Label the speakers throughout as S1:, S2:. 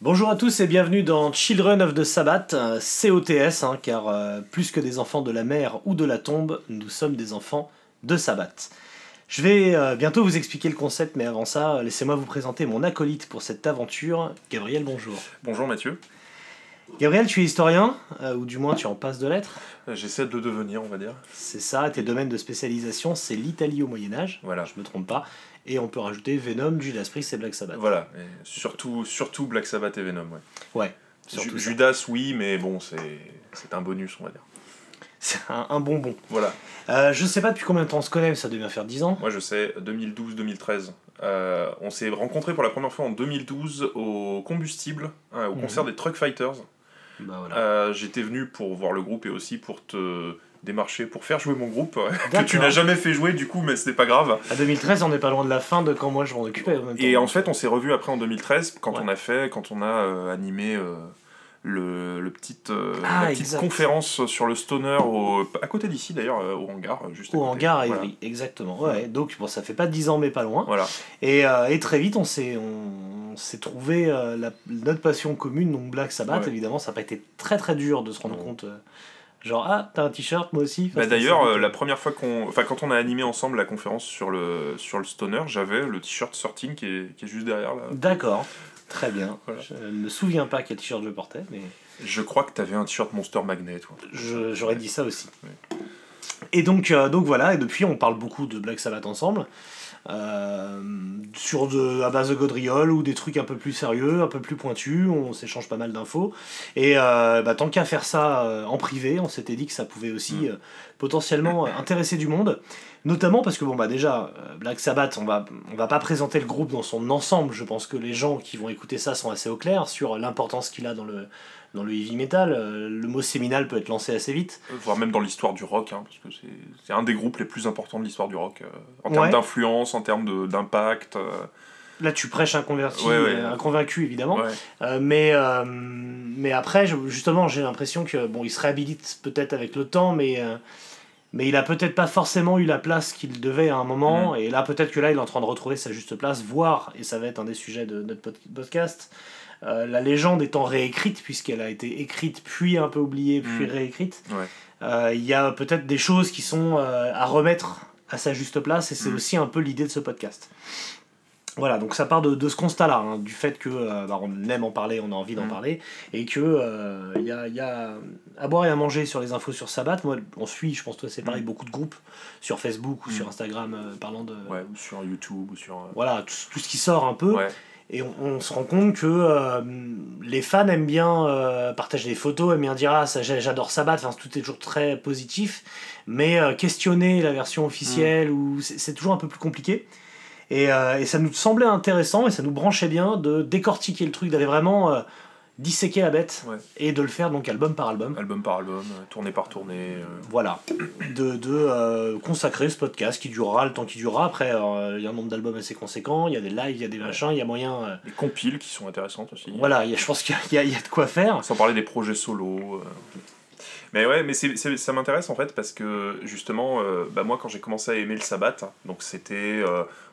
S1: Bonjour à tous et bienvenue dans Children of the Sabbath, euh, COTS, hein, car euh, plus que des enfants de la mer ou de la tombe, nous sommes des enfants de Sabbath. Je vais euh, bientôt vous expliquer le concept, mais avant ça, laissez-moi vous présenter mon acolyte pour cette aventure. Gabriel, bonjour.
S2: Bonjour Mathieu.
S1: Gabriel, tu es historien, euh, ou du moins tu en passes de lettres.
S2: Euh, J'essaie de devenir, on va dire.
S1: C'est ça, tes domaines de spécialisation, c'est l'Italie au Moyen-Âge.
S2: Voilà.
S1: Je me trompe pas. Et on peut rajouter Venom, Judas Priest et Black Sabbath.
S2: Voilà. Et surtout, surtout Black Sabbath et Venom. Ouais.
S1: Ouais. surtout
S2: Ju-
S1: ça.
S2: Judas, oui, mais bon, c'est un bonus, on va dire.
S1: C'est un, un bonbon.
S2: Voilà.
S1: Euh, je sais pas depuis combien de temps on se connaît, mais ça devait faire 10 ans.
S2: Moi, je sais, 2012-2013. Euh, on s'est rencontrés pour la première fois en 2012 au Combustible, hein, au
S1: Mhm.
S2: concert des Truck Fighters.
S1: Bah voilà.
S2: Euh, J'étais venu pour voir le groupe et aussi pour te démarcher, pour faire jouer mon groupe, que tu n'as jamais fait jouer du coup, mais ce n'est pas grave.
S1: À 2013, on n'est pas loin de la fin de quand moi je m'en occupais. En même temps.
S2: Et en fait, on s'est revu après en 2013 quand
S1: Ouais.
S2: on a fait, quand on a euh, animé euh, le, le petit, euh,
S1: Ah,
S2: la petite
S1: exact.
S2: conférence sur le stoner au, à côté d'ici d'ailleurs, au hangar, juste à
S1: Au
S2: côté.
S1: hangar à
S2: Voilà.
S1: Ivry, exactement. Ouais, donc bon, ça fait pas 10 ans, mais pas loin.
S2: Voilà.
S1: Et, et très vite, on s'est, on, s'est trouvé la, notre passion commune, donc Black Sabbath.
S2: Ouais.
S1: Évidemment, ça n'a pas été très très dur de se rendre compte. Genre, ah, t'as un t-shirt, moi aussi.
S2: Bah, d'ailleurs, euh, la première fois qu'on, enfin quand on a animé ensemble la conférence sur le sur le stoner, j'avais le t-shirt sorting qui est, qui est juste derrière là.
S1: D'accord, très bien.
S2: Voilà.
S1: Je ne me souviens pas quel t-shirt je portais, mais
S2: Je crois que t'avais un t-shirt Monster Magnet. Toi.
S1: je- j'aurais dit ça aussi.
S2: Ouais.
S1: Et donc, euh, donc voilà, et depuis, on parle beaucoup de Black Sabbath ensemble. Euh, sur de, à base de gaudriole ou des trucs un peu plus sérieux, un peu plus pointus, on s'échange pas mal d'infos. Et euh, bah, tant qu'à faire ça euh, en privé, on s'était dit que ça pouvait aussi
S2: Mm.
S1: potentiellement intéresser du monde. Notamment parce que bon bah déjà Black Sabbath, on va on va pas présenter le groupe dans son ensemble. Je pense que les gens qui vont écouter ça sont assez au clair sur l'importance qu'il a dans le dans le heavy metal. Euh, le mot séminal peut être lancé assez vite.
S2: voire même dans l'histoire du rock, hein, parce que c'est- un des groupes les plus importants de l'histoire du rock, euh, en termes
S1: Ouais.
S2: d'influence, en termes d'impact. euh,
S1: Là, tu prêches un converti,
S2: Ouais, ouais.
S1: euh, un convaincu évidemment. Euh, mais, euh, mais après, justement, j'ai l'impression que bon, il se réhabilite peut-être avec le temps, mais, euh, mais il a peut-être pas forcément eu la place qu'il devait à un moment. Et là, peut-être que là, il est en train de retrouver sa juste place, voire, et ça va être un des sujets de notre pod- podcast, euh, la légende étant réécrite, puisqu'elle a été écrite, puis un peu oubliée, puis
S2: Mm.
S1: réécrite.
S2: Ouais.
S1: Euh, Il y a peut-être des choses qui sont euh, à remettre à sa juste place, et c'est
S2: Mm.
S1: aussi un peu l'idée de ce podcast. Voilà, donc ça part de, de ce constat-là, hein, du fait que euh, bah, on aime en parler, on a envie d'en
S2: Mm.
S1: parler, et que euh, il y, a, y a à boire et à manger sur les infos sur Sabbath. Moi, on suit, je pense toi c'est pareil, beaucoup de groupes sur Facebook ou sur Instagram euh, parlant de
S2: Ouais, ou sur YouTube, ou sur...
S1: voilà tout, tout ce qui sort un peu.
S2: Ouais.
S1: Et on, on se rend compte que euh, les fans aiment bien euh, partager des photos, aiment bien dire ah ça j'adore Sabbath, enfin, tout est toujours très positif, mais euh, questionner la version officielle ou c'est toujours un peu plus compliqué. Et, et ça nous semblait intéressant et ça nous branchait bien de décortiquer le truc, d'aller vraiment disséquer la bête
S2: Ouais.
S1: et de le faire donc album par album.
S2: album par album, euh, tournée par tournée. euh,
S1: Voilà, de, de euh, consacrer ce podcast qui durera le temps qui durera. Après, il y a un nombre d'albums assez conséquent, il y a des lives, il y a des machins, il y a moyen.
S2: des compiles qui sont intéressantes aussi.
S1: voilà, il y a- je pense qu'il y, y a de quoi faire.
S2: Sans parler des projets solo. Mais ouais, mais c'est, c'est- ça m'intéresse en fait parce que justement, bah moi quand j'ai commencé à aimer le Sabbath, donc c'était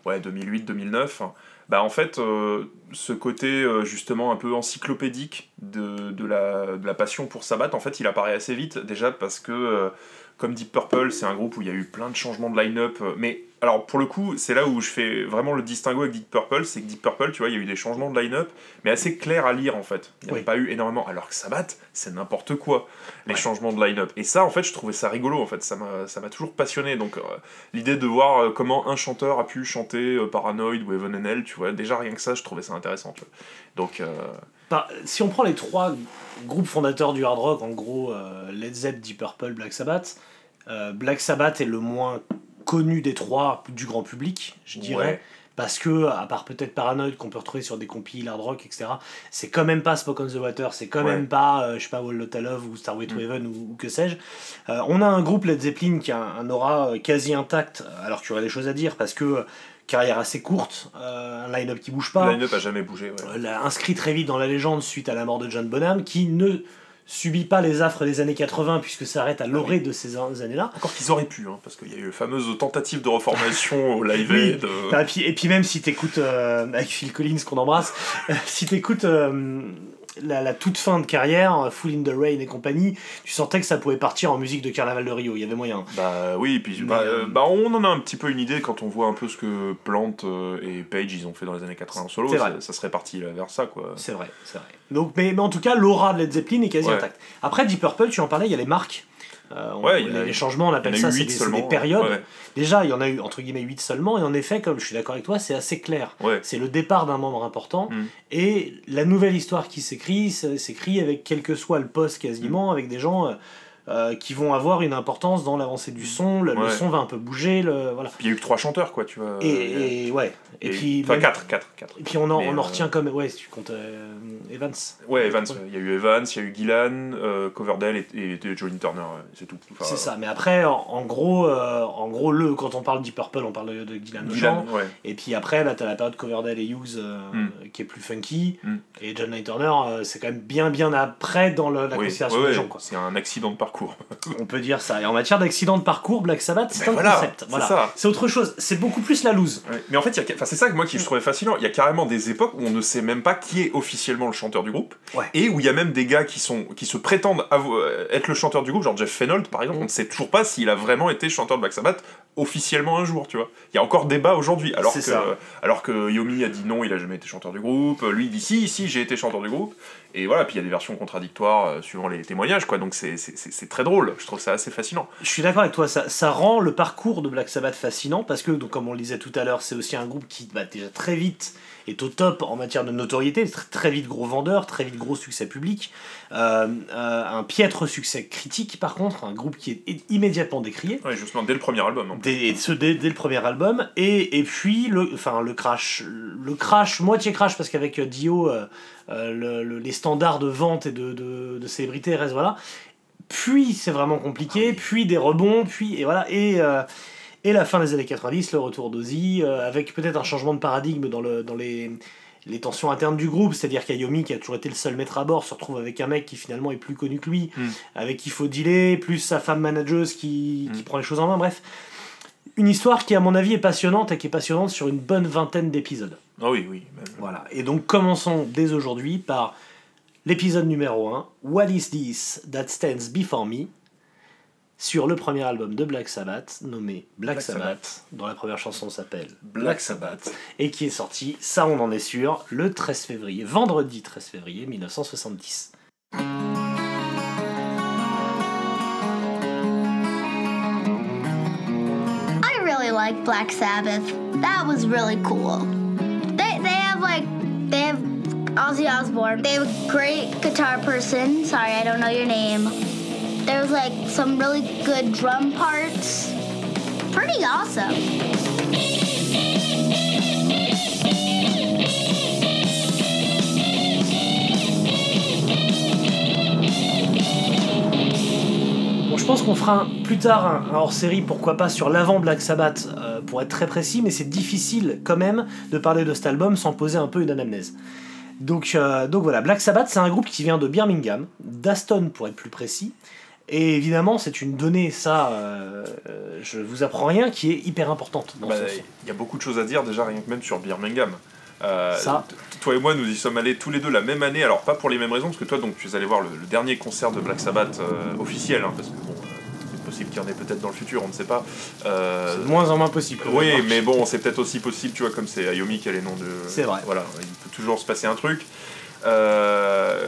S2: ouais, 2008-2009, bah en fait, euh, ce côté euh, justement un peu encyclopédique de, la, de la passion pour Sabbath, en fait, il apparaît assez vite. Déjà parce que euh, comme Deep Purple, c'est un groupe où il y a eu plein de changements de line-up, euh, mais alors pour le coup, c'est là où je fais vraiment le distinguo avec Deep Purple, c'est que Deep Purple, tu vois, il y a eu des changements de line-up, mais assez clairs à lire en fait. Il n'y a
S1: Oui.
S2: pas eu énormément, alors que Sabbath, c'est n'importe quoi, les
S1: Ouais.
S2: changements de line-up. Et ça, en fait, je trouvais ça rigolo, en fait, ça m'a toujours passionné. Donc euh, l'idée de voir euh, comment un chanteur a pu chanter euh, Paranoid ou and Hell, tu vois, déjà rien que ça, je trouvais ça intéressant, tu vois. Donc,
S1: Par- si on prend les trois groupes fondateurs du hard rock, en gros Led Zepp, Deep Purple, Black Sabbath, euh, Black Sabbath est le moins connu des trois du grand public, je dirais.
S2: Ouais.
S1: Parce que, à part peut-être Paranoid qu'on peut retrouver sur des compiles hard rock, etc., c'est quand même pas Smoke on the Water, c'est quand
S2: Ouais.
S1: même pas, euh, je sais pas, Wall Lotta Love ou Starway to
S2: Mm.
S1: Heaven ou, ou que sais-je. Euh, on a un groupe Led Zeppelin qui a un, un aura quasi intact, alors qu'il y aurait des choses à dire, parce que carrière assez courte, euh, un line-up qui bouge pas.
S2: le line-up a jamais bougé, ouais.
S1: Euh, inscrit très vite dans la légende suite à la mort de John Bonham, qui ne subit pas les affres des années 80 puisque ça arrête à l'orée de ces an- années-là.
S2: Encore qu'ils auraient pu, hein, parce qu'il y a eu la fameuse tentative de reformation au Live
S1: Oui.
S2: Aid. euh,
S1: Ah, et, puis, et puis même si t'écoutes, euh, avec Phil Collins qu'on embrasse, si t'écoutes euh, la, la toute fin de carrière, euh, Full in the Rain et compagnie, tu sentais que ça pouvait partir en musique de Carnaval de Rio, il y avait moyen.
S2: Bah oui, et puis bah,
S1: euh,
S2: euh, bah, on en a un petit peu une idée quand on voit un peu ce que Plant euh, et Page ils ont fait dans les années 80 en solo. Ça,
S1: vrai.
S2: ça serait parti vers ça quoi.
S1: C'est vrai, c'est vrai. Donc, mais, mais en tout cas, l'aura de Led Zeppelin est quasi
S2: Ouais.
S1: intacte. Après, Deep Purple, tu en parlais, il y a les marques. Euh, on-
S2: Ouais,
S1: les,
S2: a-
S1: les changements, on appelle ça, c'est
S2: 8
S1: des, périodes.
S2: Ouais,
S1: Déjà, il y en a eu entre guillemets 8 seulement, et en effet, comme je suis d'accord avec toi, c'est assez clair.
S2: ouais.
S1: C'est le départ d'un membre important,
S2: Mm.
S1: et la nouvelle histoire qui s'écrit, s'écrit avec quel que soit le poste
S2: Mm.
S1: quasiment, avec des gens euh, euh, qui vont avoir une importance dans l'avancée du son, le, son va un peu bouger, le, voilà.
S2: Puis il y a eu que 3 chanteurs quoi, tu vois.
S1: Et, et ouais, et, puis...
S2: Enfin
S1: même-
S2: 4, 4, 4.
S1: et puis on en, on en
S2: euh,
S1: retient comme... Ouais, si tu comptes euh, Evans.
S2: Ouais, Evans, il y a eu Evans, il y a eu Gillan, Coverdale et, et, et Johnny Turner, c'est tout. Enfin,
S1: C'est ça, mais après, en, en gros, en gros le, quand on parle Deep Purple, on parle de, de Gillan
S2: ouais.
S1: Et puis après, là, t'as la période Coverdale et Hughes euh,
S2: Mm.
S1: qui est plus funky.
S2: Mm.
S1: Et John Knight Turner, c'est quand même bien, bien après dans le- la
S2: Oui,
S1: considération
S2: ouais,
S1: des
S2: ouais,
S1: gens.
S2: C'est un accident de parcours.
S1: On peut dire ça. Et en matière d'accident de parcours, Black Sabbath, c'est
S2: Ben
S1: un
S2: voilà,
S1: concept. Voilà. C'est autre chose. C'est beaucoup plus la loose.
S2: Ouais. Mais en fait, a- c'est ça que moi qui je trouvais fascinant. Il y a carrément des époques où on ne sait même pas qui est officiellement le chanteur du groupe.
S1: Ouais.
S2: Et où il y a même des gars qui, sont, qui se prétendent avo- euh, être le chanteur du groupe, genre Jeff Fennold par exemple.
S1: Mm.
S2: On ne sait toujours pas s'il a vraiment été chanteur de Black Sabbath officiellement un jour, tu vois. Il y a encore débat aujourd'hui. Alors que,
S1: ça.
S2: alors que Yomi a dit non, il a jamais été chanteur du groupe. Lui il dit si, si, j'ai été chanteur du groupe. Et voilà, puis il y a des versions contradictoires euh, suivant les témoignages, quoi. Donc c'est- c'est très drôle. Je trouve ça assez fascinant.
S1: Je suis d'accord avec toi. Ça, ça rend le parcours de Black Sabbath fascinant parce que, donc, comme on le disait tout à l'heure, c'est aussi un groupe qui, bah, déjà très vite, est au top en matière de notoriété. Tr- Très vite gros vendeur, très vite gros succès public. Euh, euh, un piètre succès critique, par contre. Un groupe qui est immédiatement décrié.
S2: Ouais, justement, dès le premier album. en.
S1: Dès, et ce dès, dès le premier album et, et puis le enfin le crash le crash moitié crash parce qu'avec Dio euh, euh, le- le- les standards de vente et de, de, de célébrité restent voilà puis c'est vraiment compliqué puis des rebonds puis et voilà et euh, et la fin des années 90 le retour d'Ozzy euh, avec peut-être un changement de paradigme dans le dans les les tensions internes du groupe, c'est-à-dire qu'Ayomi, qui a toujours été le seul maître à bord, se retrouve avec un mec qui finalement est plus connu que lui,
S2: Mm.
S1: avec qui il faut dealer, plus sa femme manageuse qui, qui
S2: Mm.
S1: prend les choses en main, bref. Une histoire qui, à mon avis, est passionnante et qui est passionnante sur une bonne vingtaine d'épisodes.
S2: Ah oui, oui. même.
S1: Voilà. Et donc, commençons dès aujourd'hui par l'épisode numéro 1, What is this that stands before me sur le premier album de Black Sabbath, nommé Black,
S2: Black
S1: Sabbath,
S2: Sabbath.
S1: dont la première chanson s'appelle
S2: Black Sabbath.
S1: et qui est sorti, ça on en est sûr, le 13 février, vendredi 13 février 1970.
S3: I really like Black Sabbath. That was really cool. They, they have like they have Ozzy Osbourne. They have a great guitar person. Sorry, I don't know your name. There's like some really good drum parts. Pretty awesome.
S1: Je pense qu'on fera un- plus tard un, un hors-série, pourquoi pas, sur l'avant Black Sabbath, euh, pour être très précis, mais c'est difficile quand même de parler de cet album sans poser un peu une anamnèse. Donc, euh, donc voilà, Black Sabbath, c'est un groupe qui vient de Birmingham, d'Aston pour être plus précis, et évidemment, c'est une donnée, ça, euh, euh, je vous apprends rien, qui est hyper importante
S2: Bah. Il y a beaucoup de choses à dire déjà rien que même sur Birmingham. Euh,
S1: Ça.
S2: Toi et moi, nous y sommes allés tous les deux la même année. Alors pas pour les mêmes raisons, parce que toi, donc, tu es allé voir le, le dernier concert de Black Sabbath officiel, hein, parce que bon, possible qu'il y en ait peut-être dans le futur, on ne sait pas. Euh,
S1: C'est de moins en moins possible.
S2: oui, mais bon, c'est peut-être aussi possible, tu vois, comme c'est Ayomi qui a les noms de.
S1: C'est vrai.
S2: Voilà, il peut toujours se passer un truc. Euh,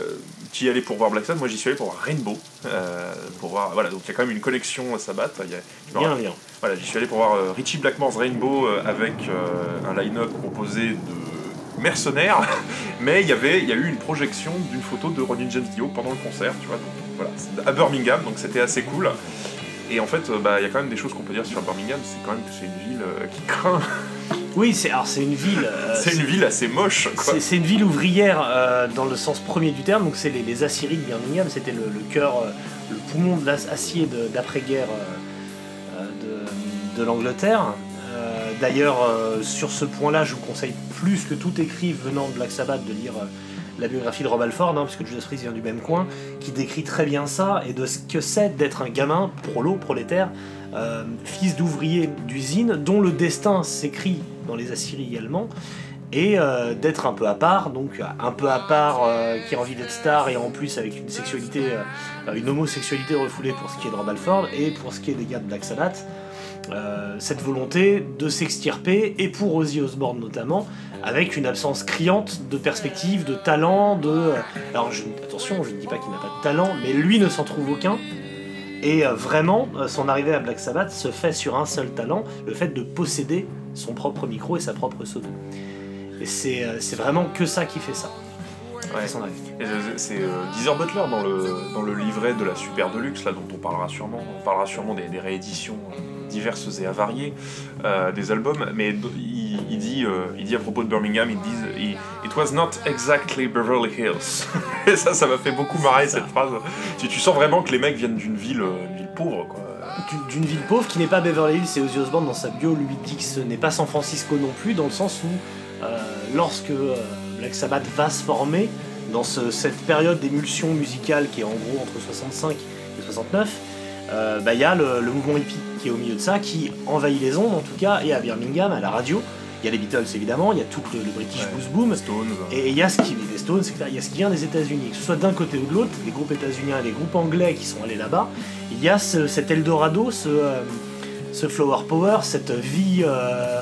S2: tu y allais pour voir Black Sabbath, moi j'y suis allé pour voir Rainbow. euh, pour voir, voilà, donc il y a quand même une connexion à Sabbath. Il y a-
S1: Bien,
S2: voilà, j'y suis allé pour voir euh, Richie Blackmore's Rainbow avec un line-up composé de mercenaires, mais il y avait, il y a eu une projection d'une photo de Ronnie James Dio pendant le concert, tu vois, donc, voilà, à Birmingham, donc c'était assez cool. Et en fait, euh, bah, il y a quand même des choses qu'on peut dire sur Birmingham, c'est quand même que c'est une ville euh, qui craint,
S1: Oui, c'est alors c'est une ville. euh,
S2: c'est une ville assez moche, quoi.
S1: C'est- une ville ouvrière euh, dans le sens premier du terme, donc c'est les, les Assyries de Birmingham, c'était le, le cœur, le poumon de l'acier d'après-guerre de, de l'Angleterre. D'ailleurs, sur ce point-là, je vous conseille plus que tout écrit venant de Black Sabbath de lire la biographie de Rob Alford, hein, puisque Judas Priest vient du même coin, qui décrit très bien ça et de ce que c'est d'être un gamin, prolo, prolétaire, euh, fils d'ouvrier d'usine, dont le destin s'écrit dans les Assyries également, et euh, d'être un peu à part, donc un peu à part, euh, qui a envie d'être star, et en plus avec une sexualité, une homosexualité refoulée pour ce qui est de Rob Alford, et pour ce qui est des gars de euh, cette volonté de s'extirper, et pour Ozzy Osbourne notamment, avec une absence criante de perspective, de talent, de... Alors je- attention, je ne dis pas qu'il n'a pas de talent, mais lui ne s'en trouve aucun, et euh, vraiment, euh, son arrivée à Black Sabbath se fait sur un seul talent, le fait de posséder son propre micro et sa propre sono. Et euh, c'est vraiment que ça qui fait ça.
S2: Ouais.
S1: Son
S2: c'est- euh, Geezer Butler dans le, dans le livret de la Super Deluxe, là, dont on parlera sûrement. On parlera sûrement des, des rééditions euh, diverses et avariées euh, des albums, mais il, il dit, euh, il dit à propos de Birmingham, il dit It was not exactly Beverly Hills. et ça, ça m'a fait beaucoup marrer cette phrase. Tu, tu sens vraiment que les mecs viennent d'une ville, une ville pauvre, quoi.
S1: D'une- D'une ville pauvre qui n'est pas Beverly Hills, et Ozzy Osbourne dans sa bio lui dit que ce n'est pas San Francisco non plus, dans le sens où euh, lorsque euh, Black Sabbath va se former, dans ce- cette période d'émulsion musicale qui est en gros entre 65 et 69, euh, bah, il y a le, le mouvement hippie qui est au milieu de ça, qui envahit les ondes en tout cas, et à Birmingham, à la radio, il y a les Beatles évidemment, il y a tout le, le British
S2: Ouais.
S1: Blues Boom,
S2: Stones. euh,
S1: et il y a ce qui des Stones. Il y a ce qui vient des États-Unis, que ce soit d'un côté ou de l'autre, les groupes états-uniens et les groupes anglais qui sont allés là-bas. Il y a ce- cet Eldorado, ce, euh, ce flower power, cette vie, euh,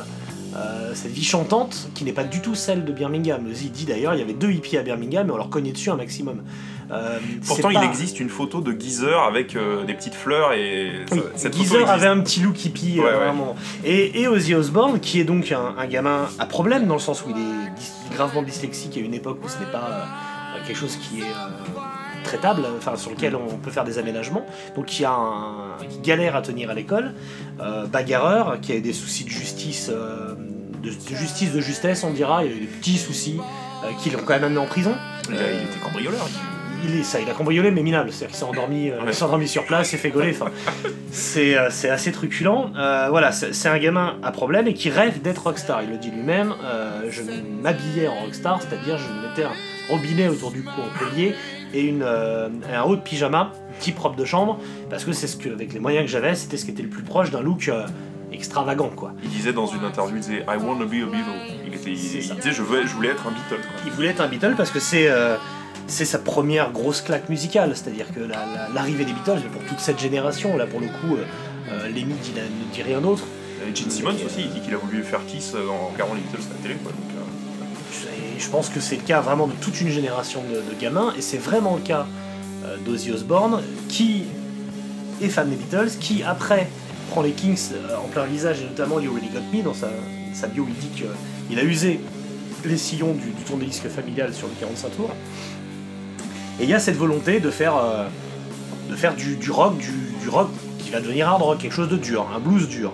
S1: euh, cette vie chantante qui n'est pas du tout celle de Birmingham. Ozzy dit d'ailleurs, il y avait deux hippies à Birmingham et on leur cognait dessus un maximum. Euh,
S2: Pourtant, il existe une photo de Geezer avec euh, des petites fleurs et
S1: Oui,
S2: cette
S1: Geezer avait un petit look hippie,
S2: Ouais, ouais.
S1: vraiment. Et, et Ozzy Osbourne, qui est donc un, un gamin à problème, dans le sens où il est gravement dyslexique à une époque où ce n'est pas quelque chose qui est traitable, enfin sur lequel on peut faire des aménagements. Donc qui a un, qui galère à tenir à l'école, euh, bagarreur, qui a des soucis de justice, euh, de, de justice, de justesse, on dira. Il y a eu des petits soucis euh, qui l'ont quand même amené en prison.
S2: Il, était cambrioleur.
S1: Il est ça, il a cambriolé mais minable, c'est-à-dire qu'il s'est endormi, euh,
S2: Ouais.
S1: s'est endormi sur place, s'est fait gauler, enfin, c'est c'est assez truculent. Voilà, c'est c'est un gamin à problème et qui rêve d'être rockstar. Il le dit lui-même, je m'habillais en rockstar, c'est-à-dire je me mettais un robinet autour du cou en collier et une, euh, un haut de pyjama, type robe de chambre, parce que c'est ce que, avec les moyens que j'avais, c'était ce qui était le plus proche d'un look euh, extravagant, quoi.
S2: Il disait dans une interview, il disait I wanna be a Beatle. Il, était, il,
S1: C'est
S2: il
S1: ça.
S2: disait je, veux, je voulais être un Beatle. Quoi.
S1: Il voulait être un Beatle parce que c'est euh, c'est sa première grosse claque musicale, c'est-à-dire que la- la- l'arrivée des Beatles, mais pour toute cette génération, là pour le coup, euh, Lemmy dit, ne dit rien d'autre.
S2: Et Gene Simmons aussi, il dit qu'il a voulu faire Kiss en regardant les Beatles à la télé. Quoi. Donc, euh,
S1: Et je pense que c'est le cas vraiment de toute une génération de, gamins, et c'est vraiment le cas euh, d'Ozzy Osbourne, qui est fan des Beatles, qui après prend les Kings euh, en plein visage, et notamment You Really Got Me, dans sa, sa bio, il dit qu'il a usé les sillons du, du tourne-disque familial sur le 45 tours. Et il y a cette volonté de faire, euh, de faire du, rock, du, rock qui va devenir hard rock, quelque chose de dur, un blues dur.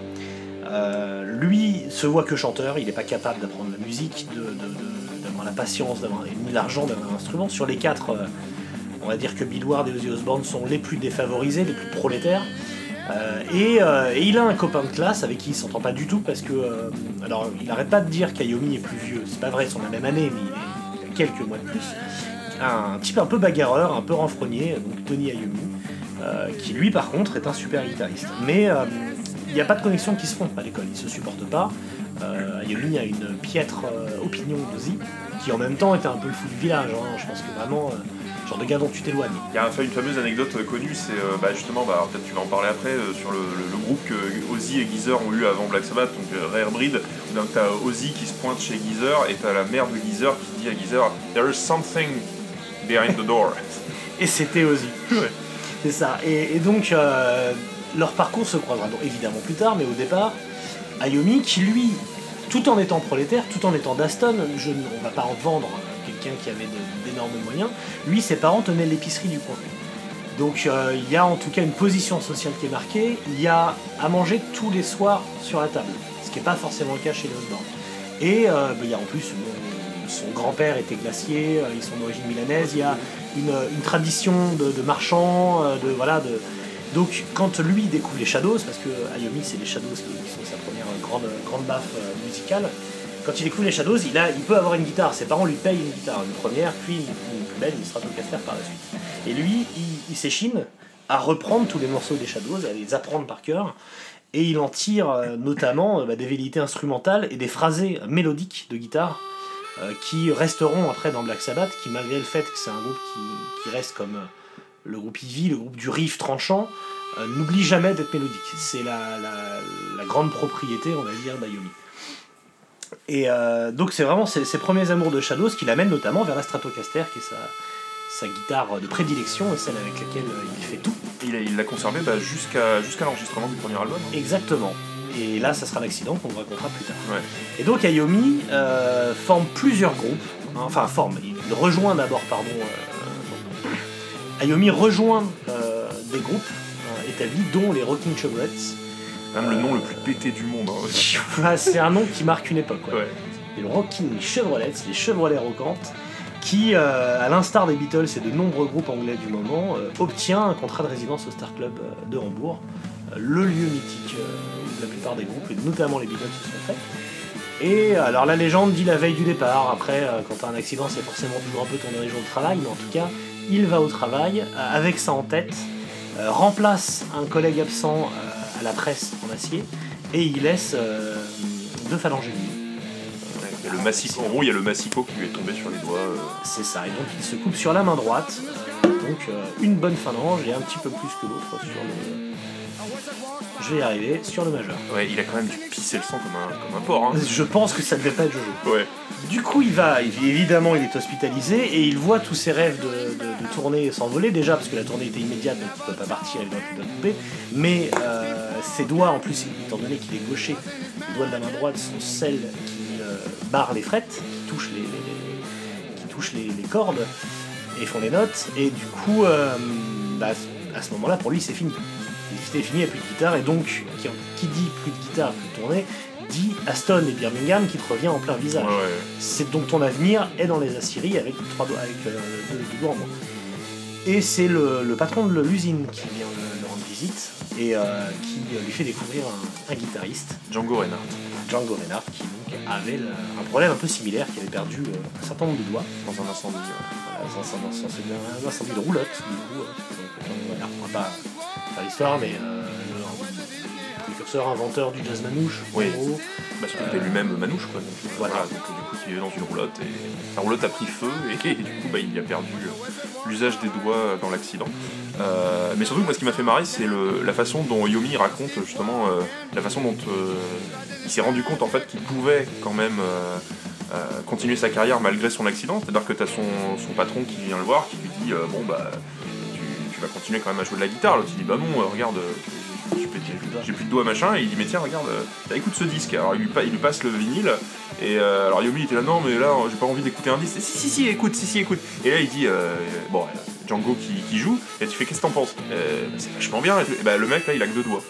S1: Euh, lui se voit que chanteur, il n'est pas capable d'apprendre la musique, de- la patience, d'avoir l'argent d'avoir un instrument. Sur les quatre, euh, on va dire que Bill et Ozzy Osbourne sont les plus défavorisés, les plus prolétaires. Euh, et, euh, et il a un copain de classe avec qui il s'entend pas du tout parce que. alors, il arrête pas de dire qu'Ayomi est plus vieux, c'est pas vrai, ils sont la même année, mais il, a quelques mois de plus. Un type un peu bagarreur, un peu renfrogné, donc Tony Ayomi, qui lui par contre est un super guitariste. Mais il n'y a pas de connexion qui se font à l'école, ils se supportent pas. Euh, Ayomi a une piètre euh, opinion d'Ozzy, qui en même temps était un peu le fou du village. hein. Je pense que vraiment, euh, genre de gars dont tu t'éloignes.
S2: Il y a une fameuse anecdote connue, c'est euh, bah, justement, bah, peut-être tu vas en parler après, euh, sur le, le- le groupe que Ozzy et Geezer ont eu avant Black Sabbath, donc Rare Breed. Donc t'as Ozzy qui se pointe chez Geezer et t'as la mère de Geezer qui dit à Geezer There is something behind the door.
S1: Et c'était Ozzy.
S2: Ouais.
S1: C'est ça. Et, et donc, leur parcours se croisera donc évidemment plus tard, mais au départ, Ayomi, qui lui, tout en étant prolétaire, tout en étant d'Aston, je, ne- va pas en vendre quelqu'un qui avait d'énormes moyens, lui, ses parents tenaient l'épicerie du coin. Donc euh, il y a en tout cas une position sociale qui est marquée, il y a à manger tous les soirs sur la table, ce qui n'est pas forcément le cas chez les Osborne. Et euh, bah, il y a en plus, son grand-père était glacier, euh, ils sont d'origine milanaise, il y a une, tradition de, de marchands, de voilà, de... Donc quand lui découvre les Shadows, parce que Ayomi c'est les Shadows qui, sont sa première grande, grande baffe euh, musicale, quand il découvre les Shadows, il, a, il peut avoir une guitare. Ses parents lui payent une guitare, une première, puis une, plus belle, une Stratocaster par la suite. Et lui, il, s'échine à reprendre tous les morceaux des Shadows, à les apprendre par cœur. Et il en tire euh, notamment euh, bah, des velléités instrumentales et des phrasés mélodiques de guitare euh, qui resteront après dans Black Sabbath, qui malgré le fait que c'est un groupe qui, reste comme euh, le groupe Ivy, le groupe du riff tranchant, euh, n'oublie jamais d'être mélodique. C'est la, la- la grande propriété, on va dire, d'Ayomi. Et euh, donc c'est vraiment ses, ses premiers amours de Shadows qui l'amènent notamment vers la Stratocaster, qui est sa, sa guitare de prédilection et celle avec laquelle euh, il fait tout.
S2: Il l'a conservé bah, jusqu'à l'enregistrement du premier album. hein.
S1: Exactement. Et là, ça sera l'accident qu'on vous racontera plus tard.
S2: Ouais.
S1: Et donc Ayomi euh, forme plusieurs groupes. enfin, forme. Il rejoint d'abord, pardon. Euh. Ayomi rejoint euh, des groupes euh, établis, dont les Rocking Chevrets.
S2: Même le nom le plus pété du monde. hein.
S1: C'est un nom qui marque une époque. ouais.
S2: Ouais.
S1: Et le Rocking Chevrolets, les Chevrolets Rockantes, qui, euh, à l'instar des Beatles et de nombreux groupes anglais du moment, euh, obtient un contrat de résidence au Star Club euh, de Hambourg, euh, le lieu mythique euh, où la plupart des groupes, et notamment les Beatles, se sont faits. Et euh, alors la légende dit la veille du départ, après euh, quand t'as un accident c'est forcément toujours un peu ton jour de travail, mais en tout cas il va au travail euh, avec ça en tête, remplace un collègue absent à la presse en acier, et il laisse deux phalanges
S2: il y a le massicot, en gros, il y a le massicot qui lui est tombé sur les doigts. euh,
S1: C'est ça, et donc il se coupe sur la main droite, donc euh, une bonne phalange et un petit peu plus que l'autre sur le. Je vais y arriver, sur le majeur.
S2: Ouais, il a quand même dû pisser le sang comme un, comme un porc. Hein.
S1: Je pense que ça devait pas être Jojo.
S2: Ouais.
S1: Du coup, il va, évidemment, il est hospitalisé et il voit tous ses rêves de, de, de tournée s'envoler déjà parce que la tournée était immédiate donc il peut pas partir, il doit, il doit couper. Mais euh, ses doigts, en plus, étant donné qu'il est gaucher, les doigts de la main droite sont celles qui euh, barrent les frettes, qui touchent les, les- les- qui touchent les, les cordes et font les notes. Et du coup, euh, bah, à ce moment-là, pour lui, c'est fini. C'est fini, il n'y a plus de guitare et donc qui, qui dit plus de guitare, plus de tournée, dit Aston et Birmingham qui te revient en plein visage
S2: Ouais, ouais.
S1: c'est donc ton avenir est dans les aciéries avec trois doigts, avec euh, deux, deux doigts en moins. Et c'est le, le patron de l'usine qui vient le, le rendre visite et euh, qui euh, lui fait découvrir un, un guitariste,
S2: Django Reinhardt.
S1: Django Reinhardt, qui donc avait le- un problème un peu similaire, qui avait perdu euh, un certain nombre de doigts
S2: Dans un incendie.
S1: voilà, dans un, dans incendie de roulotte, du coup. on va pas faire l'histoire, mais euh, précurseur, inventeur du jazz manouche,
S2: Oui.
S1: gros.
S2: Bah, qu'il était lui-même manouche, quoi. Donc, euh,
S1: Voilà.
S2: voilà. donc euh, du coup, il est dans une roulotte et la roulotte a pris feu et, et du coup, bah, il a perdu euh, l'usage des doigts dans l'accident. Euh, mais surtout, moi, ce qui m'a fait marrer, c'est le- la façon dont Yomi raconte justement euh, la façon dont euh, il s'est rendu compte en fait qu'il pouvait quand même euh, euh, continuer sa carrière malgré son accident. C'est-à-dire que tu as son, son patron qui vient le voir, qui lui dit euh, Bon, bah, vas continuer quand même à jouer de la guitare. L'autre, il dit Bah non, euh, regarde, euh, j'ai plus de- doigts, machin. Et il dit Mais tiens, regarde, euh, bah, écoute ce disque. Alors, il lui, passe le vinyle. Et alors, Yomi était là Non, mais là, j'ai pas envie d'écouter un disque. Si, si, si, écoute, si, si, écoute. Et là, il dit Bon, Django qui, joue. Et tu fais Qu'est-ce que t'en penses? Bah, C'est vachement bien. Et. Et bah, le mec, là, il a que deux doigts.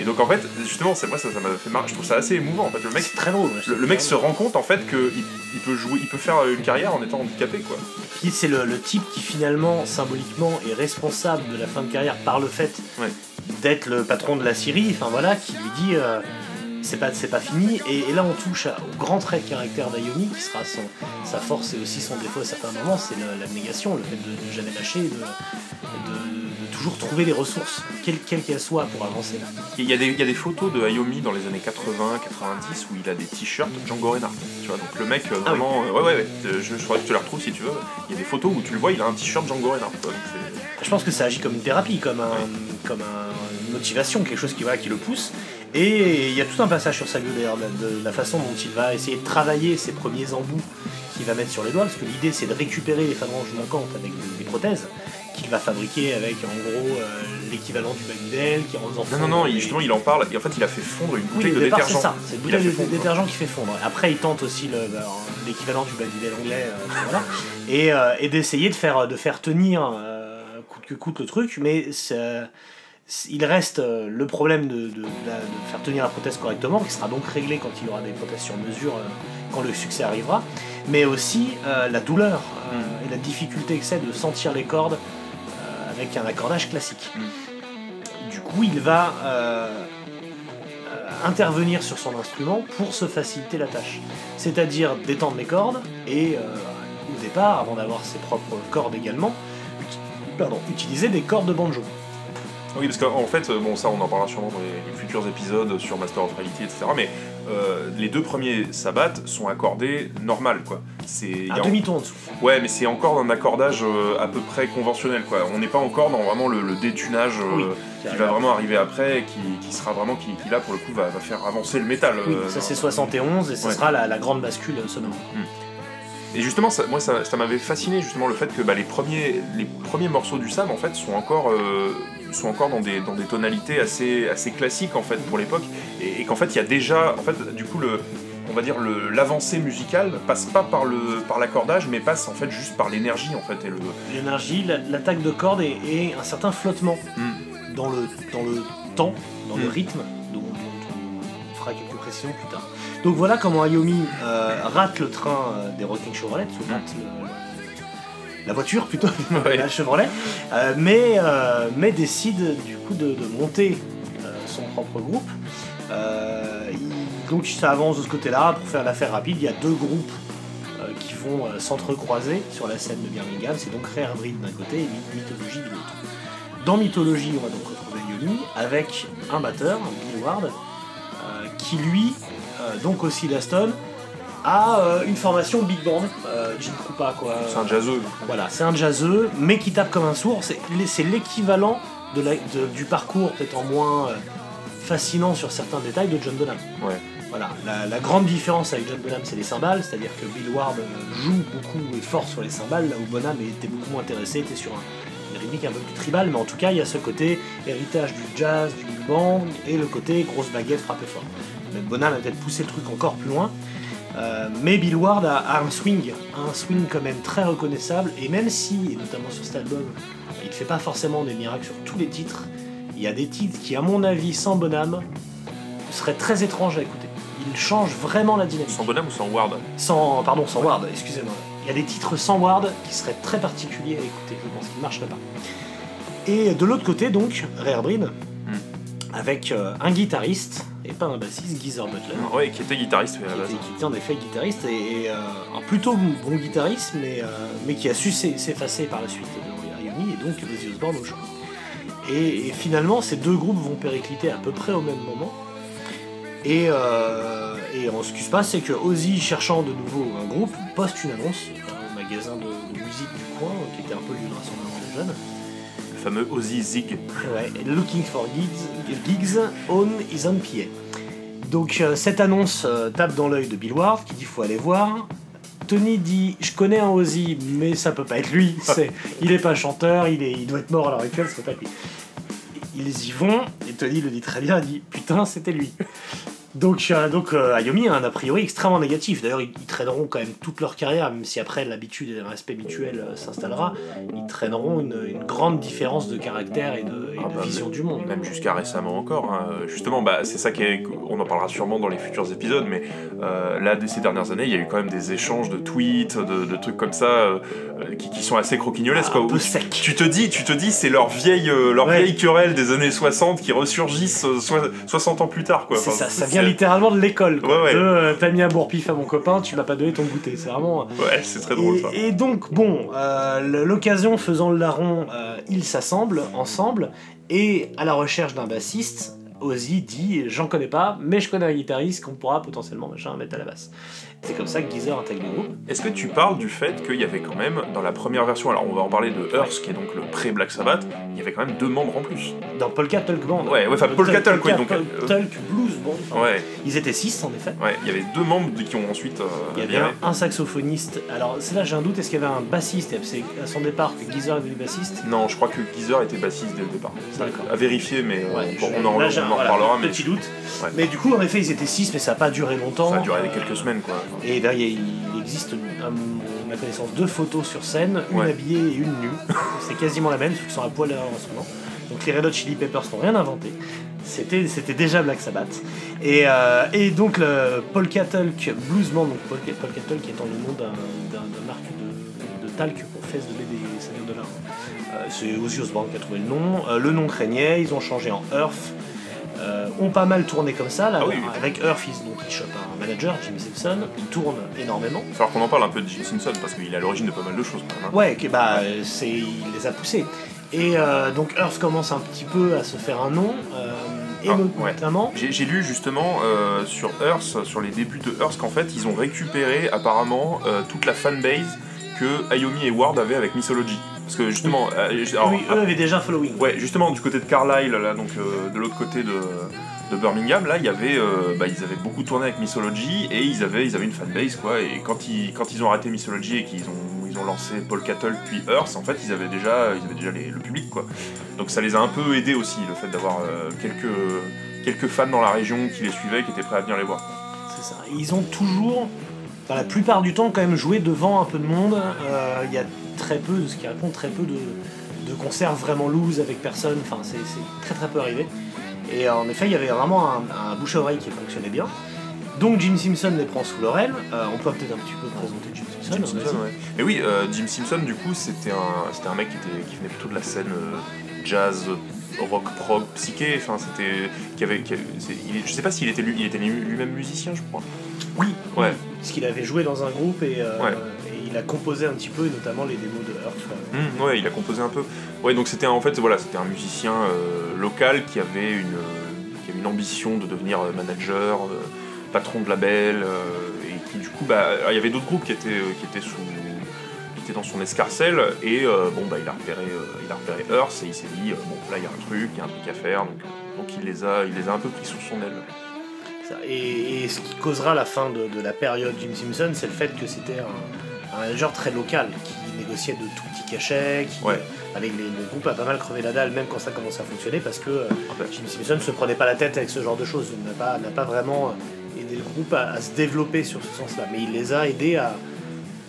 S2: Et donc, en fait, justement, c'est moi, ça ça m'a fait marrer. Je trouve ça assez émouvant. En fait, le mec,
S1: C'est très drôle.
S2: le, le mec se rend compte en fait qu'il il peut jouer, il peut faire une carrière en étant handicapé quoi.
S1: Puis c'est le, le type qui finalement, symboliquement, est responsable de la fin de carrière par le fait
S2: Ouais.
S1: d'être le patron de la Syrie, enfin voilà, qui lui dit euh, c'est pas, c'est pas fini. Et, et là on touche à- au grand trait de caractère d'Ayomi, qui sera son, sa force et aussi son défaut à certains moments, c'est l'abnégation, le fait de, de jamais lâcher, de toujours trouver les ressources, quelles quelles soient, pour avancer.
S2: Il y, a des, il y a des photos de Ayomi dans les années 80, 90 où il a des t-shirts Django Reinhardt. Tu vois, donc le mec euh,
S1: Ah oui.
S2: vraiment, euh, ouais ouais ouais, je, je faudrait que je te les retrouve si tu veux. Il y a des photos où tu le vois, il a un t-shirt Django Reinhardt. quoi.
S1: Je pense que ça agit comme une thérapie, comme, un, comme un- une motivation, quelque chose qui, voilà, qui le pousse. Et il y a tout un passage sur sa bio d'ailleurs, de, la façon dont il va essayer de travailler ses premiers embouts qu'il va mettre sur les doigts, parce que l'idée c'est de récupérer les phalanges manquantes avec des, prothèses va fabriquer avec en gros euh, l'équivalent du Bagudel, qui rend aux enfants.
S2: Non non non, justement il en parle. Et en fait il a fait fondre une bouteille de
S1: départ,
S2: détergent.
S1: c'est ça, c'est
S2: a
S1: bouteille de
S2: fondre,
S1: détergent qui fait fondre. Après, il tente aussi le- l'équivalent du Bagudel anglais, euh, voilà, et, euh, et d'essayer de faire, de faire tenir coûte que coûte le truc, mais c'est- il reste le problème de, faire tenir la prothèse correctement, qui sera donc réglé quand il y aura des prothèses sur mesure, quand le succès arrivera, mais aussi la douleur euh, et la difficulté que c'est de sentir les cordes avec un accordage classique. Du coup, il va, euh, euh, intervenir sur son instrument pour se faciliter la tâche. C'est-à-dire détendre les cordes et euh, au départ, avant d'avoir ses propres cordes également, utiliser des cordes de banjo.
S2: Oui, parce qu'en fait, euh, bon, ça on en parlera sûrement dans les, les futurs épisodes sur Master of Reality, etc. Mais euh, les deux premiers sabbats sont accordés normal, quoi. C'est
S1: Un demi-ton en dessous.
S2: Ouais, mais c'est encore un accordage euh, à peu près conventionnel, quoi. On n'est pas encore dans vraiment le, le détunage euh,
S1: Oui,
S2: qui va vraiment arriver après, et qui, qui sera vraiment, qui, qui, là pour le coup va, va faire avancer le métal.
S1: Oui,
S2: euh,
S1: ça c'est 71 et ce
S2: Ouais.
S1: sera la, la grande bascule sonore.
S2: Et justement, ça, moi, ça, ça m'avait fasciné justement le fait que bah, les, premiers, les premiers morceaux du Sam, en fait, sont encore, euh, sont encore dans, des, dans des tonalités assez, assez classiques, en fait, pour l'époque. Et, et qu'en fait, il y a déjà, en fait, du coup, le, on va dire, l'avancée musicale passe pas par le par l'accordage, mais passe, en fait, juste par l'énergie, en fait. Et le...
S1: L'énergie, la- l'attaque de cordes et, et un certain flottement
S2: Mm.
S1: dans, le, dans le temps, dans le
S2: Mm.
S1: rythme, dont, dont on fera quelques précisions plus tard. Donc voilà comment Ayomi euh, rate le train euh, des Rocking Chevrolet, ou rate le- la voiture plutôt, la Chevrolet, euh, mais, euh, mais décide du coup de, de monter euh, son propre groupe. Euh, il- donc ça avance de ce côté-là, pour faire l'affaire rapide, il y a deux groupes euh, qui vont euh, s'entrecroiser sur la scène de Birmingham, c'est donc Rare Breed d'un côté et My- Mythologie de l'autre. Dans Mythologie, on va donc retrouver Yomi avec un batteur, Bill Ward, euh, qui lui, donc aussi d'Aston, a euh, une formation big band, euh, Jim Krupa quoi.
S2: C'est un jazzeux.
S1: Voilà, c'est un jazzeux, mais qui tape comme un sourd. C'est l'équivalent de la- de- du parcours, peut-être en moins euh, fascinant sur certains détails, de John Bonham.
S2: Ouais.
S1: Voilà, la, la grande différence avec John Bonham, c'est les cymbales, c'est-à-dire que Bill Ward euh, joue beaucoup et fort sur les cymbales, là où Bonham était beaucoup moins intéressé, était sur un, une rythmique un peu plus tribale, mais en tout cas, il y a ce côté héritage du jazz, du big band, et le côté grosse baguette frappée fort. Bonham a peut-être poussé le truc encore plus loin. Euh, mais Bill Ward a, a un swing, un swing quand même très reconnaissable, et même si, et notamment sur cet album, il ne fait pas forcément des miracles sur tous les titres, il y a des titres qui, à mon avis, sans Bonham, seraient très étranges à écouter. Il change vraiment la dynamique.
S2: Sans Bonham ou sans Ward
S1: Sans, pardon, sans Ward, excusez-moi. Il y a des titres sans Ward qui seraient très particuliers à écouter, je pense qu'ils ne marcheraient pas. Et de l'autre côté, donc, Rare Breed, avec euh, un guitariste, et pas un bassiste, Geezer Butler,
S2: Ouais, qui était guitariste oui, à la
S1: qui
S2: base.
S1: était, qui était en effet guitariste, et, et, euh, un plutôt bon guitariste, mais, euh, mais qui a su s'e- s'effacer par la suite de Ayomi, et donc Ozzy Osbourne au chant. Et, et finalement, ces deux groupes vont péricliter à peu près au même moment. Et, euh, et en- ce qui se passe, c'est que Ozzy, cherchant de nouveau un groupe, poste une annonce au magasin de, de musique du coin, qui était un peu le lieu de rassemblement des jeunes.
S2: Fameux Ozzy Zig.
S1: Ouais, Looking for gigs, gigs on is on PA. Donc euh, cette annonce euh, tape dans l'œil de Bill Ward qui dit faut aller voir. Tony dit je connais un Ozzy mais ça peut pas être lui. Il est pas chanteur, il doit être mort à l'heure actuelle, ça peut pas être lui. Ils y vont et Tony le dit très bien, il dit putain c'était lui. Donc, euh, donc euh, Ayomi a un a priori extrêmement négatif. D'ailleurs, ils, ils traîneront quand même toute leur carrière, même si après l'habitude et le respect mutuel euh, s'installera. Ils traîneront une, une grande différence de caractère et de, et
S2: Ah
S1: de
S2: bah,
S1: vision du monde.
S2: Même jusqu'à récemment encore. hein. Justement, bah, c'est ça qui est. On en parlera sûrement dans les futurs épisodes, mais euh, là, de ces dernières années, il y a eu quand même des échanges de tweets, de, de trucs comme ça, euh, qui, qui sont assez croquignolesques.
S1: un peu
S2: tu-
S1: sec.
S2: Tu te dis, tu te dis, c'est leur vieille, leur
S1: Ouais.
S2: vieille querelle des années 60 qui ressurgissent euh, soi- 60 ans plus tard, quoi. Enfin,
S1: ça, ça
S2: c'est-
S1: vient littéralement de l'école. quoi.
S2: Ouais, ouais.
S1: De euh, t'as mis un bourre-pif à mon copain, tu m'as pas donné ton goûter. C'est vraiment.
S2: Ouais, c'est très drôle ça.
S1: Et, et donc, bon, euh, l'occasion faisant le larron, euh, ils s'assemblent ensemble, et à la recherche d'un bassiste, Ozzy dit J'en connais pas, mais je connais un guitariste qu'on pourra potentiellement machin, mettre à la basse. C'est comme ça que Geezer intègre le groupe.
S2: Est-ce que tu parles du fait qu'il y avait quand même, dans la première version, alors on va en parler de Earth, qui est donc le pré-Black Sabbath, il y avait quand même deux membres en plus.
S1: Dans Polka Tulk Band.
S2: Ouais, ouais, enfin, Polka Tulk, oui,
S1: Polka
S2: donc, euh,
S1: Tulk Blues Band.
S2: Ouais,
S1: Ils étaient six en effet.
S2: ouais, il y avait deux membres qui ont ensuite. euh,
S1: Il y avait un, saxophoniste. Alors, c'est là j'ai un doute, est-ce qu'il y avait un bassiste? C'est à son départ que Geezer est devenu bassiste
S2: Non, je crois que Geezer était bassiste dès le départ.
S1: D'accord.
S2: À vérifier, mais euh, on en, reparlera. Mais
S1: Petit doute. Mais du coup, en effet, ils étaient six, mais ça n'a pas duré longtemps.
S2: ça a duré quelques semaines, quoi.
S1: Et là, il existe, à ma connaissance, deux photos sur scène, une
S2: Ouais.
S1: habillée et une nue. C'est quasiment la même, sauf qu'ils sont à poil en ce moment. Donc les Red Hot Chili Peppers n'ont rien inventé. C'était, c'était déjà Black Sabbath. Et, euh, et donc le Polka Tulk Blues Band, donc Polka, Polka Tulk étant le nom d'un, marque de, de talc pour fesses de bébé, ça vient de là. Euh, c'est Osbourne qui a trouvé le nom. Euh, le nom craignait, ils ont changé en Earth. Euh, ont pas mal tourné comme ça. Là,
S2: Ah oui, oui.
S1: Avec Earth, ils, donc, ils chopent un manager, Jimmy Simpson, il tourne énormément.
S2: Il va falloir qu'on en parle un peu de Jim Simpson parce qu'il est à l'origine de pas mal de choses quand même. hein.
S1: Ouais, bah, c'est, il les a poussés. Et euh, donc Earth commence un petit peu à se faire un nom, euh, et
S2: Ah, ouais.
S1: notamment.
S2: J'ai lu justement sur Earth, sur les débuts de Earth, qu'en fait ils ont récupéré apparemment toute la fanbase que Ayomi et Ward avaient avec Mythology. Parce que justement, euh, alors,
S1: oui, eux avaient déjà un following.
S2: Ouais, justement, du côté de Carlisle, là, donc euh, de l'autre côté de, de Birmingham, là, il y avait, euh, bah, ils avaient beaucoup tourné avec Mythology et ils avaient, ils avaient une fanbase, quoi. Et quand ils, quand ils ont arrêté Mythology et qu'ils ont, ils ont lancé Paul Cattle puis Earth, en fait, ils avaient déjà, ils avaient déjà les- le public, quoi. Donc ça les a un peu aidés aussi, le fait d'avoir quelques, quelques fans dans la région qui les suivaient, qui étaient prêts à venir les voir.
S1: C'est ça. Ils ont toujours, dans la plupart du temps, quand même joué devant un peu de monde. Il y a très peu, de ce qui raconte, très peu de, de concerts vraiment loose avec personne. Enfin, c'est très très peu arrivé. Et euh, en effet, il y avait vraiment un, un bouche à oreille qui fonctionnait bien. Donc Jim Simpson les prend sous leur aile. Euh, on peut peut-être un petit peu présenter Jim Simpson.
S2: Jim. Simpson, ouais. Mais oui, euh, Jim Simpson, du coup, c'était un, c'était un mec qui, était, qui venait plutôt de la scène euh, jazz, rock, prog, psyché. Enfin, c'était, qui avait, qui avait- c'est- il est- je sais pas s'il était lui, il était lui- lui-même musicien, je crois.
S1: Oui,
S2: Ouais.
S1: Parce qu'il avait joué dans un groupe et,
S2: Ouais.
S1: Il a composé un petit peu, et notamment les démos de Earth.
S2: Hum, ouais, il a composé un peu. Ouais, donc c'était un- en fait, voilà, c'était un musicien euh, local qui avait une, euh, qui avait une ambition de devenir euh, manager, euh, patron de label, et qui du coup, bah, il y avait d'autres groupes qui étaient, qui étaient sous, qui étaient dans son escarcelle, et bon, bah, il a repéré, il a repéré Earth, et il s'est dit, bon, là, il y a un truc, il y a un truc à faire, donc, donc il les a, il les a un peu pris sous son aile.
S1: Et ce qui causera la fin de, de la période Jim Simpson, c'est le fait que c'était un, un manager très local qui négociait de tout petits cachets, qui,
S2: Ouais.
S1: avec les, le groupe a pas mal crevé la dalle, même quand ça commençait à fonctionner, parce que euh, Jim Simpson ne se prenait pas la tête avec ce genre de choses. Il n'a pas, n'a pas vraiment euh, aidé le groupe à, à se développer sur ce sens-là, mais il les a aidés à,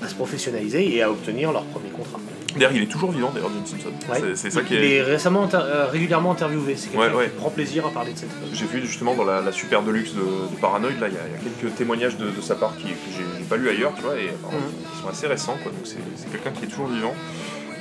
S1: à se professionnaliser et à obtenir leur premier contrat.
S2: D'ailleurs, il est toujours vivant, d'ailleurs, Jim Simpson.
S1: Ouais.
S2: C'est- ça qui
S1: il
S2: est.
S1: est récemment inter- euh, régulièrement interviewé. C'est quelqu'un
S2: Ouais, ouais.
S1: qui prend plaisir à parler de cette.
S2: J'ai vu justement dans la, la super deluxe de, de Paranoid, là, il y, a il y a quelques témoignages de, de sa part qui, que j'ai pas lu ailleurs, tu vois, et
S1: Mhm.
S2: ils sont assez récents, quoi, donc c'est quelqu'un qui est toujours vivant.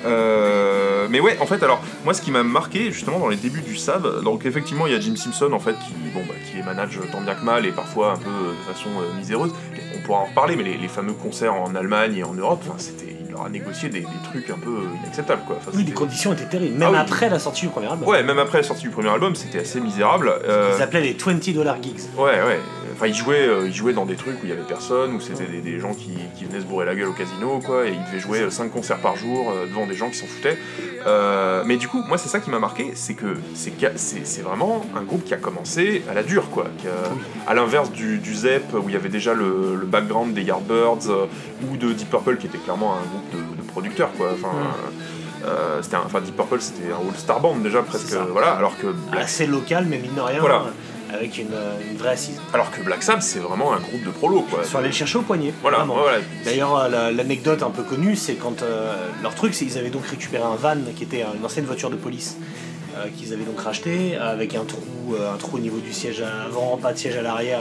S2: Euh, mais ouais, en fait, alors, moi, ce qui m'a marqué, justement, dans les débuts du SAB, donc effectivement, il y a Jim Simpson, en fait, qui, bon, bah, qui les manage tant bien que mal, et parfois un peu de façon euh, miséreuse. On pourra en reparler, mais les, les fameux concerts en Allemagne et en Europe, c'était, leur a négocié des, des trucs un peu euh, inacceptables, quoi. Enfin,
S1: Oui, les conditions étaient terribles, même
S2: Ah oui.
S1: après la sortie du premier album.
S2: Ouais, même après la sortie du premier album, c'était assez misérable. Euh,
S1: Ils appelaient les 20 dollar gigs.
S2: Ouais, ouais. Enfin, il jouait, euh, il jouait dans des trucs où il y avait personne, où c'était des, des gens qui, qui venaient se bourrer la gueule au casino, quoi, et il devait jouer 5 concerts par jour euh, devant des gens qui s'en foutaient. Euh, mais du coup, moi, c'est ça qui m'a marqué, c'est que c'est vraiment un groupe qui a commencé à la dure, quoi. qui a-
S1: Oui.
S2: à l'inverse du, du Zep, où il y avait déjà le, le background des Yardbirds, euh, ou de Deep Purple, qui était clairement un groupe de, de producteurs, quoi. Enfin, euh, c'était enfin, Deep Purple, c'était un all-star band déjà, presque. Voilà, alors que Black
S1: Assez local, mais mine de rien,
S2: Voilà.
S1: Avec une, euh, une vraie assise.
S2: Alors que Black Sabbath, c'est vraiment un groupe de prolos, quoi.
S1: Ils sont allés le chercher au poignet.
S2: Voilà.
S1: D'ailleurs, euh, la- l'anecdote un peu connue, c'est quand euh, leur truc, c'est qu'ils avaient donc récupéré un van qui était une ancienne voiture de police euh, qu'ils avaient donc racheté avec un trou, euh, un trou au niveau du siège avant, pas de siège à l'arrière.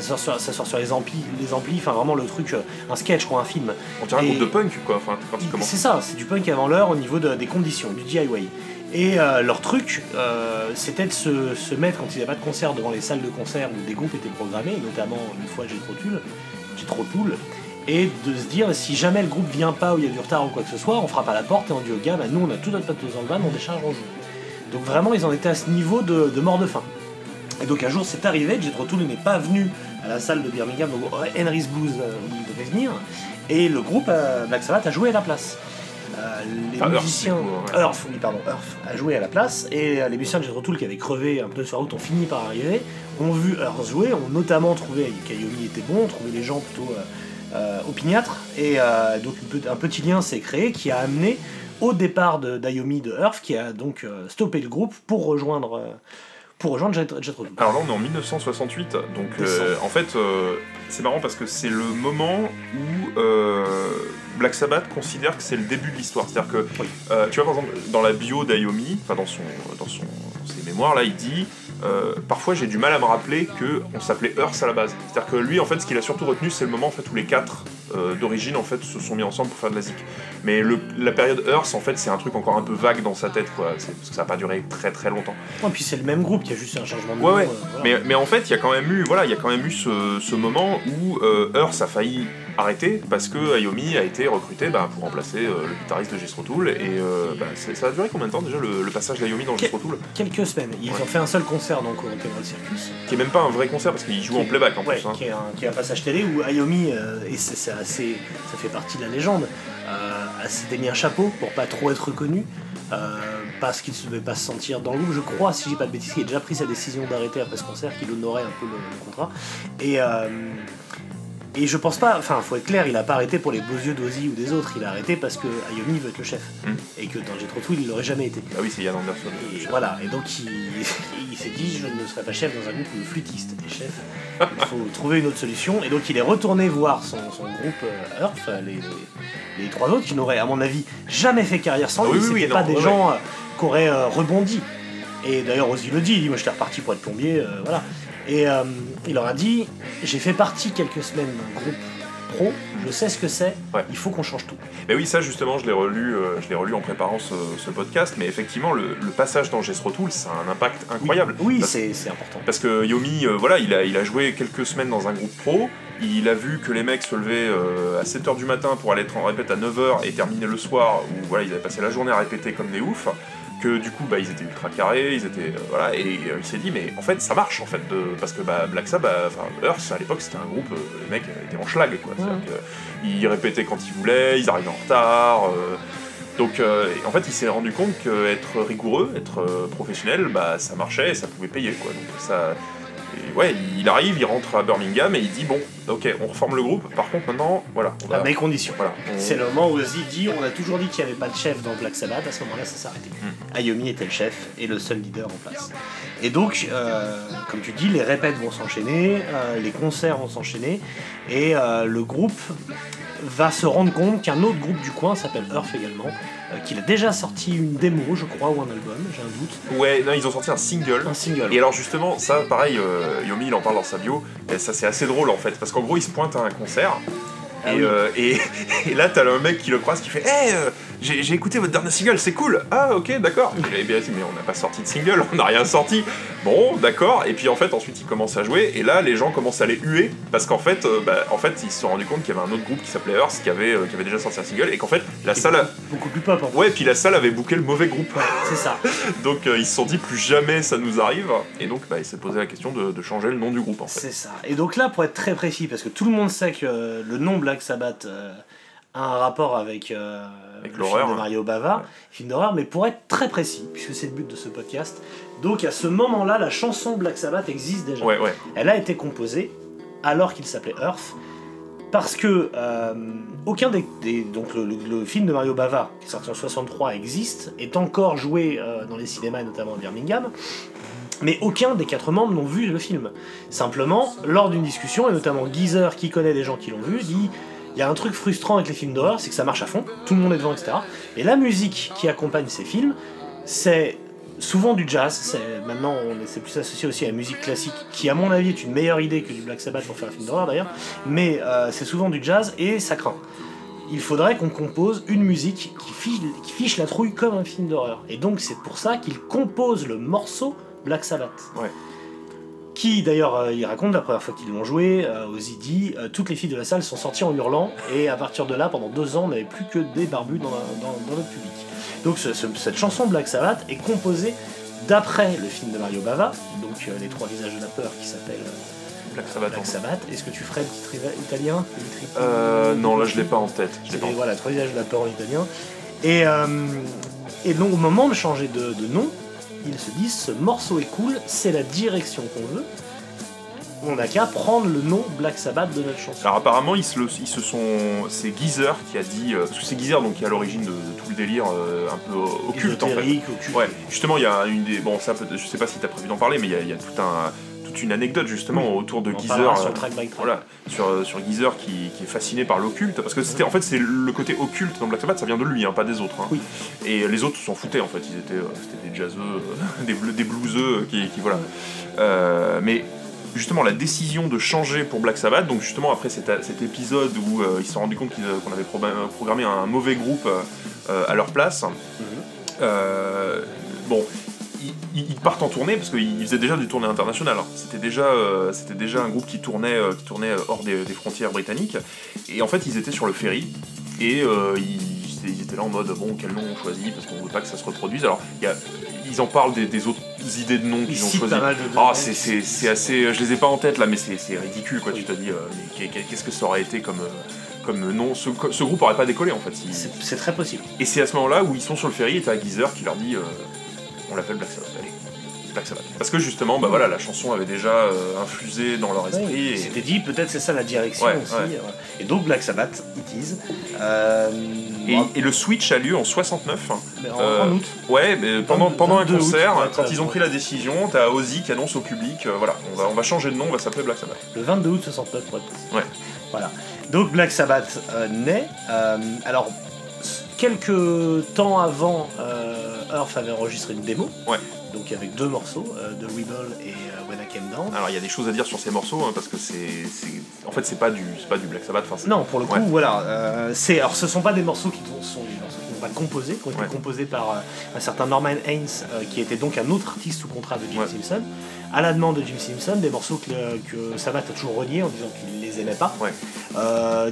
S1: Ça sort sur, ça sort sur les amplis, les amplis, enfin vraiment le truc, un sketch quoi, un film.
S2: On dirait un groupe de punk, quoi, enfin, quand
S1: C'est ça, c'est du punk avant l'heure au niveau de- des conditions, du DIY. Et euh, leur truc, euh, c'était de se, mettre quand il n'y avait pas de concert devant les salles de concert où des groupes étaient programmés, notamment une fois j'ai trop Tool, j'ai et de se dire si jamais le groupe vient pas ou il y a du retard ou quoi que ce soit, on frappe à la porte et on dit au gars, bah, nous on a tout notre pathos dans le on décharge, on joue. Donc vraiment ils en étaient à ce niveau de, mort de faim. Et donc un jour c'est arrivé, Jethro Tull n'est pas venu à la salle de Birmingham, donc Henry's Blues euh, devait venir, et le groupe euh, Black Sabbath a joué à la place. Euh, les
S2: Enfin,
S1: musiciens,
S2: du coup, ouais.
S1: Earth, oui, pardon, Earth a joué à la place, et euh, les musiciens de Jethro Tull qui avaient crevé un peu sur la route ont fini par arriver, ont vu Earth jouer, ont notamment trouvé qu'Ayomi était bon, ont trouvé les gens plutôt euh, opiniâtres, et donc un petit lien s'est créé qui a amené au départ d'Ayomi de Earth, qui a donc stoppé le groupe pour rejoindre, pour rejoindre Jet- Tull.
S2: Alors là, on est en 1968, donc euh, en fait, euh, c'est marrant parce que c'est le moment où euh, Black Sabbath considère que c'est le début de l'histoire. C'est-à-dire que,
S1: Oui.
S2: tu vois, par exemple, dans la bio d'Ayomi, enfin dans, son, dans, son, dans ses mémoires, là, il dit euh, Parfois, j'ai du mal à me rappeler qu'on s'appelait Earth à la base. C'est-à-dire que lui, en fait, ce qu'il a surtout retenu, c'est le moment en fait, où les quatre euh, d'origine en fait se sont mis ensemble pour faire de la zik. Mais le, la période Earth en fait c'est un truc encore un peu vague dans sa tête quoi, parce que ça n'a pas duré très très longtemps.
S1: Et puis c'est le même groupe qui a juste un changement de
S2: Ouais
S1: nom.
S2: ouais.
S1: euh, voilà.
S2: Mais, mais en fait il y a quand même eu voilà il y a quand même eu ce, ce moment où Earth a failli arrêter parce que Ayomi a été recruté bah, pour remplacer euh, le guitariste de Jethro Tull et euh, bah, ça a duré combien de temps déjà le, le passage d'Ayomi dans Jethro Tull?
S1: Quelques semaines. Ils
S2: Ouais.
S1: ont fait un seul concert donc au Rock'n'Roll Circus.
S2: qui est même pas un vrai concert parce qu'il joue
S1: Qui
S2: en playback en
S1: Ouais,
S2: plus. hein.
S1: qui, est un, qui est un passage télé où Ayomi, euh, et c'est assez, ça fait partie de la légende, s'était mis un chapeau pour pas trop être reconnu, parce qu'il ne devait pas se sentir dans le groupe. Je crois, si j'ai pas de bêtises, qu'il a déjà pris sa décision d'arrêter après ce concert, qu'il honorait un peu le, le contrat. Et, et je pense pas, enfin, faut être clair, il a pas arrêté pour les beaux yeux d'Ozzy ou des autres, il a arrêté parce que Ayomi veut être le chef.
S2: Mm.
S1: Et que dans Jethro Tull, il l'aurait jamais été.
S2: Ah oui c'est Yann Anderson.
S1: Et
S2: chef.
S1: voilà, et donc il, il s'est dit je ne serai pas chef dans un groupe où le flûtiste est chef. Il faut trouver une autre solution. Et donc il est retourné voir son, son groupe euh, Earth, les, les- les trois autres qui n'auraient, à mon avis, jamais fait carrière sans
S2: Ah
S1: lui.
S2: oui, oui,
S1: C'était
S2: oui,
S1: pas
S2: non,
S1: des
S2: ouais,
S1: gens euh, qui auraient euh, rebondi. Et d'ailleurs Ozzy le dit, il dit moi j'étais reparti pour être plombier, euh, voilà. Et euh, il leur a dit j'ai fait partie quelques semaines d'un groupe pro, je sais ce que c'est,
S2: Ouais.
S1: il faut qu'on change tout.
S2: Mais oui, ça justement, je l'ai relu, euh, je l'ai relu en préparant ce, ce podcast, mais effectivement, le, le passage dans Jethro Tull, ça a un impact incroyable.
S1: Oui, c'est c'est important.
S2: Parce que Yomi, euh, voilà, il a, il a joué quelques semaines dans un groupe pro, il a vu que les mecs se levaient euh, à 7h du matin pour aller être en répète à 9h et terminer le soir, où voilà, ils avaient passé la journée à répéter comme des oufs, que du coup, bah, ils étaient ultra carrés, ils étaient, euh, voilà, et euh, il s'est dit, mais en fait, ça marche, en fait, de, parce que bah, Black Sabbath, enfin, Earth, à l'époque, c'était un groupe, euh, les mecs euh, étaient en schlag, quoi. Que, ils répétaient quand ils voulaient, ils arrivaient en retard, donc en fait il s'est rendu compte qu'être rigoureux, être professionnel, bah ça marchait et ça pouvait payer quoi. Donc ça. Et ouais, il arrive, il rentre à Birmingham et il dit bon, ok, on reforme le groupe. Par contre maintenant, voilà, on va.
S1: À mes conditions.
S2: Voilà, on-
S1: C'est le moment où Ozzy dit on a toujours dit qu'il n'y avait pas de chef dans Black Sabbath, à ce moment-là ça s'est arrêté.
S2: Hmm.
S1: Ayomi était le chef et le seul leader en place. Et donc, euh, comme tu dis, les répètes vont s'enchaîner, euh, les concerts vont s'enchaîner, et euh, le groupe va se rendre compte qu'un autre groupe du coin s'appelle Earth également, qu'il a déjà sorti une démo, je crois, ou un album, j'ai un doute,
S2: Ouais, non, ils ont sorti un single.
S1: un single.
S2: Et alors justement, ça pareil, euh, Yomi il en parle dans sa bio, et ça c'est assez drôle en fait, parce qu'en gros il se pointe à un concert,
S1: Ah
S2: et,
S1: oui.
S2: euh, et, et là t'as un mec qui le croise qui fait Hé, j'ai j'ai écouté votre dernier single, c'est cool Ah ok, d'accord. Mais on n'a pas sorti de single, on n'a rien sorti. Bon, d'accord. Et puis en fait, ensuite il commence à jouer, et là les gens commencent à les huer, parce qu'en fait, euh, bah, en fait ils se sont rendus compte qu'il y avait un autre groupe qui s'appelait Earth qui avait, euh, qui avait déjà sorti un single, et qu'en fait la
S1: Et
S2: salle. A...
S1: Beaucoup plus pop en fait.
S2: Ouais, puis la salle avait booké le mauvais groupe.
S1: C'est ça.
S2: Donc euh, ils se sont dit plus jamais ça nous arrive et donc bah, il s'est posé la question de, de changer le nom du groupe en fait.
S1: C'est ça. Et donc là, pour être très précis, parce que tout le monde sait que le nom Black Sabbath a un rapport avec, euh,
S2: Avec
S1: le
S2: l'horreur,
S1: film de
S2: hein.
S1: Mario Bava,
S2: Ouais.
S1: film d'horreur, mais pour être très précis, puisque c'est le but de ce podcast, donc à ce moment-là, la chanson Black Sabbath existe déjà.
S2: Ouais ouais.
S1: Elle a été composée alors qu'il s'appelait Earth, parce que euh, aucun des, des- donc le, le- le film de Mario Bava qui est sorti en 63 existe, est encore joué euh, dans les cinémas et notamment à Birmingham. Mais aucun des quatre membres n'ont vu le film. Simplement, lors d'une discussion, et notamment Geezer, qui connaît des gens qui l'ont vu, dit il y a un truc frustrant avec les films d'horreur, c'est que ça marche à fond, tout le monde est devant, etc. Et la musique qui accompagne ces films, c'est souvent du jazz. Maintenant, on est- c'est plus associé aussi à la musique classique, qui à mon avis est une meilleure idée que du Black Sabbath pour faire un film d'horreur d'ailleurs. Mais euh, c'est souvent du jazz et ça craint. Il faudrait qu'on compose une musique qui fiche, qui fiche la trouille comme un film d'horreur. Et donc c'est pour ça qu'il compose le morceau Black Sabbath.
S2: Ouais.
S1: Qui d'ailleurs, euh, il raconte la première fois qu'ils l'ont joué, euh, aux Idi, euh, toutes les filles de la salle sont sorties en hurlant, et à partir de là, pendant deux ans, on n'avait plus que des barbus dans, la- dans, dans le public. Donc ce- ce- cette chanson Black Sabbath est composée d'après le film de Mario Bava, donc euh, Les Trois Visages de la Peur, qui s'appelle
S2: Black Sabbath.
S1: Black. Sabbath. Est-ce que tu ferais le titre ita- italien le
S2: non là je l'ai pas en tête. Je l'ai
S1: c'est
S2: pas en tête.
S1: voilà, Trois Visages de la Peur en italien. Et, et donc au moment de changer de, de nom, ils se disent ce morceau est cool, c'est la direction qu'on veut. On n'a qu'à prendre le nom Black Sabbath de notre chanson.
S2: Alors apparemment ils se, le- ils se sont c'est Geezer qui a dit euh, parce que c'est Geezer donc qui est à l'origine de, de tout le délire euh, un peu occulte en fait.
S1: Occulte.
S2: Ouais, justement, il y a une des. Bon, ça, peut- je sais pas si t'as prévu d'en parler, mais il y a, il y a tout un, toute une anecdote justement
S1: Oui.
S2: autour de Geezer.
S1: parlera sur
S2: euh,
S1: Track.
S2: Voilà, sur, euh, sur Geezer qui, qui est fasciné par l'occulte, parce que c'était en fait c'est le côté occulte dans Black Sabbath, ça vient de lui, hein, pas des autres. hein.
S1: Oui.
S2: Et les autres s'en foutaient en fait, ils étaient, euh, c'était des jazzeux, euh, des, des blueseux qui, qui voilà. Euh, mais justement la décision de changer pour Black Sabbath, donc justement après cet, cet épisode où euh, ils se sont rendus compte qu'on avait pro- programmé un mauvais groupe euh, euh, à leur place, euh, bon, ils, partent en tournée parce qu'ils faisaient déjà du tournée international. hein. C'était déjà, euh, c'était déjà un groupe qui tournait, euh, qui tournait hors des, des frontières britanniques. Et en fait, ils étaient sur le ferry et euh, ils, ils étaient là en mode bon, quel nom on choisit parce qu'on veut pas que ça se reproduise. Alors, il y a- ils en parlent des, des autres idées de noms
S1: Ils
S2: qu'ils ont choisi. Ah, c'est, assez. Je les ai pas en tête là, mais c'est, ridicule quoi. Tu te dis, euh, mais qu'est- qu'est-ce que ça aurait été comme. euh, comme nom, ce, ce groupe aurait pas décollé en fait.
S1: C'est c'est très possible.
S2: et c'est à ce moment-là où ils sont sur le ferry et t'as Geezer qui leur dit euh, on l'appelle Black Sabbath, allez, Black Sabbath. Parce que justement, bah voilà, la chanson avait déjà euh, infusé dans leur esprit. Et-
S1: C'était dit, peut-être c'est ça la direction
S2: Ouais,
S1: aussi.
S2: ouais.
S1: euh, Et donc Black Sabbath, it is. Euh,
S2: Et, le switch a lieu en 69.
S1: mais en,
S2: euh,
S1: en août.
S2: Ouais, mais pendant,
S1: 22
S2: pendant un
S1: 22 août,
S2: concert, quand ils ont pris la décision, t'as Ozzy qui annonce au public, voilà, on va, on va changer de nom, on va s'appeler Black Sabbath.
S1: Le 22 août 69 pour être.
S2: Ouais.
S1: Voilà. Donc Black Sabbath naît. Alors, quelques temps avant, Earth avait enregistré une démo.
S2: Ouais.
S1: Donc avec deux morceaux, euh, de Rebel et euh, When I Came Down.
S2: Alors il y a des choses à dire sur ces morceaux, hein, parce que c'est, En fait, c'est pas, du, c'est pas du Black Sabbath, enfin,
S1: Non, pour le coup,
S2: Ouais.
S1: voilà. euh, c'est, alors, ce sont pas des morceaux qui sont des morceaux qui n'ont pas composé, qui ont été
S2: Ouais.
S1: composés par euh, un certain Norman Haynes, qui était donc un autre artiste sous contrat de Jim
S2: Ouais.
S1: Simpson. À la demande de Jim Simpson, des morceaux que, que Sabbath a toujours renié en disant qu'il les aimait pas.
S2: Ouais.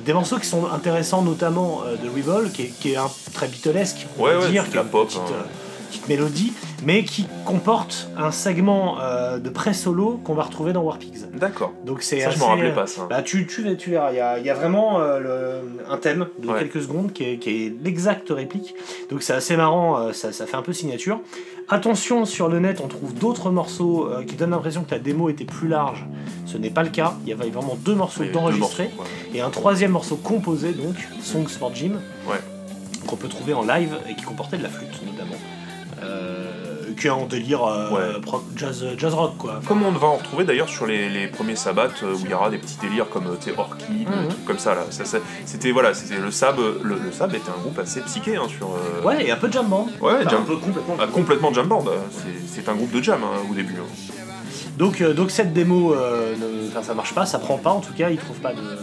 S1: Des morceaux qui sont intéressants, notamment de Rebel, qui est, qui est un très Beatlesque, on
S2: ouais,
S1: dire, qui
S2: de la pop,
S1: petite,
S2: hein.
S1: Euh, petite mélodie, mais qui comporte un segment euh, de pré-solo qu'on va retrouver dans War Pigs.
S2: D'accord.
S1: Donc c'est
S2: Ça, je
S1: assez,
S2: m'en rappelais
S1: euh,
S2: pas, ça.
S1: bah, tu, tu, tu verras, il y a, y a vraiment euh, le- un thème de
S2: Ouais.
S1: quelques secondes qui est, qui est l'exacte réplique. Donc c'est assez marrant, euh, ça, ça fait un peu signature. Attention, sur le net, on trouve d'autres morceaux euh, qui donnent l'impression que la démo était plus large. Ce n'est pas le cas. Il y avait vraiment deux morceaux d'enregistrés et un troisième morceau composé, donc Songs for Jim,
S2: Ouais.
S1: qu'on peut trouver en live et qui comportait de la flûte notamment. Euh, en délire euh,
S2: Ouais.
S1: pro- jazz, jazz rock quoi. Enfin,
S2: Comme on va en retrouver d'ailleurs sur les, les premiers sabbats euh, où il y aura des petits délires comme euh, Orchid, des trucs comme ça là. Ça, ça- c'était voilà, c'était le Sab, le, le Sab était un groupe assez psyché hein, sur. euh,
S1: Ouais, et un peu de jam band.
S2: Ouais,
S1: Enfin,
S2: jam-
S1: un peu complètement.
S2: ah, complètement jam band. C'est- C'est un groupe de jam hein, au début. hein.
S1: Donc, euh, donc cette démo, euh, ne- enfin, ça marche pas, ça prend pas en tout cas, ils trouvent pas de, de- de-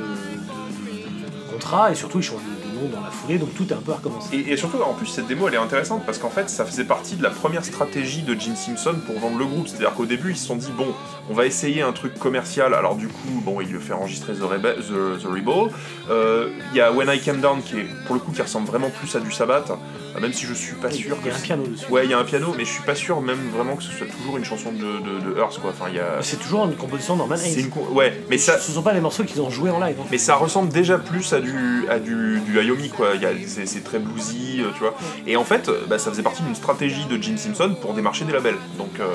S1: de- de contrat et surtout ils changent nom dans la foulée, donc tout est un peu à recommencer.
S2: Et, et surtout, en plus, cette démo elle est intéressante parce qu'en fait, ça faisait partie de la première stratégie de Jim Simpson pour vendre le groupe. C'est-à-dire qu'au début, ils se sont dit bon, on va essayer un truc commercial. Alors du coup, bon, il lui fait enregistrer The, Rebe- The, The Rebel. Euh, Il y a When I Came Down qui est pour le coup qui ressemble vraiment plus à du Sabbath, euh, même si je suis pas
S1: Il
S2: sûr
S1: y a
S2: que
S1: un piano dessus.
S2: Ouais, il y a un piano, mais je suis pas sûr même vraiment que ce soit toujours une chanson de, de, de Earth, quoi. Enfin, il y a.
S1: C'est toujours une composition Hayes.
S2: une Ouais, mais ça,
S1: Ce sont pas les morceaux qu'ils ont joués en live. hein.
S2: mais ça ressemble déjà plus à du, à du, du Ayomi, quoi. C'est très bluesy, euh, tu vois. Et en fait, euh, bah, ça faisait partie d'une stratégie de Gene Simpson pour démarcher des labels. Donc, euh,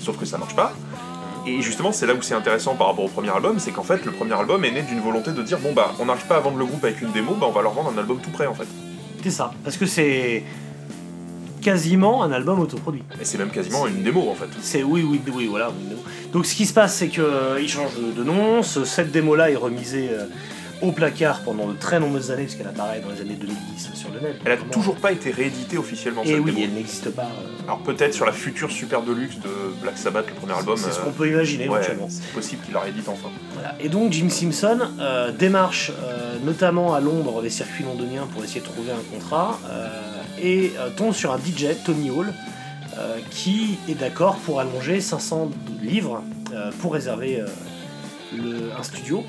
S2: sauf que ça marche pas. Et justement, c'est là où c'est intéressant par rapport au premier album, c'est qu'en fait, le premier album est né d'une volonté de dire bon bah, on n'arrive pas à vendre le groupe avec une démo, bah on va leur vendre un album tout prêt en fait.
S1: C'est ça, parce que c'est quasiment un album autoproduit.
S2: Et c'est même quasiment une démo en fait.
S1: C'est oui, oui, oui, voilà. Donc ce qui se passe, c'est qu'ils changent de, de nom. Ce- cette démo-là est remisée euh, au placard pendant de très nombreuses années, puisqu'elle apparaît dans les années 2010 sur le net.
S2: Elle a
S1: Vraiment.
S2: toujours pas été rééditée officiellement
S1: Et
S2: cette
S1: oui,
S2: démo.
S1: elle n'existe pas. euh,
S2: Alors peut-être sur la future Super Deluxe de Black Sabbath, le premier album.
S1: c'est ce
S2: euh,
S1: qu'on peut imaginer
S2: ouais,
S1: éventuellement.
S2: c'est possible qu'il la réédite enfin.
S1: Voilà. Et donc Jim Simpson euh, démarche euh, notamment à Londres les circuits londoniens pour essayer de trouver un contrat et tombe sur un DJ, Tony Hall, qui est d'accord pour allonger 500 livres pour réserver le- un studio.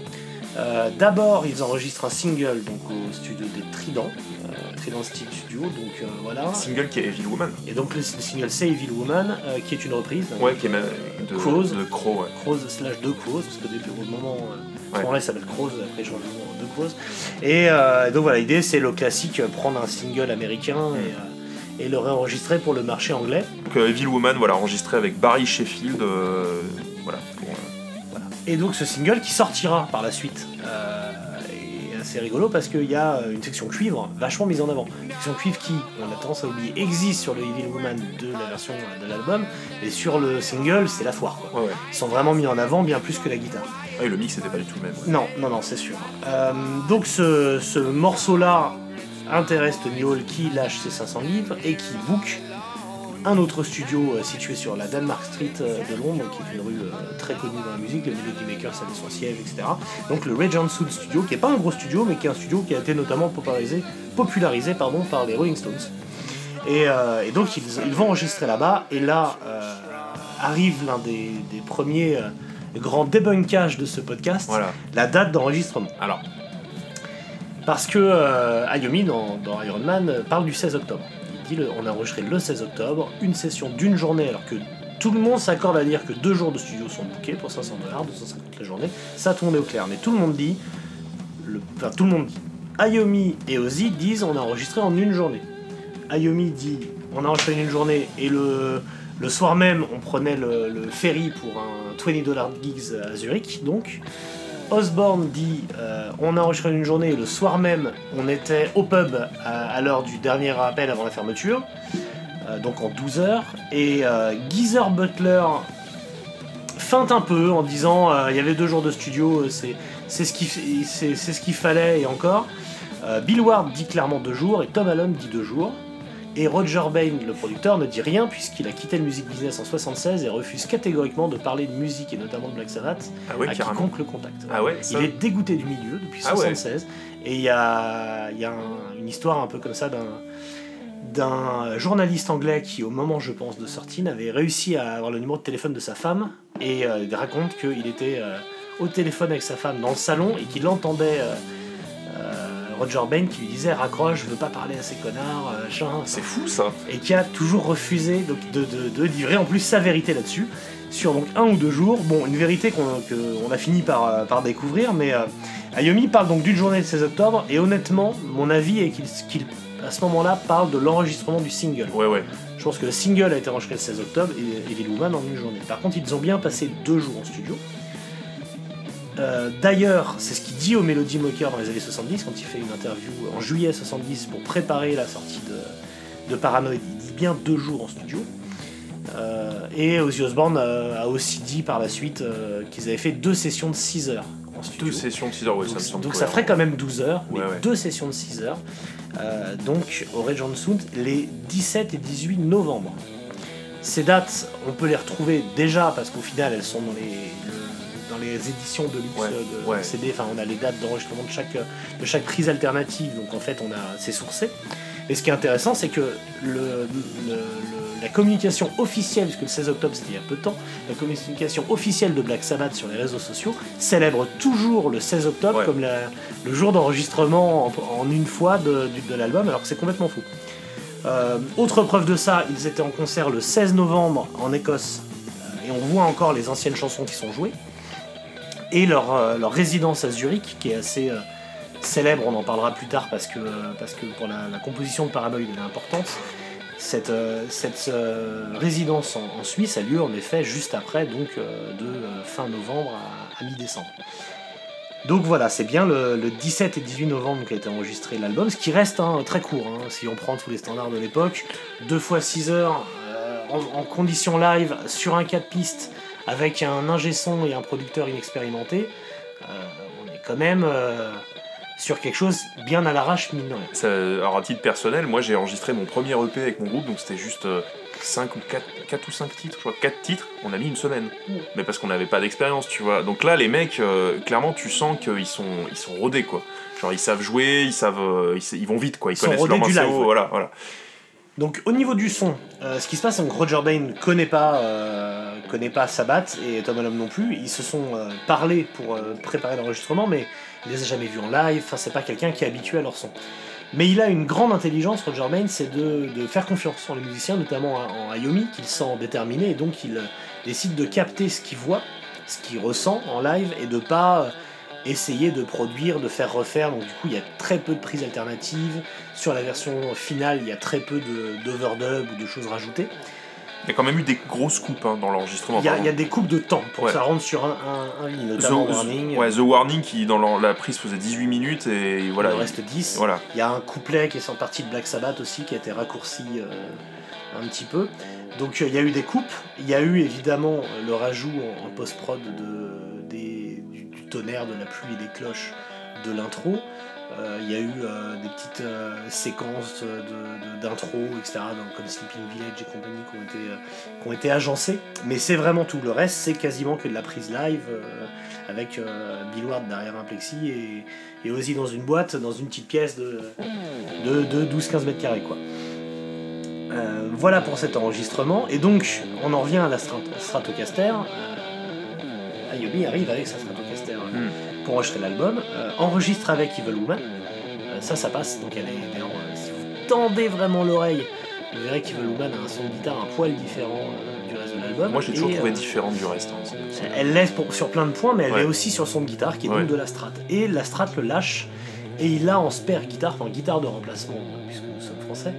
S1: Euh, D'abord, ils enregistrent un single donc au studio des Trident, euh, Trident Steel Studio, donc euh, voilà.
S2: Single qui est Evil Woman.
S1: Et donc le, le single c'est Evil Woman, euh, qui est une reprise.
S2: Ouais, qui est même de
S1: Crows.
S2: de Crow, ouais.
S1: Crows slash de Crows, parce qu'au début, au moment,
S2: Ouais.
S1: moment-là, il s'appelle Crows, après, en de Crows. Et donc voilà, l'idée, c'est le classique, prendre un single américain et, euh, et le réenregistrer pour le marché anglais.
S2: Donc Evil Woman, voilà, enregistré avec Barry Sheffield, euh,
S1: Et donc ce single qui sortira par la suite euh, est assez rigolo parce qu'il y a une section cuivre vachement mise en avant. Une section cuivre qui, on a tendance à oublier, existe sur le Evil Woman de la version euh, de l'album, et sur le single, c'est la foire. Quoi.
S2: ouais, ouais.
S1: Ils sont vraiment mis en avant bien plus que la guitare.
S2: Ah, et le mix était pas du tout le même. ouais.
S1: Non, non, non, c'est sûr. Euh, donc ce, ce morceau-là intéresse Tony Hall qui lâche ses 500 livres et qui book un autre studio euh, situé sur la Denmark Street euh, de Londres, qui est une rue euh, très connue dans la musique, le Melody Makers avait son siège, etc. Donc le Regent Sood Studio, qui est pas un gros studio, mais qui est un studio qui a été notamment popularisé, popularisé pardon, par les Rolling Stones. Et, et donc ils, ils vont enregistrer là-bas, et là arrive l'un des, des premiers grands débunkages de ce podcast,
S2: Voilà.
S1: la date d'enregistrement.
S2: Alors,
S1: Parce que Ayomi, dans, dans Iron Man, parle du 16 octobre. On a enregistré le 16 octobre, une session d'une journée, alors que tout le monde s'accorde à dire que deux jours de studio sont bookés pour 500 dollars, 250 la journée. Ça, est au clair. Mais tout le monde dit, le, enfin tout le monde dit, Ayomi et Ozzy disent on a enregistré en une journée. Ayomi dit on a enregistré en une journée et le, soir même on prenait le, le ferry pour un 20 dollars gigs à Zurich donc. Osborne dit euh, on a enregistré en une journée et le soir même on était au pub à, à l'heure du dernier appel avant la fermeture, euh, donc en 12 heures. Et euh, Geezer Butler feinte un peu en disant euh, il y avait deux jours de studio, euh, c'est ce qu'il fallait et encore. Euh, Bill Ward dit clairement deux jours et Tom Allen dit deux jours. Et Roger Bain, le producteur, ne dit rien puisqu'il a quitté le music business en 76 et refuse catégoriquement de parler de musique et notamment de Black Sabbath
S2: ah ouais,
S1: à
S2: carrément.
S1: quiconque le contacte.
S2: Ah ouais, ça-
S1: Il est dégoûté du milieu depuis
S2: Ah ouais.
S1: 76 et il y a, il y a un- une histoire un peu comme ça d'un d'un journaliste anglais qui, au moment, je pense, de sortie, n'avait réussi à avoir le numéro de téléphone de sa femme et euh, il raconte qu'il était euh, au téléphone avec sa femme dans le salon et qu'il entendait euh, Roger Bain qui lui disait raccroche, je veux pas parler à ces connards, euh, machin.
S2: C'est fou ça.
S1: et qui a toujours refusé donc, de, de- de livrer en plus sa vérité là-dessus sur donc un ou deux jours. Bon, une vérité qu'on a fini par, euh, par découvrir, mais euh, Ayomi parle donc d'une journée de 16 octobre, et honnêtement, mon avis est qu'il à ce moment-là parle de l'enregistrement du single.
S2: Ouais, ouais.
S1: Je pense que le single a été enregistré le 16 octobre et, et Woman en une journée. Par contre, ils ont bien passé deux jours en studio. Euh, D'ailleurs, c'est ce qu'il dit au Melody Mocker dans les années 70 quand il fait une interview en juillet 70 pour préparer la sortie de, de Paranoid. Il dit bien deux jours en studio. Euh, et Ozzy Osbourne euh, a aussi dit par la suite qu'ils avaient fait deux sessions de 6 heures en studio.
S2: Deux sessions de 6 heures,
S1: Donc,
S2: ça me semble
S1: donc ça ferait quand même 12 heures, mais
S2: Ouais, ouais.
S1: deux sessions de 6 heures. Euh, donc au Regent Sound, les 17 et 18 novembre. Ces dates, on peut les retrouver déjà parce qu'au final, elles sont dans les, le- dans les éditions de luxe
S2: Ouais,
S1: euh, de
S2: ouais.
S1: CD. Enfin, on a les dates d'enregistrement de chaque, de chaque prise alternative, donc en fait, on a c'est sourcé. Et ce qui est intéressant, c'est que le, le- le- la communication officielle, puisque le 16 octobre c'était il y a peu de temps, la communication officielle de Black Sabbath sur les réseaux sociaux célèbre toujours le 16 octobre
S2: Ouais.
S1: comme la- le jour d'enregistrement en, en une fois de l'album, alors que c'est complètement fou. Euh, autre preuve de ça, ils étaient en concert le 16 novembre en Écosse, euh, et on voit encore les anciennes chansons qui sont jouées, et leur, euh, leur résidence à Zurich, qui est assez euh, célèbre, on en parlera plus tard parce que, parce que pour la, composition de Paranoid elle est importante. Cette, euh, cette euh, résidence en, Suisse a lieu en effet juste après, donc euh, de euh, fin novembre à, mi-décembre. Donc voilà, c'est bien le, le 17 et 18 novembre qu'a été enregistré l'album, ce qui reste hein, très court, hein, si on prend tous les standards de l'époque. Deux fois 6 heures euh, en, en condition live sur un 4 pistes avec un ingé son et un producteur inexpérimenté, euh, on est quand même euh, sur quelque chose bien à l'arrache, mine de rien.
S2: Ça- alors à titre personnel, moi j'ai enregistré mon premier EP avec mon groupe, donc c'était juste 5 ou 4, 4 ou 5 titres, je crois 4 titres, on a mis une semaine. Mais parce qu'on n'avait pas d'expérience, tu vois. Donc là les mecs, euh, clairement tu sens qu'ils sont, ils sont rodés quoi. Genre ils savent jouer, ils savent, euh, ils, vont vite quoi, ils,
S1: Ils sont
S2: connaissent
S1: rodés
S2: leur
S1: du
S2: morceau,
S1: live, ouais.
S2: voilà, voilà.
S1: Donc au niveau du son, euh, ce qui se passe, c'est que Roger Bain connaît pas, euh, connaît pas Sabbath et Tom Allen non plus. Ils se sont euh, parlé pour préparer l'enregistrement, mais il les a jamais vus en live. Enfin, c'est pas quelqu'un qui est habitué à leur son. Mais il a une grande intelligence, Roger Bain, c'est de, de faire confiance en les musiciens, notamment en Ayomi, qu'il sent déterminé, et donc il décide de capter ce qu'il voit, ce qu'il ressent en live, et de pas essayer de produire, de faire refaire. Donc du coup, il y a très peu de prises alternatives. Sur la version finale, il y a très peu d'overdub ou de choses rajoutées.
S2: Il y a quand même eu des grosses coupes hein, dans l'enregistrement.
S1: Il y, a, y des coupes de temps pour
S2: Ouais.
S1: que ça rentre sur un, un, un ligne, notamment
S2: The,
S1: Warning.
S2: ouais, The Warning qui dans la, prise faisait 18 minutes et voilà.
S1: il en reste 10.
S2: Voilà.
S1: Il y a un couplet qui est en partie de Black Sabbath aussi, qui a été raccourci euh, un petit peu. Donc euh, il y a eu des coupes. Il y a eu évidemment le rajout en, en post-prod de, tonnerre, de la pluie et des cloches de l'intro. Euh, Il y a eu euh, des petites euh, séquences de- de- d'intro, etc., comme Sleeping Village et compagnie, qui ont été, qui ont été agencées. Mais c'est vraiment tout. Le reste, c'est quasiment que de la prise live, avec Bill Ward derrière un plexi et, et Ozzy dans une boîte, dans une petite pièce de, de, de 12-15 mètres carrés. Quoi. Voilà pour cet enregistrement. Et donc, on en revient à la Strat- Stratocaster. Ayomi arrive avec sa Stratocaster euh, pour enregistrer l'album. Euh, enregistre avec Evil Woman. Euh, ça, ça passe. Donc, elle est, euh, si vous tendez vraiment l'oreille, vous verrez qu'Evil Woman a un son de guitare un poil différent du reste de l'album.
S2: Moi, j'ai toujours trouvé différente du reste. hein,
S1: elle pour- sur plein de points, mais elle
S2: Ouais.
S1: est aussi sur son de guitare qui est
S2: Ouais.
S1: donc de la Strat. Et la Strat le lâche, et il a en spare guitare, enfin guitare de remplacement, puisque nous sommes français,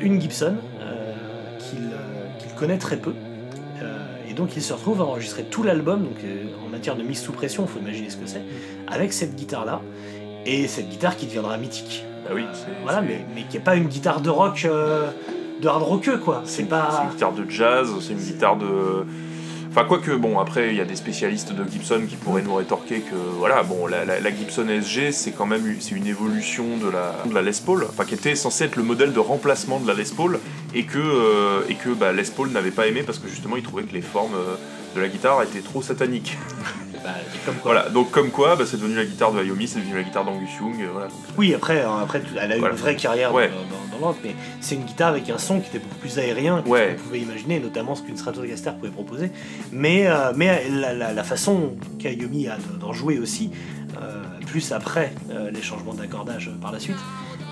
S1: une Gibson qu'il qu'il connaît très peu. Et donc il se retrouve à enregistrer tout l'album, donc euh, en matière de mise sous pression, il faut imaginer ce que c'est, avec cette guitare-là. Et cette guitare qui deviendra mythique.
S2: Bah oui, c'est-
S1: voilà,
S2: c'est-
S1: mais, mais qui est pas une guitare de rock, euh, de hard rockeux quoi.
S2: C'est
S1: C'est
S2: une,
S1: pas.
S2: c'est une guitare de jazz, c'est une guitare de. Enfin, quoique, bon, après, il y a des spécialistes de Gibson qui pourraient nous rétorquer que, voilà, bon, la, Gibson SG, c'est quand même c'est une évolution de la, de la Les Paul, enfin, qui était censée être le modèle de remplacement de la Les Paul, et que, euh, et que bah, Les Paul n'avait pas aimé parce que justement, il trouvait que les formes euh, de la guitare étaient trop sataniques.
S1: Bah, comme quoi.
S2: Voilà, donc comme quoi, bah, c'est devenu la guitare de Ayomi, c'est devenu la guitare d'Angus Young, euh, voilà. donc,
S1: Oui, après, hein, après elle a eu
S2: Voilà.
S1: une vraie carrière
S2: Ouais.
S1: dans, dans, dans l'autre, mais c'est une guitare avec un son qui était beaucoup plus aérien que
S2: Ouais.
S1: ce qu'on pouvait imaginer, notamment ce qu'une Stratocaster pouvait proposer. Mais, euh, mais la, la- la façon qu'Ayomi a de- d'en jouer aussi, euh, plus après euh, les changements d'accordage par la suite,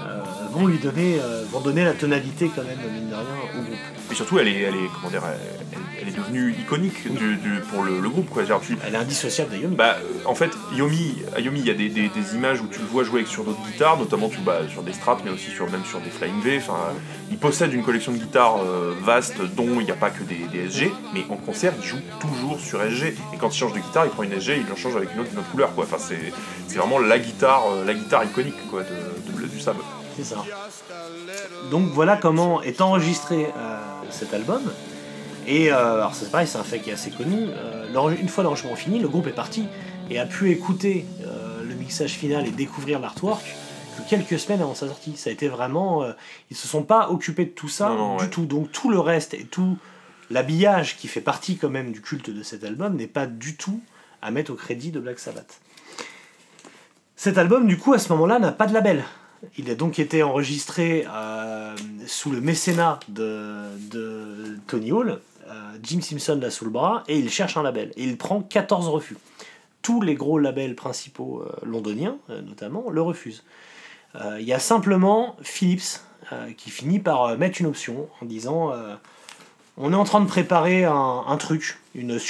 S1: euh, vont lui donner, euh, vont donner la tonalité quand même, mine de rien, au groupe.
S2: Et surtout, elle est, elle est, comment dire, elle, elle est devenue iconique du- du- pour le, le groupe, quoi. Genre, tu,
S1: Elle est indissociable d'Ayomi.
S2: Bah, euh, en fait, Yomi, Yomi, il y a des, des- des images où tu le vois jouer avec sur d'autres guitares, notamment tu, bah, sur des Strats, mais aussi sur, même sur des Flying V. Enfin, il possède une collection de guitares euh, vaste, dont il n'y a pas que des, des SG, mais en concert, il joue toujours sur SG. Et quand il change de guitare, il prend une SG, il en change avec une autre, une autre couleur, quoi. Enfin, c'est, c'est vraiment la guitare, euh, la guitare iconique, quoi, de, de- du Sab.
S1: C'est ça. Donc voilà comment est enregistré euh, cet album. Et euh, alors c'est pareil, c'est un fait qui est assez connu. Euh, une fois l'enregistrement fini, le groupe est parti et a pu écouter euh, le mixage final et découvrir l'artwork que quelques semaines avant sa sortie. Ça a été vraiment, ils se sont pas occupés de tout ça
S2: Non, non,
S1: du
S2: ouais.
S1: tout. Donc tout le reste et tout l'habillage qui fait partie quand même du culte de cet album n'est pas du tout à mettre au crédit de Black Sabbath. Cet album, du coup, à ce moment-là, n'a pas de label. Il a donc été enregistré sous le mécénat de, de Tony Hall. Euh, Jim Simpson l'a sous le bras et il cherche un label. Et il prend 14 refus. Tous les gros labels principaux euh, londoniens, euh, notamment, le refusent. Il y a simplement Philips qui finit par mettre une option en disant on est en train de préparer un, truc, une,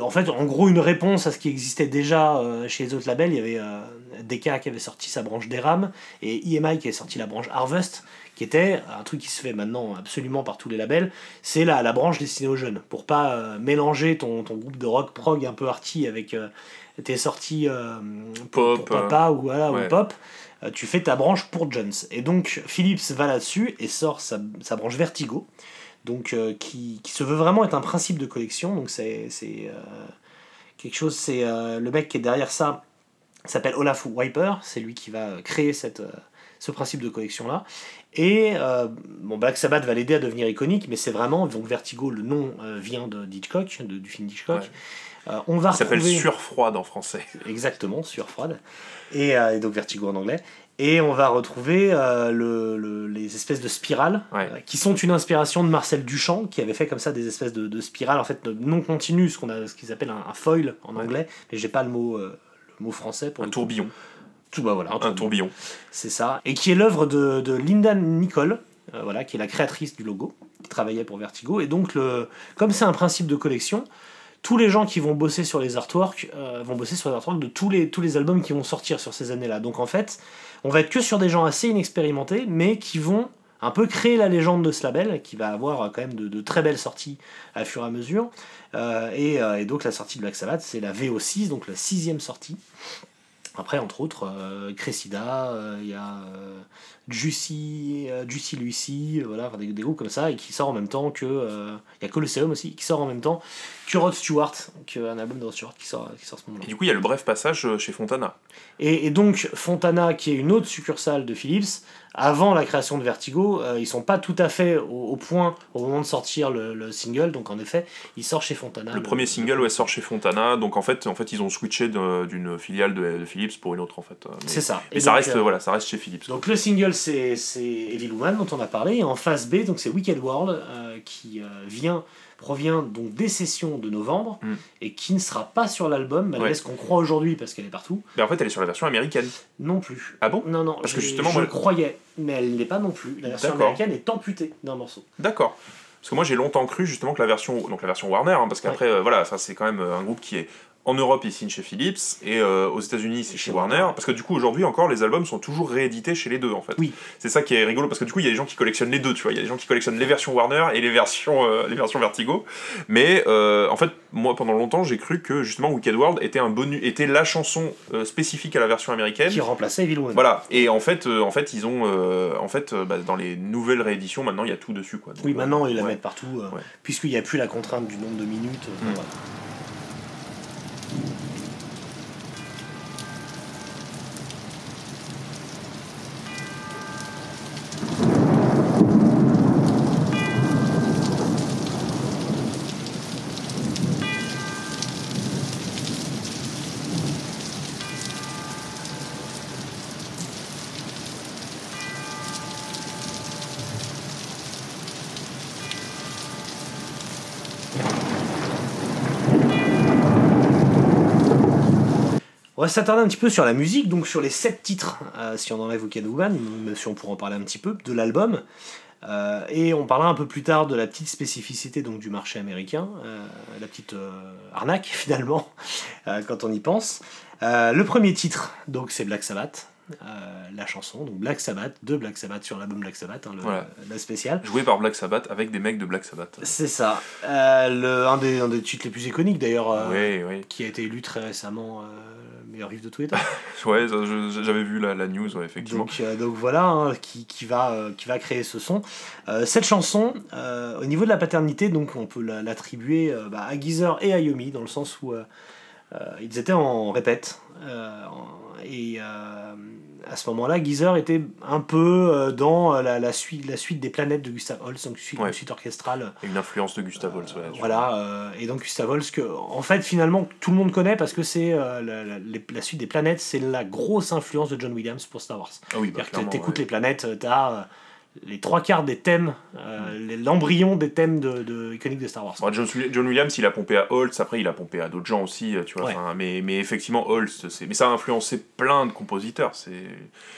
S1: en fait, en gros, une réponse à ce qui existait déjà chez les autres labels. Il y avait euh, qui avait sorti sa branche DRAM et EMI qui avait sorti la branche Harvest, qui était un truc qui se fait maintenant absolument par tous les labels. C'est la, la branche destinée aux jeunes, pour pas euh, mélanger ton, ton groupe de rock prog un peu arty avec euh, tes sorties euh, pour,
S2: Pop,
S1: pour papa ou, voilà,
S2: ouais.
S1: ou pop. Tu fais ta branche pour Jones. Et donc Philips va là-dessus et sort sa, sa branche Vertigo donc qui, qui se veut vraiment être un principe de collection. Donc c'est c'est, quelque chose, c'est le mec qui est derrière ça s'appelle Olaf Wiper, c'est lui qui va créer cette, euh, ce principe de collection là. Et euh, bon, Black Sabbath va l'aider à devenir iconique, mais c'est vraiment donc Vertigo, le nom euh, vient de Hitchcock, de- du film Hitchcock.
S2: Ouais.
S1: Euh, on va
S2: Ça s'appelle
S1: retrouver-
S2: Surfroide en français.
S1: Exactement, sur froide. Et, euh, et donc Vertigo en anglais. Et on va retrouver euh, le, le- les espèces de spirales,
S2: Ouais.
S1: euh, qui sont une inspiration de Marcel Duchamp, qui avait fait comme ça des espèces de, de spirales, en fait, non continues, ce qu'on a, ce qu'ils appellent un, un foil en
S2: Ouais.
S1: anglais, mais j'ai pas le mot, euh, mot français pour
S2: Un
S1: coup.
S2: tourbillon.
S1: Tout, bah voilà, un
S2: Un
S1: tourbillon.
S2: tourbillon.
S1: C'est ça. Et qui est l'œuvre de, de Linda Nicole, euh, voilà, qui est la créatrice du logo, qui travaillait pour Vertigo. Et donc, le, comme c'est un principe de collection, tous les gens qui vont bosser sur les artworks euh, vont bosser sur les artworks de tous les, tous les albums qui vont sortir sur ces années-là. Donc en fait, on va être que sur des gens assez inexpérimentés, mais qui vont un peu créer la légende de ce label, qui va avoir euh, quand même de, de très belles sorties à fur et à mesure. Euh, et, euh, et donc la sortie de Black Sabbath, c'est la VO6, donc la sixième sortie. Après, entre autres, euh, Cressida, il y a, Juicy, Juicy Lucy, voilà, des, des groupes comme ça, et qui sort en même temps que. Il y a Colosseum aussi, qui sort en même temps que Rod Stewart, qu'un album de Rod Stewart qui sort, qui sort ce moment-là.
S2: Et du coup, il y a le bref passage chez Fontana.
S1: Et, et donc Fontana, qui est une autre succursale de Philips, avant la création de Vertigo, euh, ils sont pas tout à fait au, au point au moment de sortir le, le single, donc en effet, il sort chez Fontana.
S2: Le premier single ouais, sort chez Fontana, donc en fait, en fait ils ont switché d'une filiale de, de Philips pour une autre en fait. euh,
S1: C'est ça.
S2: mais
S1: Et
S2: ça
S1: donc,
S2: reste,
S1: euh,
S2: voilà, ça reste chez Philips.
S1: Donc le single c'est Evil Woman dont on a parlé et en face B donc c'est Wicked World euh, qui vient provient donc des sessions de novembre
S2: Mm.
S1: et qui ne sera pas sur l'album malgré
S2: Ouais.
S1: ce qu'on croit aujourd'hui parce qu'elle est partout
S2: Mais en fait, elle est sur la version américaine.
S1: non plus.
S2: Ah bon?
S1: Non non
S2: Parce que justement,
S1: je
S2: moi-
S1: le croyais mais elle n'est pas non plus. La version américaine est amputée d'un morceau.
S2: D'accord. Parce que moi, j'ai longtemps cru justement que la version, donc la version Warner, hein, parce qu'après, euh, voilà, ça c'est quand même euh, un groupe qui est en Europe, il signe chez Philips, et euh, aux États-Unis, c'est chez Warner.
S1: Warner.
S2: Parce que du coup, aujourd'hui encore, les albums sont toujours réédités chez les deux, en fait.
S1: Oui.
S2: C'est ça qui est rigolo, parce que du coup, il y a des gens qui collectionnent les deux, tu vois. Il y a des gens qui collectionnent les versions Warner et les versions, euh, les versions Vertigo. Mais euh, en fait, moi, pendant longtemps, j'ai cru que justement Wicked World était, un bonus, était la chanson spécifique à la version américaine.
S1: Qui remplaçait Evil.
S2: Voilà, et en fait, en fait ils ont. en fait, bah, dans les nouvelles rééditions, maintenant, il y a tout dessus, quoi. Donc,
S1: Oui maintenant ils la
S2: ouais.
S1: mettent partout
S2: Ouais.
S1: puisqu'il n'y a plus la contrainte du nombre de minutes.
S2: Mm.
S1: voilà. Va s'attarder un petit peu sur la musique, donc sur les sept titres, euh, si on enlève Woman, même si on pourra en parler un petit peu, de l'album. Euh, et on parlera un peu plus tard de la petite spécificité donc, du marché américain, euh, la petite arnaque finalement, quand on y pense. Le premier titre, donc c'est Black Sabbath, la chanson, donc Black Sabbath, de Black Sabbath sur l'album Black Sabbath, hein, le-
S2: Voilà.
S1: la spéciale.
S2: Joué par Black Sabbath avec des mecs de Black Sabbath.
S1: C'est ça. Le, un, des, un des titres les plus iconiques d'ailleurs,
S2: Oui, oui.
S1: qui a été élu très récemment meilleur riff de tous les temps.
S2: Ouais, j'avais vu la, la news, ouais, effectivement.
S1: Donc, euh, donc voilà, hein, qui, qui va, euh, qui va créer ce son. Euh, cette chanson, au niveau de la paternité, donc on peut la- l'attribuer bah, à Geezer et à Yomi, dans le sens où ils étaient en répète. et à ce moment-là, Geezer était un peu euh, dans euh, la, la, suite, la suite des planètes de Gustav Holst, donc suite,
S2: Ouais.
S1: suite orchestrale.
S2: Et Une influence de Gustav Holst, ouais.
S1: Voilà, euh, et donc Gustav Holst, que en fait finalement tout le monde connaît parce que c'est euh, la, suite des planètes, c'est la grosse influence de John Williams pour Star Wars.
S2: Ah oui, bah,
S1: C'est-à-dire que
S2: clairement,
S1: t'écoutes
S2: ouais.
S1: les planètes, euh, t'as euh, les trois quarts des thèmes, euh, l'embryon des thèmes de, de iconiques de Star Wars.
S2: Bon, John, John Williams, il a pompé à Holst, après il a pompé à d'autres gens aussi, tu vois.
S1: Ouais.
S2: Mais, mais effectivement, c'est- mais ça a influencé plein de compositeurs.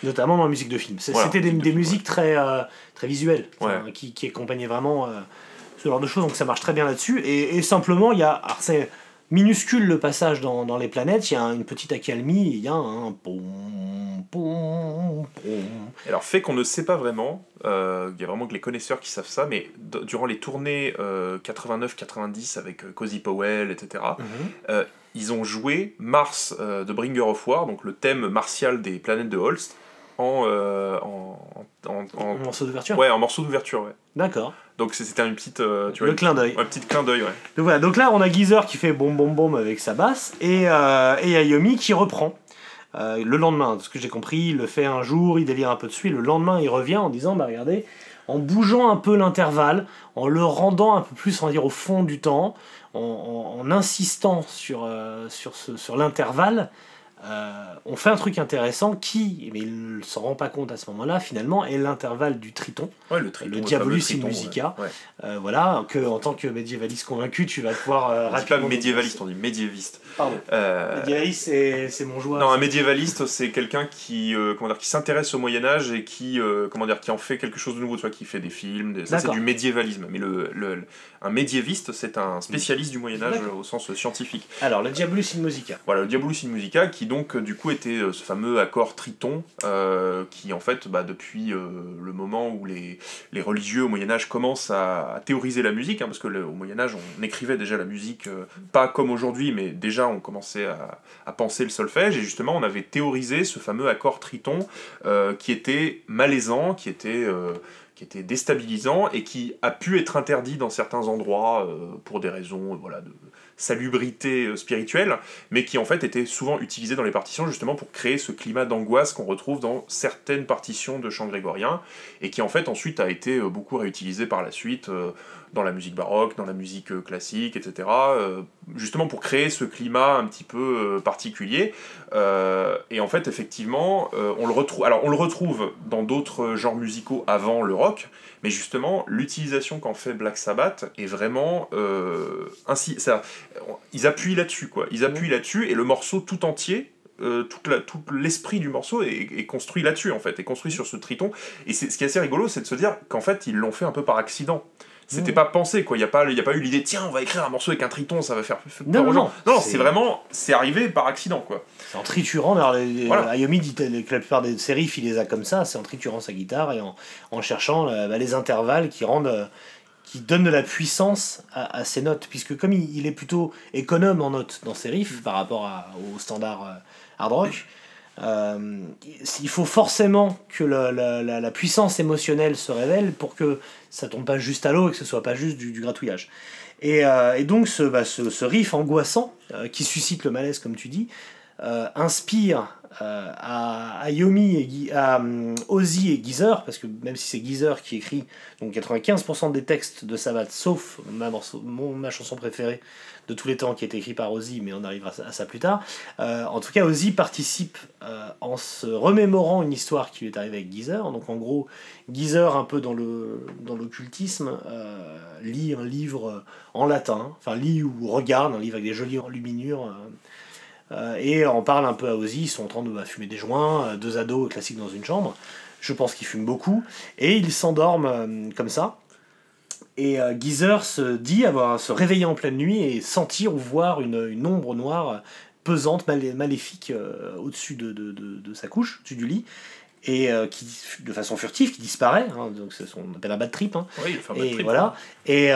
S1: Notamment dans la musique de film.
S2: Voilà,
S1: C'était des,
S2: musique de
S1: des
S2: film,
S1: musiques très, euh, très visuelles,
S2: Ouais.
S1: qui, qui accompagnaient vraiment euh, ce genre de choses, donc ça marche très bien là-dessus. Et, et simplement, il y a. Alors minuscule le passage dans, dans les planètes, il y a une petite accalmie, il y a un. pom, pom, pom.
S2: Alors, fait qu'on ne sait pas vraiment, euh, il y a vraiment que les connaisseurs qui savent ça, mais durant les tournées euh, 89-90 avec euh, Cozy Powell, etc.,
S1: Mhm.
S2: ils ont joué Mars euh, de Bringer of War, donc le thème martial des planètes de Holst, en, euh, en, en, en-
S1: Un morceau d'ouverture?
S2: Ouais, en morceau d'ouverture. Ouais.
S1: D'accord.
S2: Donc c'était une petite, euh, tu vois,
S1: Le
S2: une,
S1: clin d'œil.
S2: ouais, petite clin d'œil, ouais.
S1: Donc voilà, donc là on a Geezer qui fait boum boum boum avec sa basse et euh, et Ayomi qui reprend. Euh, le lendemain, de ce que j'ai compris, il le fait un jour, il délire un peu dessus, et le lendemain il revient en disant bah regardez, en bougeant un peu l'intervalle, en le rendant un peu plus on va dire au fond du temps, en, en- en insistant sur, euh, sur, ce, sur l'intervalle, euh, on fait un truc intéressant qui, mais il ne s'en rend pas compte à ce moment-là, finalement, est l'intervalle du triton.
S2: Ouais, le, triton,
S1: Le
S2: fameux
S1: Diabolus in Musica.
S2: Ouais.
S1: Euh, voilà, que en tant que médiévaliste convaincu, tu vas pouvoir euh,
S2: On dit pas
S1: rapidement-
S2: médiévaliste, on dit médiéviste.
S1: Pardon.
S2: Euh,
S1: Médiévaliste, c'est mon joueur.
S2: Non, un médiévaliste, c'est quelqu'un qui, comment dire, qui s'intéresse au Moyen Âge et qui, comment dire, qui en fait quelque chose de nouveau, tu vois, qui fait des films. des- Ça, c'est du médiévalisme. Mais le- un médiéviste, c'est un spécialiste du Moyen Âge au sens scientifique.
S1: Alors, le Diabolus in Musica.
S2: Voilà, le Diabolus in Musica, qui donc du coup était ce fameux accord triton, qui en fait, bah, depuis le moment où les, les religieux au Moyen Âge commencent à, théoriser la musique, hein, parce que au Moyen Âge on écrivait déjà la musique, pas comme aujourd'hui, mais déjà on commençait à, à, penser le solfège, et justement on avait théorisé ce fameux accord triton qui était malaisant, qui était qui était déstabilisant et qui a pu être interdit dans certains endroits euh, pour des raisons euh, de salubrité euh, spirituelle, mais qui en fait était souvent utilisé dans les partitions justement pour créer ce climat d'angoisse qu'on retrouve dans certaines partitions de chant grégorien, et qui en fait ensuite a été beaucoup réutilisé par la suite dans la musique baroque, dans la musique euh, classique, etc. Euh, justement pour créer ce climat un petit peu euh, particulier. et en fait, effectivement, on le retrouve. Alors, on le retrouve dans d'autres genres musicaux avant le rock, mais justement, l'utilisation qu'en fait Black Sabbath est vraiment ainsi. Ça, ils appuient là-dessus, quoi. Ils appuient là-dessus, et le morceau tout entier tout l'esprit du morceau est, est construit là-dessus en fait, est construit sur ce triton. Et ce qui est assez rigolo, c'est de se dire qu'en fait ils l'ont fait un peu par accident c'était pas pensé quoi. Il y a pas il y a pas eu l'idée tiens on va écrire un morceau avec un triton ça va faire
S1: non non, non,
S2: non c'est vraiment c'est arrivé par accident quoi.
S1: C'est en triturant alors Ayomi dit que la plupart des séries il les a comme ça c'est en triturant sa guitare et en, en cherchant euh, bah, les intervalles qui rendent euh, qui donnent de la puissance à, ses notes. Puisque comme il, est plutôt économe en notes dans ses riffs par rapport à, au standard euh, hard rock euh, il faut forcément que la, la, la, puissance émotionnelle se révèle pour que ça tombe pas juste à l'eau et que ce soit pas juste du, du gratouillage. Et, euh, et donc ce, bah, ce, ce, riff angoissant euh, qui suscite le malaise comme tu dis inspire à, à, Yomi et à um, Ozzy et Geezer parce que même si c'est Geezer qui écrit donc 95% des textes de Sabbath sauf ma, chanson préférée de tous les temps qui est écrit par Ozzy, mais on arrivera à ça plus tard. Euh, en tout cas, Ozzy participe euh, en se remémorant une histoire qui lui est arrivée avec Geezer. Donc en gros, Geezer, un peu dans le dans l'occultisme, euh, lit un livre en latin, enfin lit ou regarde un livre avec des jolies enluminures. Et en parle un peu à Ozzy, ils sont en train de bah, fumer des joints, deux ados classiques dans une chambre. Je pense qu'ils fument beaucoup. Et ils s'endorment comme ça. Et euh, Geezer se dit avoir se réveiller en pleine nuit et sentir ou voir une, ombre noire pesante, maléfique euh, au-dessus de, de, de, sa couche, au-dessus du lit, et euh, qui, de façon furtive, qui disparaît. Hein, donc c'est ce qu'on appelle un bad trip. Hein.
S2: Oui,
S1: et
S2: trip,
S1: voilà. Et,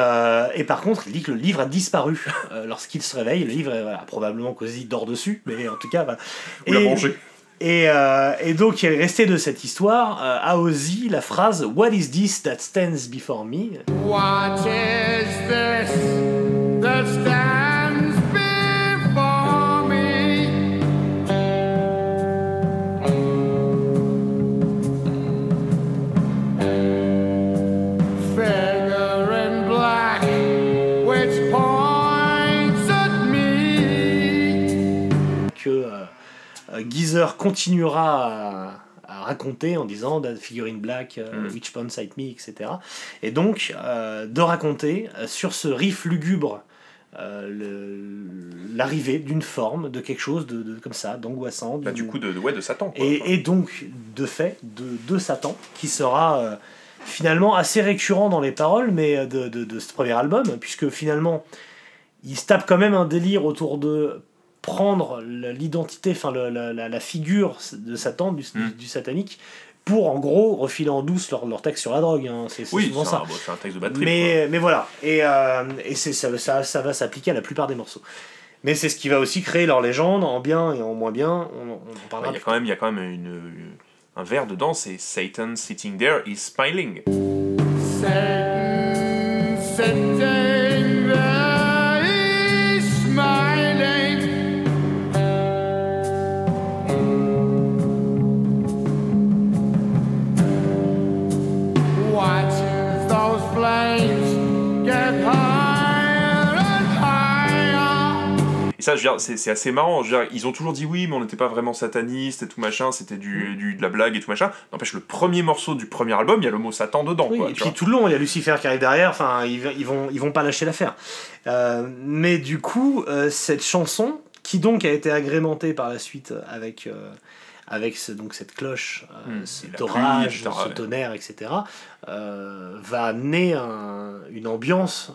S1: et, par contre, il dit que le livre a disparu lorsqu'il se réveille. Le livre, voilà, probablement qu'Ozzy dort dessus, mais en tout cas, voilà.
S2: Ou l'a mangé.
S1: Et, euh, et, donc, il est resté de cette histoire euh, à Ozzy la phrase What is this that stands before me?
S4: What is this that stands
S1: Continuera à, raconter en disant That figurine black, uh, mm. which sight me, etc. Et donc, euh, de raconter euh, sur ce riff lugubre euh, l'arrivée d'une forme, de quelque chose de, de comme ça, d'angoissant.
S2: Bah, du coup, de, ouais, de Satan. Quoi,
S1: et, et, donc, de fait, de, de Satan, qui sera euh, finalement assez récurrent dans les paroles mais de, de, de ce premier album, puisque finalement, il se tape quand même un délire autour de prendre l'identité, enfin la, la, la, figure de Satan, du,
S2: Mm.
S1: du, satanique, pour en gros refiler en douce leur, leur texte sur la drogue. hein. C'est
S2: Oui,
S1: souvent ça.
S2: bon, c'est un texte de bad trip.
S1: Mais, mais voilà, et, euh, et c'est, ça, ça, ça va s'appliquer à la plupart des morceaux. Mais c'est ce qui va aussi créer leur légende, en bien et en moins bien. On, on en
S2: quoi.
S1: parlera
S2: Il y a quand même, il y a quand même une, une- un vers dedans, c'est Satan sitting there is smiling.
S4: Satan
S2: Et ça, je veux dire, c'est assez marrant. Je veux dire, ils ont toujours dit oui, mais on n'était pas vraiment sataniste et tout machin, c'était
S1: Mm.
S2: du, du- de la blague et tout machin. N'empêche, le premier morceau du premier album, il y a le mot Satan dedans.
S1: Oui,
S2: quoi,
S1: et
S2: tu
S1: puis
S2: vois.
S1: tout le long, il y a Lucifer qui arrive derrière, enfin, ils, ils, vont, ils vont pas lâcher l'affaire. Euh, mais du coup, euh, cette chanson, qui donc a été agrémentée par la suite avec, euh, avec ce- donc cette cloche,
S2: Mm.
S1: cet orage,
S2: pluie, etc.,
S1: ce
S2: ouais.
S1: tonnerre, etc., va amener un- une ambiance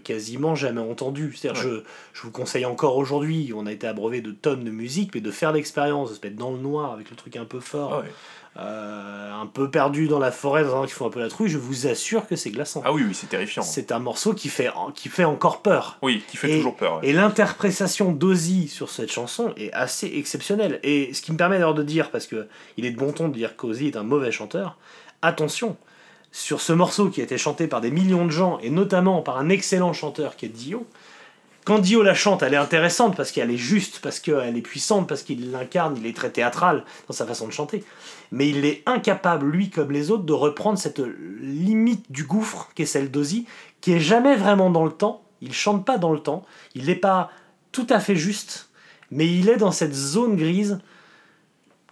S1: quasiment jamais entendue. C'est-à-dire, je, je vous conseille encore aujourd'hui, on a été abreuvé de tonnes de musique, mais de faire l'expérience, de se mettre dans le noir avec le truc un peu fort,
S2: Ah, ouais.
S1: euh, un peu perdu dans la forêt, dans un qui font un peu la trouille, je vous assure que c'est glaçant.
S2: Ah oui, oui, c'est terrifiant.
S1: C'est un morceau qui fait, qui fait encore peur.
S2: Oui, qui fait
S1: Et-
S2: toujours peur. ouais.
S1: Et l'interprétation d'Ozzy sur cette chanson est assez exceptionnelle. Et ce qui me permet d'ailleurs de dire, parce que il est de bon ton de dire qu'Ozzy est un mauvais chanteur, attention, sur ce morceau qui a été chanté par des millions de gens, et notamment par un excellent chanteur qui est Dio, quand Dio la chante, elle est intéressante parce qu'elle est juste, parce qu'elle est puissante, parce qu'il l'incarne, il est très théâtral dans sa façon de chanter. Mais il est incapable, lui comme les autres, de reprendre cette limite du gouffre qu'est celle d'Ozzy, qui est jamais vraiment dans le temps. Il chante pas dans le temps. Il n'est pas tout à fait juste, mais il est dans cette zone grise.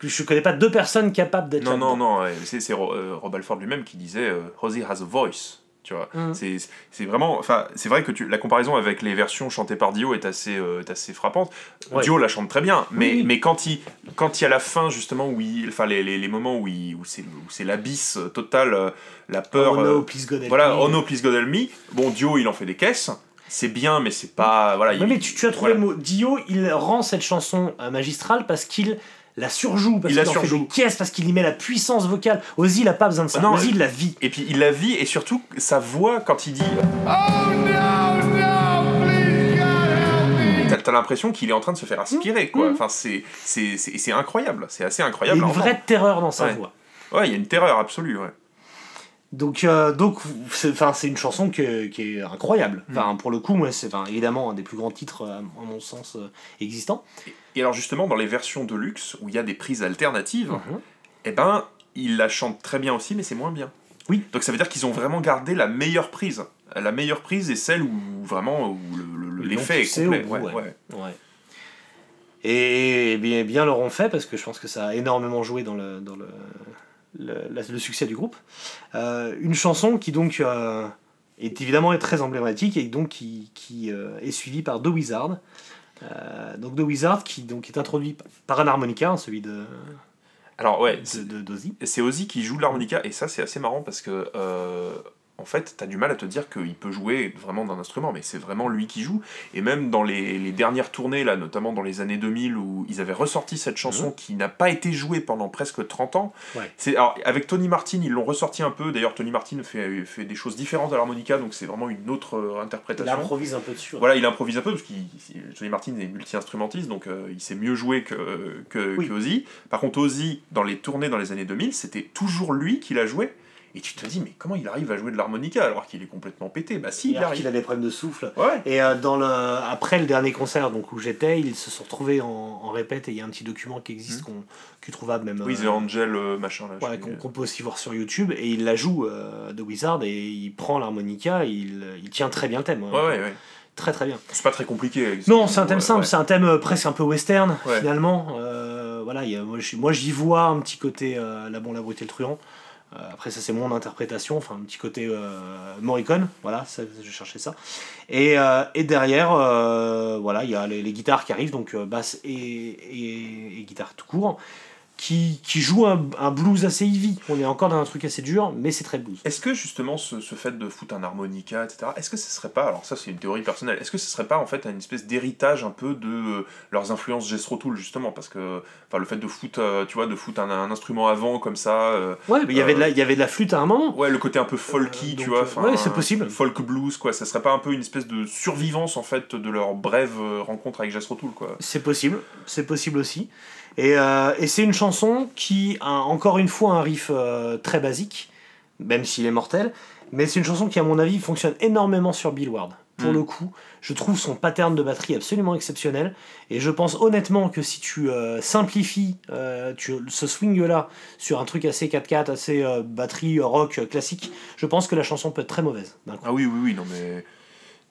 S1: Je connais pas deux personnes capables d'être
S2: Non, non, non, c'est c'est euh, Rob Alford lui-même qui disait euh, Rosie has a voice. Tu vois,
S1: Mhm.
S2: c'est c'est vraiment, enfin, c'est vrai que tu, la comparaison avec les versions chantées par Dio est assez, euh, est assez frappante.
S1: Ouais.
S2: Dio la chante très bien, mais,
S1: oui.
S2: mais quand il, quand il y a la fin justement où il, enfin les, les, les moments où, il- où c'est, où c'est l'abysse total, euh, la peur,
S1: Oh no, please God help
S2: voilà,
S1: me.
S2: oh no, please God help me. Bon, Dio il en fait des caisses, c'est bien, mais c'est pas, voilà.
S1: Oui,
S2: il-
S1: mais tu, tu as trouvé
S2: voilà.
S1: le mot. Dio, il rend cette chanson magistrale parce qu'il la surjoue, parce
S2: Il la
S1: qu'il en fait des caisses, parce qu'il y met la puissance vocale. Ozzy, il a pas besoin de ça.
S2: Non,
S1: Ozzy,
S2: euh,
S1: il la vit.
S2: Et puis il la vit et surtout sa voix quand il dit,
S4: Oh no, no, please God help me.
S2: t'as, l'impression qu'il est en train de se faire aspirer quoi.
S1: Mhm.
S2: Enfin c'est, c'est, c'est, c'est incroyable, c'est assez
S1: Il y a
S2: incroyable.
S1: une vraie terreur dans sa
S2: Ouais.
S1: voix.
S2: Ouais, il y a une terreur absolue, ouais.
S1: Donc, euh, donc c'est, c'est une chanson qui est incroyable.
S2: Mm.
S1: Pour le coup, moi, c'est évidemment un des plus grands titres, euh, à mon sens, euh, existants.
S2: Et alors justement, dans les versions de luxe, où il y a des prises alternatives,
S1: Mhm.
S2: eh ben, ils la chantent très bien aussi, mais c'est moins bien.
S1: Oui.
S2: Donc ça veut dire qu'ils ont vraiment gardé la meilleure prise. La meilleure prise est celle où vraiment où le- le- l'effet
S1: l'ont
S2: est complet.
S1: bout,
S2: ouais,
S1: ouais.
S2: ouais.
S1: Ouais. Et, bien, bien leur ont fait parce que je pense que ça a énormément joué dans le, dans le, le, la- le succès du groupe. Euh, une chanson qui donc euh, est évidemment très emblématique et donc qui, qui euh, est suivie par The Wizard. Euh, donc The Wizard qui donc est introduit par un harmonica, hein, celui de,
S2: Alors ouais,
S1: de, de- d'Ozzy.
S2: c'est Ozzy qui joue l'harmonica, et ça c'est assez marrant parce que euh, en fait, t'as du mal à te dire qu'il peut jouer vraiment d'un instrument, mais c'est vraiment lui qui joue. Et même dans les, les dernières tournées, là, notamment dans les années 2000, où ils avaient ressorti cette chanson qui n'a pas été jouée pendant presque 30 ans.
S1: Mhm. Ouais.
S2: C'est, alors, avec Tony Martin, ils l'ont ressorti un peu. D'ailleurs, Tony Martin fait, fait des choses différentes à l'harmonica, donc c'est vraiment une autre euh,
S1: Il
S2: interprétation.
S1: improvise un peu dessus. hein.
S2: Voilà, il improvise un peu parce que Johnny Martin est multi-instrumentiste, donc euh, il sait mieux jouer que, que,
S1: Oui.
S2: que Ozzy. Par contre, Ozzy, dans les tournées dans les années 2000, c'était toujours lui qui la jouait. Et tu te dis, mais comment il arrive à jouer de l'harmonica alors qu'il est complètement pété? Bah si, il
S1: Alors
S2: arrive.
S1: qu'il a des problèmes de souffle.
S2: Ouais.
S1: Et euh, dans le, après le dernier concert donc, où j'étais, ils se sont retrouvés en, en répète et il y a un petit document qui existe, qu'on, qui est trouvable même.
S2: Oui,
S1: euh,
S2: The Angel, euh, machin là. sais
S1: qu'on, peut aussi voir sur YouTube. Et il la joue euh, de Wizard et il prend l'harmonica, il, il tient très bien le thème. hein.
S2: Ouais, ouais, ouais.
S1: Très très bien.
S2: C'est pas très compliqué.
S1: Non, c'est un thème
S2: Ouais,
S1: simple,
S2: ouais.
S1: c'est un thème presque un peu western
S2: Ouais.
S1: finalement. Euh, voilà, il y a- moi, j'y- moi j'y vois un petit côté euh, La Bon, la Brute et le Truand. Euh, après, ça c'est mon interprétation, enfin un petit côté euh, Morricone, voilà, je cherchais ça. Et, euh, derrière, voilà, il y a les, guitares qui arrivent, donc basse et, et, et guitare tout court, qui, qui jouent un, un blues assez heavy. On est encore dans un truc assez dur, mais c'est très blues.
S2: Est-ce que justement ce, ce fait de foutre un harmonica, etc., est-ce que ce serait pas, alors ça c'est une théorie personnelle, est-ce que ce serait pas en fait une espèce d'héritage un peu de euh, leurs influences Jethro Tull justement? Parce que enfin le fait de foutre, euh, tu vois, de foutre un, un instrument avant comme ça, euh,
S1: Ouais, mais il y avait de la- il y avait de la flûte à un moment.
S2: ouais le côté un peu folky,
S1: Euh,
S2: tu vois,
S1: ouais, c'est possible.
S2: folk blues quoi, ça serait pas un peu une espèce de survivance en fait de leur brève rencontre avec Jethro Tull quoi.
S1: C'est possible, c'est possible aussi. Et, euh, et c'est une chanson qui a encore une fois un riff euh, très basique, même s'il est mortel, mais c'est une chanson qui, à mon avis, fonctionne énormément sur Bill Ward. Pour
S2: Mm.
S1: le coup, je trouve son pattern de batterie absolument exceptionnel, et je pense honnêtement que si tu euh, simplifies tu, ce swing-là sur un truc assez 4x4, assez batterie rock classique, je pense que la chanson peut être très mauvaise.
S2: Ah oui oui oui non mais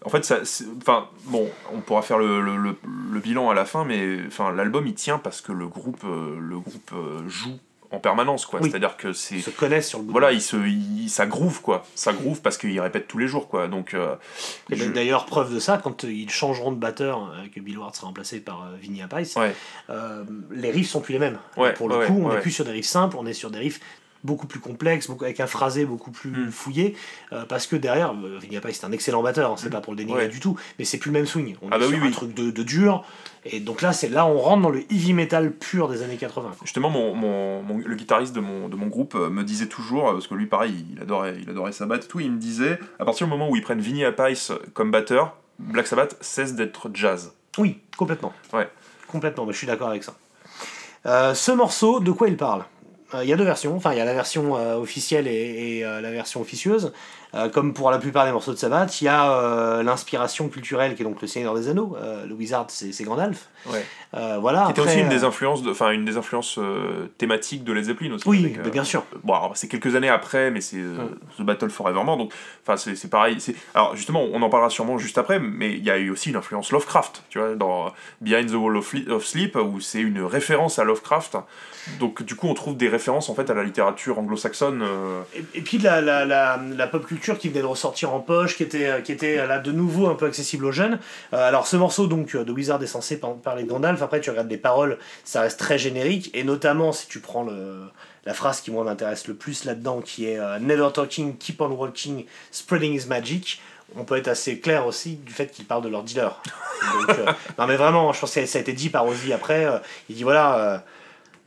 S2: en fait ça, enfin bon on pourra faire le, le, le- le bilan à la fin mais enfin l'album il tient parce que le groupe euh, le groupe euh, joue en permanence, quoi.
S1: Oui.
S2: C'est-à-dire que c'est
S1: Ils se connaissent sur le bout.
S2: voilà, il se, il- ça groove quoi, ça groove parce qu'il répète tous les jours quoi. Donc euh,
S1: Et
S2: je-
S1: D'ailleurs, preuve de ça, quand euh, ils changeront de batteur, que Bill Ward sera remplacé par Vinny Appice,
S2: Ouais.
S1: les riffs sont plus les mêmes.
S2: Ouais,
S1: Pour le
S2: ouais,
S1: coup, on n'est plus sur des riffs simples, on est sur des riffs beaucoup plus complexes, beaucoup, avec un phrasé beaucoup plus
S2: Mm.
S1: fouillé, euh, parce que derrière, euh, Vinny Appice c'est un excellent batteur, hein, c'est pas pour le dénigrer
S2: Ouais.
S1: du tout, mais c'est plus le même swing. On
S2: Ah
S1: est
S2: bah
S1: sur
S2: oui,
S1: un
S2: oui.
S1: truc de, de dur, et donc là, c'est là on rentre dans le heavy metal pur des années 80. quoi.
S2: justement mon, mon- mon- le guitariste de mon, de mon groupe euh, me disait toujours parce que lui pareil il adorait il adorait Sabbath et tout, il me disait à partir du moment où ils prennent Vinny Appice comme batteur, Black Sabbath cesse d'être jazz.
S1: Oui, complètement.
S2: Ouais.
S1: Complètement, je suis d'accord avec ça. Euh, ce morceau, de quoi il parle? Euh, Il y a deux versions, enfin il y a la version euh, officielle et, et, euh, la version officieuse. Euh, comme pour la plupart des morceaux de Sabbath, il y a euh, l'inspiration culturelle qui est donc le Seigneur des Anneaux, euh, le Wizard c'est c'est Gandalf.
S2: Ouais.
S1: Euh, voilà.
S2: Qui était
S1: après,
S2: aussi une des influences de, enfin une des influences euh, thématiques de Led Zeppelin aussi.
S1: Oui,
S2: avec,
S1: bien sûr.
S2: Bon, alors, c'est quelques années après, mais c'est euh, The Battle Forevermore, donc enfin c'est c'est pareil. c'est- Alors justement, on en parlera sûrement juste après, mais il y a eu aussi une influence Lovecraft, tu vois, dans Behind the Wall of, of Sleep, où c'est une référence à Lovecraft. Donc du coup, on trouve des références en fait à la littérature anglo-saxonne. euh,
S1: Et, et puis la, la, la, la pop culture qui venait de ressortir en poche, qui était, qui était euh, là de nouveau un peu accessible aux jeunes. Euh, alors ce morceau donc de Wizard est censé par- parler de Gandalf, après tu regardes les paroles, ça reste très générique, et notamment si tu prends le, la phrase qui moi m'intéresse le plus là-dedans, qui est euh, Never talking, keep on walking, spreading his magic. On peut être assez clair aussi du fait qu'il parle de leur dealer. Donc, euh, non mais vraiment, je pense que ça a été dit par Ozzy après. euh, il dit voilà,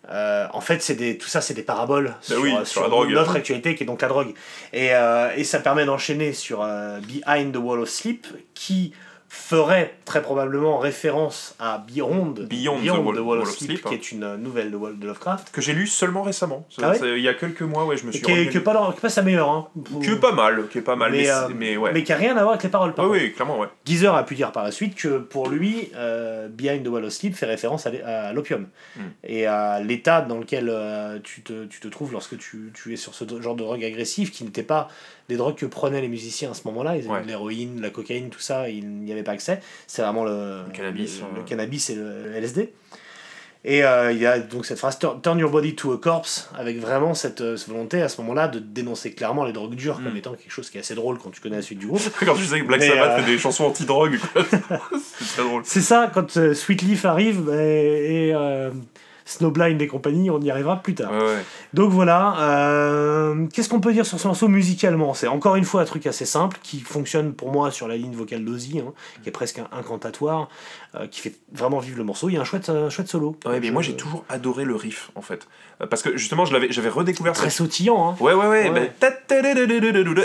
S1: euh, en fait c'est des, tout ça c'est des paraboles sur,
S2: oui,
S1: euh,
S2: sur la drogue.
S1: notre actualité qui est donc la drogue. Et, euh, et ça permet d'enchaîner sur euh, Behind the Wall of Sleep qui ferait très probablement référence à Beyond,
S2: Beyond the Wall- Wall of
S1: Sleep,
S2: Sleep,
S1: qui est une nouvelle de, Wall- de Lovecraft.
S2: que j'ai lu seulement récemment.
S1: Ah ouais
S2: il y a quelques mois, ouais, je me suis. rendu-
S1: qui est pas, leur- pas sa meilleure. Hein, pour-
S2: qui est pas mal, qui est pas mal, mais,
S1: Mais, euh,
S2: mais ouais.
S1: mais qui a rien à voir avec les paroles. par contre.
S2: oui, clairement, ouais.
S1: Geezer a pu dire par la suite que pour lui, euh, Behind the Wall of Sleep fait référence à l'opium
S2: Mm.
S1: et à l'état dans lequel euh, tu, te, tu te trouves lorsque tu, tu es sur ce genre de drogue agressive qui n'était pas des drogues que prenaient les musiciens à ce moment-là. Ils avaient
S2: Ouais.
S1: de l'héroïne, la cocaïne, tout ça, il n'y avait pas accès. C'est vraiment le,
S2: Le cannabis,
S1: le,
S2: euh.
S1: le cannabis et le, LSD. Et euh, il y a donc cette phrase Turn your body to a corpse avec vraiment cette, euh, cette volonté à ce moment-là de dénoncer clairement les drogues dures comme
S2: Mm.
S1: étant quelque chose qui est assez drôle quand tu connais la suite du groupe.
S2: Quand tu sais que Black Sabbath
S1: euh,
S2: fait des chansons anti-drogue, c'est très drôle.
S1: C'est ça, quand euh, Sweet Leaf arrive bah, et Snowblind et compagnie, on y arrivera plus tard.
S2: Ouais, ouais.
S1: Donc voilà, euh, qu'est-ce qu'on peut dire sur ce morceau musicalement? C'est encore une fois un truc assez simple qui fonctionne pour moi sur la ligne vocale d'Ozzy, hein, qui est presque incantatoire, qui fait vraiment vivre le morceau. Il y a un chouette, euh, chouette solo.
S2: Ouais, mais moi j'ai toujours adoré le riff en fait. Euh, Parce que justement, je l'avais, j'avais redécouvert
S1: Très
S2: cette
S1: sautillant, hein.
S2: Ouais, ouais, ouais. Bah.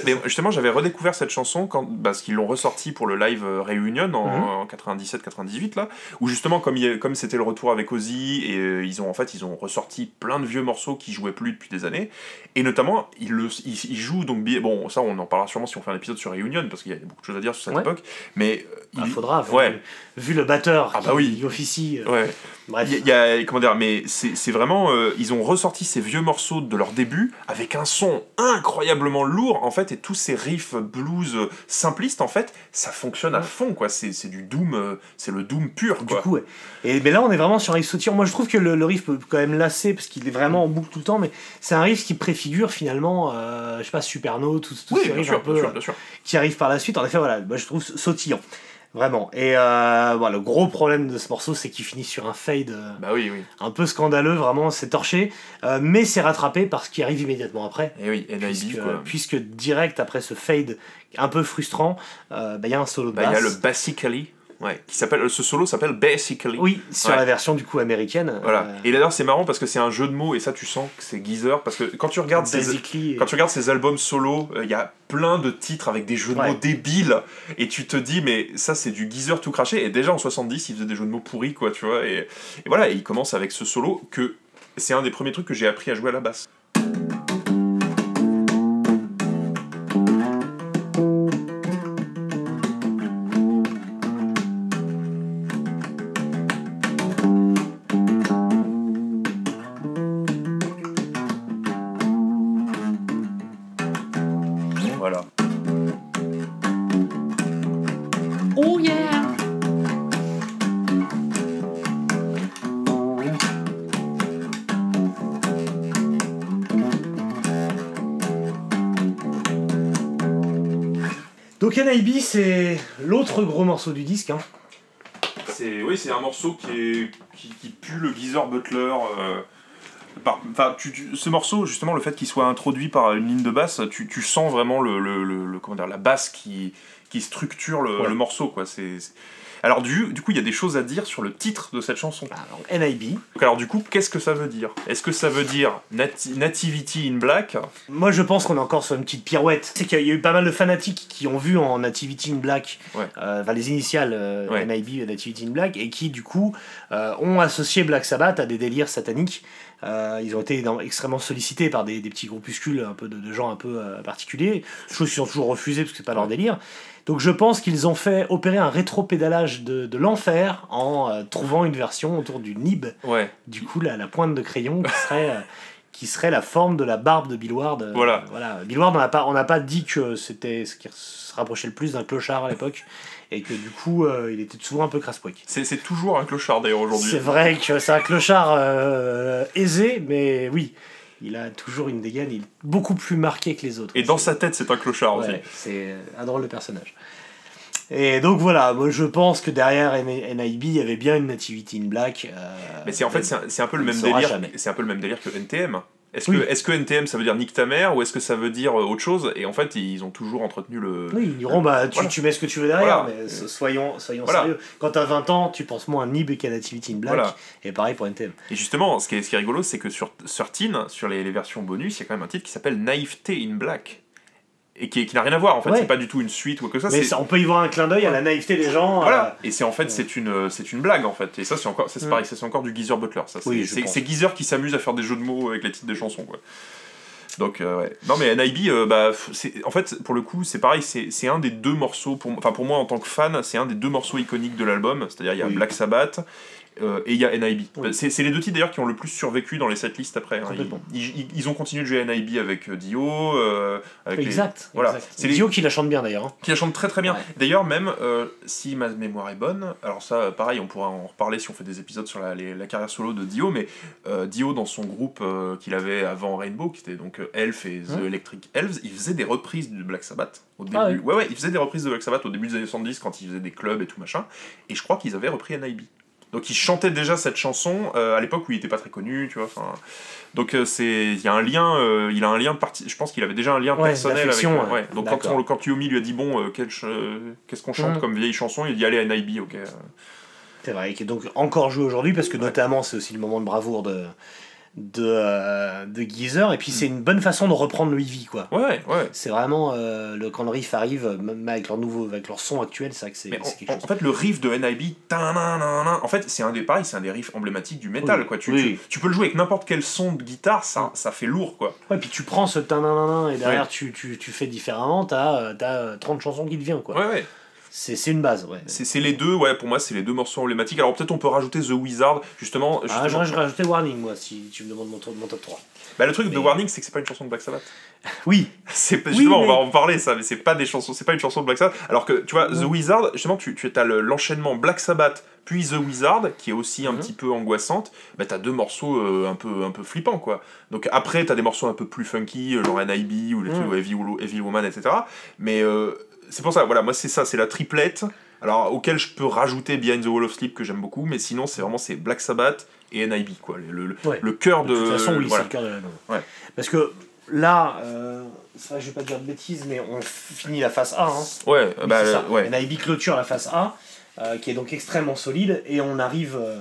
S2: Mais justement, j'avais redécouvert cette chanson quand, parce qu'ils l'ont ressortie pour le live euh, Reunion en,
S1: Mhm.
S2: en 97-98, là, où justement, comme, c'était le retour avec Ozzy, et euh, ils ont en fait, ils ont ressorti plein de vieux morceaux qui jouaient plus depuis des années, et notamment, ils, le, ils, ils jouent donc, bon, ça on en parlera sûrement si on fait un épisode sur Reunion, parce qu'il y a beaucoup de choses à dire sur cette
S1: Ouais.
S2: époque, mais. euh,
S1: Il faudra, vu,
S2: Ouais.
S1: vu le
S2: Ah
S1: qui,
S2: bah oui.
S1: qui officie. euh,
S2: Ouais.
S1: Bref.
S2: Il y, a- y comment dire, mais c'est vraiment, euh, ils ont ressorti ces vieux morceaux de leur début avec un son incroyablement lourd en fait et tous ces riffs blues simplistes en fait, ça fonctionne à fond quoi. C'est du doom, euh, c'est le doom pur
S1: Du
S2: quoi.
S1: coup, ouais. Et mais là, on est vraiment sur un riff sautillant. Moi, je trouve que le, le riff peut quand même lasser parce qu'il est vraiment en boucle tout le temps, mais c'est un riff qui préfigure finalement, euh, je sais pas, Superno, tous tous
S2: oui,
S1: ces
S2: bien
S1: riffs
S2: sûr,
S1: un peu
S2: bien sûr, bien sûr.
S1: qui arrivent par la suite. En effet, voilà, moi, je trouve sautillant. Vraiment. Et euh, le gros problème de ce morceau, c'est qu'il finit sur un fade euh,
S2: Bah oui, oui.
S1: un peu scandaleux, vraiment, c'est torché. Euh, mais c'est rattrapé par ce qui arrive immédiatement après.
S2: Et oui, NIB
S1: Puisque,
S2: quoi.
S1: puisque direct après ce fade un peu frustrant, euh, bah, il y a un solo de
S2: Bah, il y a le Basically, ouais, qui s'appelle, ce solo s'appelle Basically.
S1: Oui, sur
S2: Ouais.
S1: la version du coup américaine.
S2: Voilà.
S1: euh,
S2: Et d'ailleurs c'est marrant parce que c'est un jeu de mots et ça tu sens que c'est Geezer parce que quand tu regardes ces,
S1: basically,
S2: Quand tu regardes albums solo, il y a plein de titres avec des jeux de
S1: Ouais.
S2: mots débiles et tu te dis mais ça c'est du geezer tout craché et déjà en 70 il faisait des jeux de mots pourris quoi tu vois et, et voilà et il commence avec ce solo que c'est un des premiers trucs que j'ai appris à jouer à la basse.
S1: C'est l'autre gros morceau du disque. Hein.
S2: C'est oui, c'est un morceau qui est qui, qui pue le Geezer Butler. euh, par- tu, tu- ce morceau, justement, le fait qu'il soit introduit par une ligne de basse, tu, tu sens vraiment le, le, le- le- comment dire, la basse qui, qui structure le,
S1: Ouais.
S2: le morceau. Quoi. C'est- Alors, du, du coup, il y a des choses à dire sur le titre de cette chanson.
S1: Alors, NIB.
S2: Donc, alors, du coup, qu'est-ce que ça veut dire? Est-ce que ça veut dire nati- Nativity in Black?
S1: Moi, je pense qu'on est encore sur une petite pirouette. C'est qu'il y a eu pas mal de fanatiques qui ont vu en Nativity in Black,
S2: Ouais.
S1: euh, enfin les initiales euh,
S2: Ouais.
S1: NIB et Nativity in Black, et qui, du coup, euh, ont associé Black Sabbath à des délires sataniques. Euh, ils ont été extrêmement sollicités par des, des petits groupuscules un peu de, de gens un peu euh, particuliers, chose qu'ils ont toujours refusé parce que c'est pas leur délire. Donc je pense qu'ils ont fait opérer un rétro-pédalage de, de l'enfer en euh, trouvant une version autour du nib,
S2: Ouais.
S1: du coup la, la pointe de crayon qui serait, euh, qui serait la forme de la barbe de Bill Ward. euh,
S2: Voilà.
S1: voilà. Bill Ward, on n'a pas, on pas dit que c'était ce qui se rapprochait le plus d'un clochard à l'époque et que du coup euh, il était souvent un peu crasse-pouic.
S2: C'est, c'est toujours un clochard d'ailleurs aujourd'hui.
S1: C'est vrai que c'est un clochard euh, aisé, mais oui, il a toujours une dégaine, il est beaucoup plus marqué que les autres.
S2: Et dans sa tête, c'est un clochard aussi.
S1: C'est un drôle de personnage. Et donc voilà, moi je pense que derrière NIB, il y avait bien une Nativity in Black. euh,
S2: Mais c'est en fait c'est un, peu le même délire. C'est un peu le même délire que NTM. Est-ce
S1: Oui.
S2: que NTM ça veut dire nique ta mère ou est-ce que ça veut dire euh, autre chose? Et en fait ils ont toujours entretenu le.
S1: Oui, ils diront, bah, tu,
S2: Voilà.
S1: tu mets ce que tu veux derrière,
S2: Voilà.
S1: mais so- soyons, soyons
S2: Voilà.
S1: sérieux. Quand t'as 20 ans, tu penses moins à Nib qu'à Nativity in Black, et pareil pour NTM.
S2: Et justement, ce qui est, ce qui est rigolo, c'est que sur 13, sur les, les versions bonus, il y a quand même un titre qui s'appelle Naïveté in Black. Et qui, qui n'a rien à voir en fait,
S1: Ouais.
S2: c'est pas du tout une suite ou quoi que ce soit.
S1: mais ça, on peut y voir un clin d'œil à la naïveté des gens.
S2: Voilà.
S1: euh,
S2: Et c'est en fait c'est une c'est une blague en fait. Et ça c'est encore ça, c'est
S1: Mm.
S2: pareil, ça, c'est encore du Geezer Butler. Ça c'est
S1: Oui,
S2: Geezer qui s'amuse à faire des jeux de mots avec les titres des chansons quoi. Donc euh, ouais. Non mais NIB euh, bah en fait pour le coup c'est pareil c'est, c'est un des deux morceaux pour enfin pour moi en tant que fan c'est un des deux morceaux iconiques de l'album c'est-à-dire il y a
S1: Oui.
S2: Black Sabbath euh, et il y a NIB.
S1: Oui.
S2: C'est, les deux titres d'ailleurs qui ont le plus survécu dans les setlists après. hein. Ils, ils- ils ont continué de jouer NIB avec euh, Dio, euh, avec les-
S1: Exact.
S2: voilà. C'est les-
S1: Dio qui la chante bien d'ailleurs. hein.
S2: qui la chante très très bien.
S1: Ouais.
S2: D'ailleurs, même euh, si ma mémoire est bonne, alors ça, pareil, on pourra en reparler si on fait des épisodes sur la, les- la carrière solo de Dio, mais Dio, dans son groupe qu'il avait avant Rainbow, qui était donc Elf et The
S1: Hein
S2: Electric Elves, il faisait des reprises de Black Sabbath au début.
S1: Ah ouais.
S2: ouais, ouais, il faisait des reprises de Black Sabbath au début des années 70 quand il faisait des clubs et tout machin, et je crois qu'ils avaient repris NIB. Donc il chantait déjà cette chanson euh, à l'époque où il était pas très connu, tu vois. Donc euh, c'est il y a un lien, euh, il a un lien de parti. Je pense qu'il avait déjà un lien
S1: Ouais,
S2: personnel avec.
S1: ouais.
S2: ouais. Donc quand, on, quand Yomi lui a dit bon, euh, qu'est-ce qu'on chante
S1: Mhm.
S2: comme vieille chanson, il dit allez à NIB, ok.
S1: C'est vrai, qui est donc encore joué aujourd'hui parce que notamment c'est aussi le moment de bravoure de de, euh, de Geezer et puis c'est une bonne façon de reprendre le Ivy quoi.
S2: Ouais, ouais.
S1: C'est vraiment euh, le quand le riff arrive même avec leur nouveau avec leur son actuel, c'est vrai que c'est quelque
S2: en,
S1: chose.
S2: en fait, le riff de NIB, en fait, c'est un des pareils, c'est un des riffs emblématiques du métal,
S1: Oui.
S2: quoi. Tu,
S1: Oui.
S2: tu, tu peux le jouer avec n'importe quel son de guitare, ça, ça fait lourd, quoi.
S1: Ouais, puis tu prends ce et derrière tu, tu, tu fais différemment, t'as euh, euh, 30 chansons qui te viennent quoi.
S2: Ouais, ouais.
S1: C'est une base, ouais.
S2: C'est les deux, ouais, pour moi, c'est les deux morceaux emblématiques. Alors peut-être on peut rajouter The Wizard, justement.
S1: Ah,
S2: justement-
S1: j'aurais j'aurais rajouté Warning moi si tu me demandes mon, mon top 3.
S2: Bah, le truc de Warning, c'est que c'est pas une chanson de Black Sabbath.
S1: Oui,
S2: C'est
S1: Oui,
S2: justement,
S1: mais-
S2: on va en parler ça, mais c'est pas des chansons, c'est pas une chanson de Black Sabbath. Alors que tu vois, The. Wizard, justement, tu, tu as le- l'enchaînement Black Sabbath puis The Wizard, qui est aussi un
S1: Mhm.
S2: petit peu angoissante. Bah t'as deux morceaux euh, un peu un peu flippants quoi. Donc après t'as des morceaux un peu plus funky, euh, genre NIB ou les
S1: Mhm.
S2: trucs Heavy Woman, etc. Mais euh, c'est pour ça, voilà, moi c'est ça, c'est la triplette. Alors auquel je peux rajouter Behind the Wall of Sleep que j'aime beaucoup, mais sinon c'est vraiment c'est Black Sabbath et NIB quoi, le, le,
S1: Ouais.
S2: le cœur
S1: de
S2: de.
S1: toute façon oui,
S2: voilà.
S1: c'est le cœur de l'album.
S2: Ouais.
S1: Parce que là, euh, c'est vrai que je vais pas dire de bêtises, mais on finit la phase A. Hein.
S2: Ouais,
S1: Oui,
S2: bah ouais.
S1: NIB clôture la phase A, euh, qui est donc extrêmement solide, et on arrive, euh,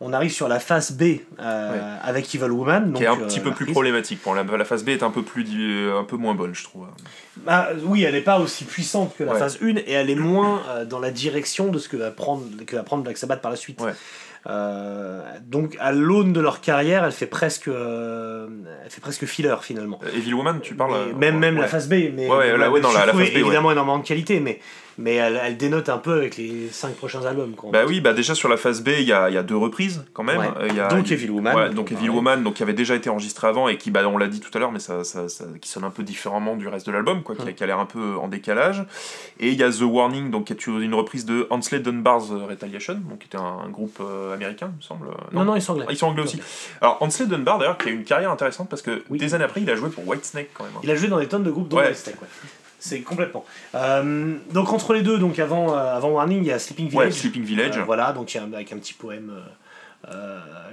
S1: on arrive sur la phase B euh, avec Evil Woman. Donc,
S2: qui est un petit peu plus problématique. Bon, la, la phase B est un peu plus un peu moins bonne, je trouve.
S1: Bah, oui, elle n'est pas aussi puissante que la
S2: Ouais.
S1: phase 1, et elle est moins dans la direction de ce que va prendre, que va prendre Black Sabbath par la suite.
S2: Ouais.
S1: Euh, donc, à l'aune de leur carrière, elle fait presque, euh, elle fait presque filler finalement.
S2: Evil Woman, tu parles.
S1: Mais même même
S2: ouais.
S1: la phase B mais
S2: Ouais, ouais, là, non, la- phase B,
S1: évidemment énormément de qualité mais mais elle, elle dénote un peu avec les 5 prochains albums quoi.
S2: Bah oui, bah déjà sur la phase B, il y a, il y a deux reprises quand même.
S1: Ouais.
S2: Euh, il y a,
S1: donc
S2: il-
S1: Evil Woman
S2: Ouais, donc
S1: on
S2: Evil. Woman, donc qui avait déjà été enregistré avant et qui, bah, on l'a dit tout à l'heure, mais ça, ça, ça- qui sonne un peu différemment du reste de l'album, quoi, qui, a- qui a l'air un peu en décalage. Et il y a The Warning, donc qui est une reprise de Hansley Dunbar's Retaliation, donc qui était un, un groupe euh, américain, il me semble.
S1: non non ils sont anglais
S2: Ah, Ils sont anglais aussi. Alors Hansley Dunbar d'ailleurs, qui a une carrière intéressante parce que
S1: Oui.
S2: des années après, il a joué pour Whitesnake quand même. hein.
S1: il a joué dans des tonnes de groupes dont
S2: Ouais.
S1: Whitesnake, ouais. C'est complètement. Euh, donc entre les deux, donc avant, euh, avant Warning, il y a Sleeping
S2: Ouais,
S1: Village.
S2: Sleeping Village.
S1: Euh, voilà, donc il y a un- avec un petit poème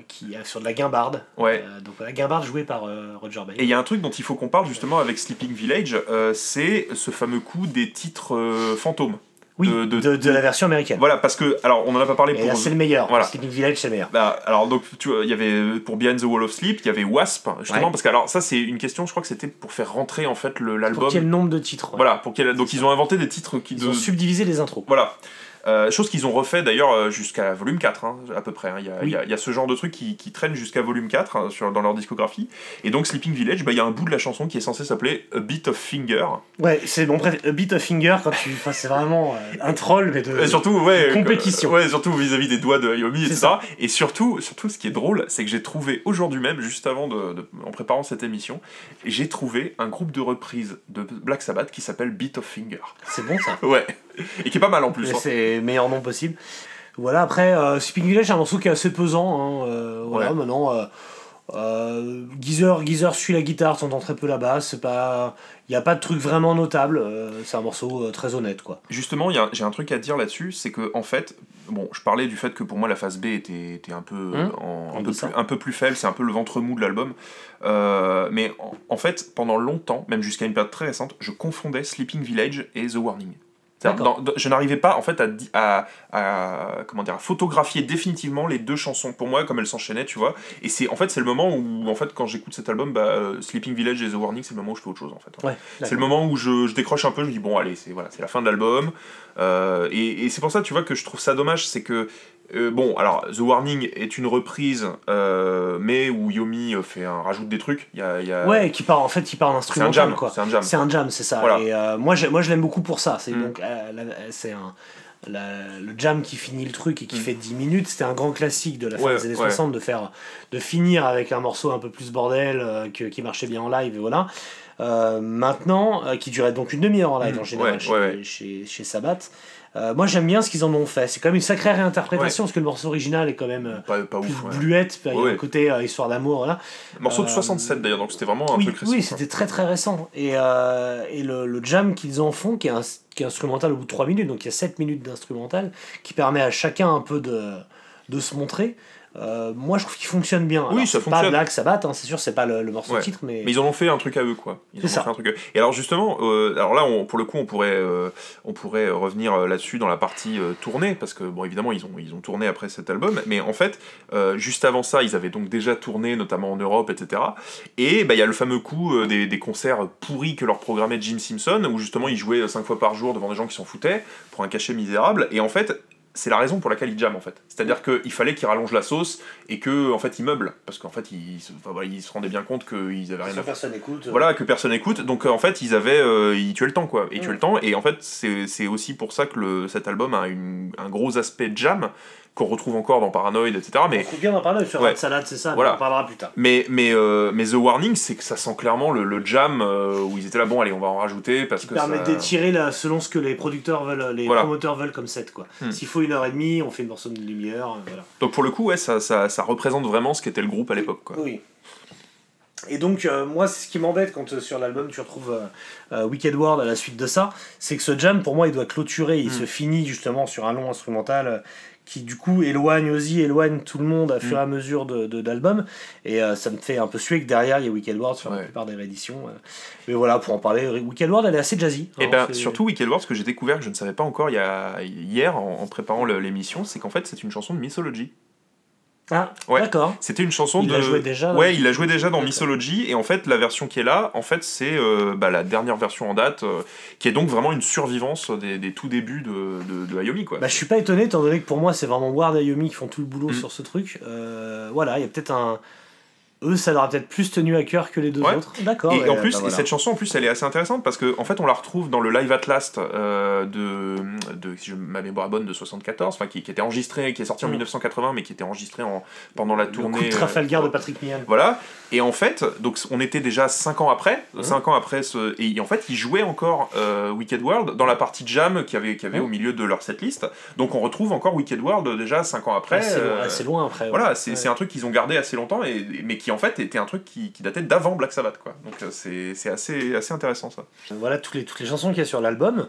S1: qui est sur de la guimbarde.
S2: Ouais.
S1: Donc la guimbarde jouée par Roger Bay.
S2: Et il y a un truc dont il faut qu'on parle justement avec Sleeping Village, c'est ce fameux coup des titres fantômes.
S1: Oui,
S2: de-
S1: de,
S2: de-
S1: de la version américaine.
S2: Voilà, parce que, alors on en a pas parlé
S1: Et
S2: pour.
S1: là, c'est le meilleur.
S2: Voilà.
S1: Sleeping Village, c'est le meilleur.
S2: Bah, alors donc tu vois, il y avait pour Behind the Wall of Sleep, il y avait Wasp justement
S1: Ouais.
S2: parce que alors ça c'est une question, je crois que c'était pour faire rentrer en fait le-
S1: Pour
S2: l'album.
S1: quel nombre de titres ouais.
S2: Voilà, pour quel donc ils ont inventé des titres qui
S1: Ils ont subdivisé les intros.
S2: voilà. Euh, chose qu'ils ont refait d'ailleurs euh, jusqu'à volume 4 hein, à peu près. hein. Il y, a,
S1: Oui.
S2: il y a- il y a ce genre de truc qui, qui traîne jusqu'à volume 4 hein, sur, dans leur discographie. Et donc Sleeping Village, bah, il y a un bout de la chanson qui est censé s'appeler A Bit of Finger.
S1: Ouais, c'est mon préféré. A Bit of Finger, quand tu. Enfin, c'est vraiment euh, un troll, mais de.
S2: Et surtout, ouais,
S1: compétition.
S2: ouais, surtout vis-à-vis des doigts de Ayomi,
S1: C'est
S2: etc.
S1: ça.
S2: Et surtout, surtout, ce qui est drôle, c'est que j'ai trouvé aujourd'hui même, juste avant de, de- en préparant cette émission, j'ai trouvé un groupe de reprises de Black Sabbath qui s'appelle Beat of Finger.
S1: C'est bon ça.
S2: Ouais, et qui est pas mal en plus. Hein.
S1: C'est le meilleur nom possible. Voilà, après, euh, Sleeping Village, c'est un morceau qui est assez pesant. hein, euh, voilà,
S2: Ouais.
S1: maintenant. Euh, euh, Geezer, Geezer suit la guitare, t'entends très peu la basse. C'est pas. Il n'y a pas de truc vraiment notable. euh, c'est un morceau euh, très honnête, quoi.
S2: Justement, y j'ai un truc à dire là-dessus, c'est que en fait, bon, je parlais du fait que pour moi la phase B était, était un peu en-
S1: on
S2: un, peu plus, un peu plus faible, c'est un peu le ventre mou de l'album. Mais en, en fait, pendant longtemps, même jusqu'à une période très récente, je confondais Sleeping Village et The Warning. Dans- dans- je n'arrivais pas en fait à, à, à- comment dire à photographier définitivement les deux chansons pour moi comme elles s'enchaînaient tu vois. Et c'est en fait c'est le moment où en fait quand j'écoute cet album bah, euh, Sleeping Village et The Warning c'est le moment où je fais autre chose en fait.
S1: Ouais,
S2: c'est le moment où je, je décroche un peu, je me dis bon allez, c'est voilà, c'est la fin de l'album. Euh, et et c'est pour ça, tu vois, que je trouve ça dommage, c'est que euh, bon, alors The Warning est une reprise, euh, mais où Yomi euh, fait un rajoute des trucs. Il y a, y a-
S1: Ouais, qui part, en fait, qui part en
S2: c'est un
S1: instrumental,
S2: jam,
S1: quoi.
S2: c'est un jam.
S1: C'est un jam, c'est ça.
S2: Voilà.
S1: Et euh, moi, moi, je l'aime beaucoup pour ça. C'est
S2: Mm.
S1: donc c'est un la- le jam qui finit le truc et qui
S2: Mm.
S1: fait 10 minutes. C'était un grand classique de la fin
S2: Ouais,
S1: des années
S2: ouais.
S1: 60 de faire de finir avec un morceau un peu plus bordel euh, que- qui marchait bien en live et voilà. Euh, maintenant, euh, qui durait donc une demi-heure en live
S2: Mm.
S1: en général
S2: Ouais,
S1: chez, chez, chez Sabbath. Euh, moi j'aime bien ce qu'ils en ont fait. C'est quand même une sacrée réinterprétation parce que le morceau original est quand même euh,
S2: Pas, pas
S1: plus
S2: ouf. ouais.
S1: bluette. Il y a un côté euh, histoire d'amour. Voilà.
S2: Morceau de
S1: Euh,
S2: 67 d'ailleurs, donc c'était vraiment un
S1: oui,
S2: truc récent.
S1: oui, c'était très très récent. Et, et le, le jam qu'ils en font, qui est, un- qui est instrumental au bout de 3 minutes, donc il y a 7 minutes d'instrumental, qui permet à chacun un peu de, de se montrer. Euh, moi je trouve qu'il fonctionne bien.
S2: Oui,
S1: Alors,
S2: ça
S1: c'est Pas
S2: fonctionne.
S1: Black Sabbath, hein, c'est sûr, c'est pas le, le morceau
S2: Ouais.
S1: titre, mais.
S2: Mais ils en ont fait un truc à eux, quoi. Ils ont
S1: ça.
S2: fait un truc à. Et alors justement, euh, alors là, on- pour le coup, on pourrait, euh, on pourrait revenir là-dessus dans la partie tournée, parce que bon, évidemment, ils ont, ils ont tourné après cet album, mais en fait, juste avant ça, ils avaient donc déjà tourné, notamment en Europe, etc. Et bah, il y a le fameux coup des, des concerts pourris que leur programmait Jim Simpson, où justement, ils jouaient 5 fois par jour devant des gens qui s'en foutaient pour un cachet misérable. Et en fait. C'est la raison pour laquelle ils jamment en fait. C'est-à-dire qu'il fallait qu'ils rallongent la sauce et que en fait ils meublent parce qu'en fait ils, se- enfin, voilà, ils se rendaient bien compte qu'ils avaient rien à
S1: personne écoute.
S2: voilà que personne écoute donc euh, en fait ils avaient euh, ils tuaient le temps quoi. Ils
S1: Mm.
S2: tuaient le temps. Et en fait c'est c'est aussi pour ça que le, cet album a une, un gros aspect jam qu'on retrouve encore dans Paranoid etc
S1: On
S2: mais
S1: trouve bien d'en parler sur
S2: Ouais.
S1: Red Salad, c'est ça,
S2: Voilà.
S1: on en parlera plus tard.
S2: mais mais euh, mais The Warning c'est que ça sent clairement le, le jam euh, où ils étaient là bon allez on va en rajouter parce
S1: Qui
S2: que
S1: permet
S2: ça...
S1: d'étirer selon ce que les producteurs veulent, les
S2: Voilà.
S1: promoteurs veulent comme set. quoi.
S2: Hmm.
S1: S'il faut une heure et demie, on fait une morceau de lumière. Voilà.
S2: donc pour le coup ouais ça, ça, ça représente vraiment ce qu'était le groupe à l'époque quoi
S1: Oui. Et donc, euh, moi, c'est ce qui m'embête quand euh, sur l'album tu retrouves euh, euh, Wicked World à la suite de ça, c'est que ce jam, pour moi, il doit clôturer. Il
S2: Mm.
S1: se finit justement sur un long instrumental euh, qui, du coup, éloigne aussi, éloigne tout le monde à fur et à mesure de, d'albums. Et euh, ça me fait un peu suer que derrière, il y a Wicked World sur la plupart des rééditions. euh. Mais voilà, pour en parler, Wicked World, elle est assez jazzy.
S2: Et
S1: hein,
S2: ben surtout Wicked World, ce que j'ai découvert que je ne savais pas encore il y a, hier en, en préparant l'émission, c'est qu'en fait c'est une chanson de Mythology.
S1: Ah,
S2: Ouais.
S1: d'accord.
S2: C'était une chanson
S1: Il
S2: de.
S1: l'a joué déjà,
S2: Ouais, il l'a joué déjà dans. Mythology et en fait la version qui est là, en fait c'est euh, bah, la dernière version en date, euh, qui est donc vraiment une survivance des, des tout débuts de, de, de Ayomi quoi.
S1: Bah, je suis pas étonné, étant donné que pour moi, c'est vraiment Ward et Yomi qui font tout le boulot
S2: Mm.
S1: sur ce truc. Euh, voilà, il y a peut-être un. Eux, ça leur a peut-être plus tenu à cœur que les deux
S2: Ouais.
S1: autres. D'accord.
S2: Et
S1: ouais,
S2: en plus,
S1: bah, voilà.
S2: cette chanson, en plus, elle est assez intéressante parce qu'en en fait, on la retrouve dans le Live at Last euh, de, de, si je, ma mémoire bonne, de 74, enfin, qui, qui était enregistré, qui est sorti en
S1: Mm.
S2: 1980, mais qui était enregistré en, pendant la
S1: Le
S2: tournée.
S1: coup de Trafalgar
S2: euh,
S1: de Patrick Mian.
S2: Voilà. Et en fait, donc on était déjà 5 ans après,
S1: Mhm.
S2: 5 ans après ce, et en fait, ils jouaient encore euh, Wicked World dans la partie jam qu'il y avait, y avait
S1: Mhm.
S2: au milieu de leur setlist. Donc on retrouve encore Wicked World déjà 5 ans après.
S1: assez, assez loin après. ouais.
S2: voilà, c'est un truc qu'ils ont gardé assez longtemps, et, mais qui qui en fait était un truc qui, qui datait d'avant Black Sabbath, quoi. Donc euh, c'est assez, assez intéressant ça.
S1: Voilà toutes les, toutes les chansons qu'il y a sur l'album.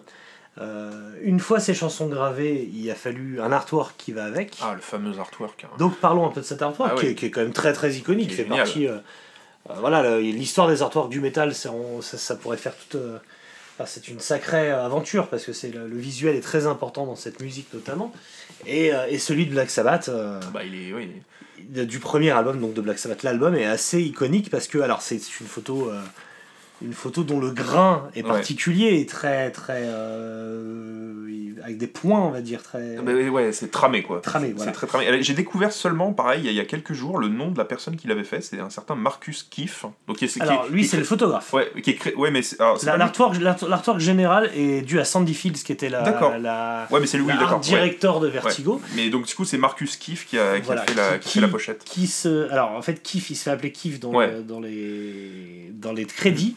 S1: Euh, une fois ces chansons gravées, il a fallu un artwork qui va avec.
S2: Ah, le fameux artwork. hein.
S1: Donc parlons un peu de cet artwork
S2: Ah
S1: qui,
S2: oui.
S1: est, qui est quand même très très iconique.
S2: Qui
S1: fait
S2: génial.
S1: partie. euh, euh, voilà, l'histoire des artworks du métal, ça, ça pourrait faire toute. enfin, c'est une sacrée aventure parce que c'est le, le visuel est très important dans cette musique notamment. Et, euh, et celui de Black Sabbath, euh,
S2: Bah, il est, oui.
S1: du premier album donc de Black Sabbath, l'album est assez iconique parce que alors c'est une photo. Une photo dont le grain est particulier et très très euh, avec des points on va dire très
S2: Bah, ouais, c'est tramé quoi.
S1: Tramé,
S2: C'est
S1: voilà.
S2: très tramé. J'ai découvert seulement, pareil, il y a- quelques jours, le nom de la personne qui l'avait fait, c'est un certain Marcus Kiff. Donc, qui est, qui
S1: alors
S2: est-
S1: lui c'est le photographe
S2: Ouais, qui est cré- ouais, mais c'est c'est
S1: La- L'artwork l'art- l'artwork général est dû à Sandy Fields qui était la,
S2: D'accord.
S1: la,
S2: Ouais, mais c'est lui, d'accord.
S1: art director de Vertigo.
S2: Ouais. Mais donc, du coup, c'est Marcus Kiff qui a, qui a fait, la,
S1: qui-
S2: fait la pochette.
S1: Qui se, alors en fait Keith il se fait appeler Keith dans,
S2: Ouais.
S1: le- dans, les, dans les crédits.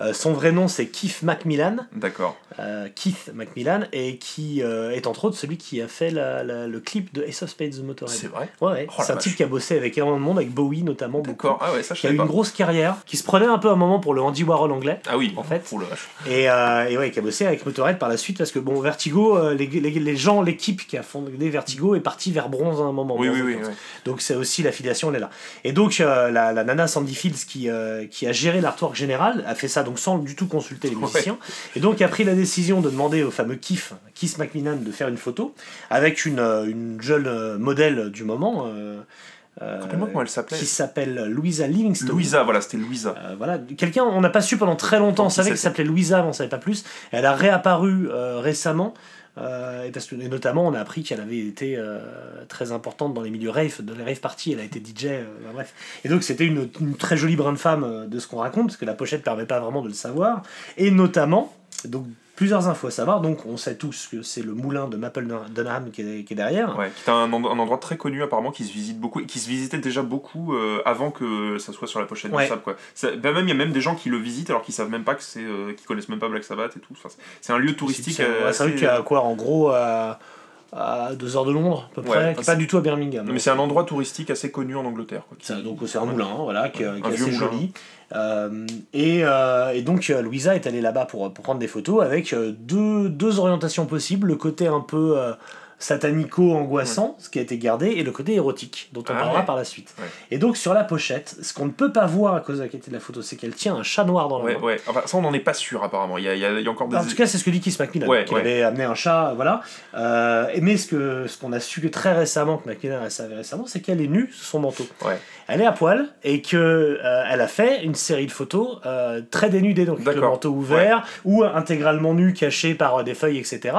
S1: Euh, son vrai nom c'est Keith Macmillan,
S2: D'accord.
S1: euh, Keith Macmillan, et qui euh, est entre autres celui qui a fait la- la- le clip de Ace of Spades The Motorhead.
S2: C'est vrai.
S1: Ouais, ouais.
S2: Oh
S1: c'est un
S2: vache.
S1: type qui a bossé avec énormément de monde, avec Bowie notamment.
S2: D'accord. Ah ouais, ça je
S1: Qui a eu une grosse carrière, qui se prenait un peu un moment pour le Andy Warhol anglais.
S2: Ah oui,
S1: en fait.
S2: Oh la vache.
S1: Et, et ouais, qui a bossé avec Motorhead par la suite parce que bon, Vertigo, les, les, les gens, l'équipe qui a fondé Vertigo est partie vers bronze à un moment.
S2: Oui, oui, oui.
S1: Donc c'est aussi l'affiliation, elle est là. Et donc la, la nana Sandy Fields qui, qui a géré l'artwork général a fait ça donc sans du tout consulter les
S2: Ouais.
S1: musiciens. Et donc a pris la décision de demander au fameux Keith, Keith Macmillan de faire une photo avec une, euh, une jeune euh, modèle du moment. euh, euh,
S2: Rappelle-moi comment elle s'appelait.
S1: qui s'appelle Louisa Livingstone.
S2: Louisa, voilà, c'était Louisa.
S1: Euh, voilà, quelqu'un, on n'a pas su pendant très longtemps, on savait qu'elle s'appelait Louisa, mais on savait pas plus. Elle a réapparu euh, récemment, euh, et, notamment on a appris qu'elle avait été euh, très importante dans les milieux rave, de les rave parties, elle a été DJ, euh, bref. Et donc c'était une, très jolie brune femme euh, de ce qu'on raconte, parce que la pochette permet pas vraiment de le savoir. Et notamment, donc plusieurs infos à savoir, donc on sait tous que c'est le moulin de Maple Dunham qui est, qui est derrière.
S2: Ouais, qui est un, end- un endroit très connu apparemment qui se visite beaucoup, et qui se visitait déjà beaucoup euh, avant que ça soit sur la pochette
S1: Ouais.
S2: du Sable quoi. Ça- bah, même il y a même des gens qui le visitent alors qu'ils savent même pas que c'est, euh, qu'ils connaissent même pas Black Sabbath et tout. Enfin, c'est- un lieu touristique.
S1: C'est ouais, un
S2: assez-
S1: truc qui a quoi, en gros, à, à deux heures de Londres, à peu
S2: Ouais,
S1: près, qui est
S2: c'est-
S1: pas du tout à Birmingham.
S2: Non, mais c'est un endroit touristique assez connu en Angleterre. Quoi, qui-
S1: Ça, donc c'est un moulin, voilà, qui, est- qui assez
S2: moulin.
S1: joli. Euh, et, euh, et donc euh, Louisa est allée là-bas pour, prendre des photos avec deux orientations possibles, le côté un peu satanico-angoissant, ce qui a été gardé, et le côté érotique, dont on
S2: Ah
S1: parlera
S2: ouais.
S1: par la suite.
S2: Ouais.
S1: Et donc sur la pochette, ce qu'on ne peut pas voir à cause de la qualité de la photo, c'est qu'elle tient un chat noir dans la main.
S2: ouais. Enfin, ça on n'en est pas sûr apparemment. Il y a, il y a- il y a encore des.
S1: En tout cas, c'est ce que dit Keith Macmillan,
S2: ouais.
S1: avait amené un chat, voilà. Euh, mais ce que ce qu'on a su que très récemment, que Macmillan a savait récemment, c'est qu'elle est nue sous son manteau. Elle est à poil et que euh, elle a fait une série de photos euh, très dénudées, donc avec le manteau ouvert ou intégralement nu, caché par des feuilles, etc.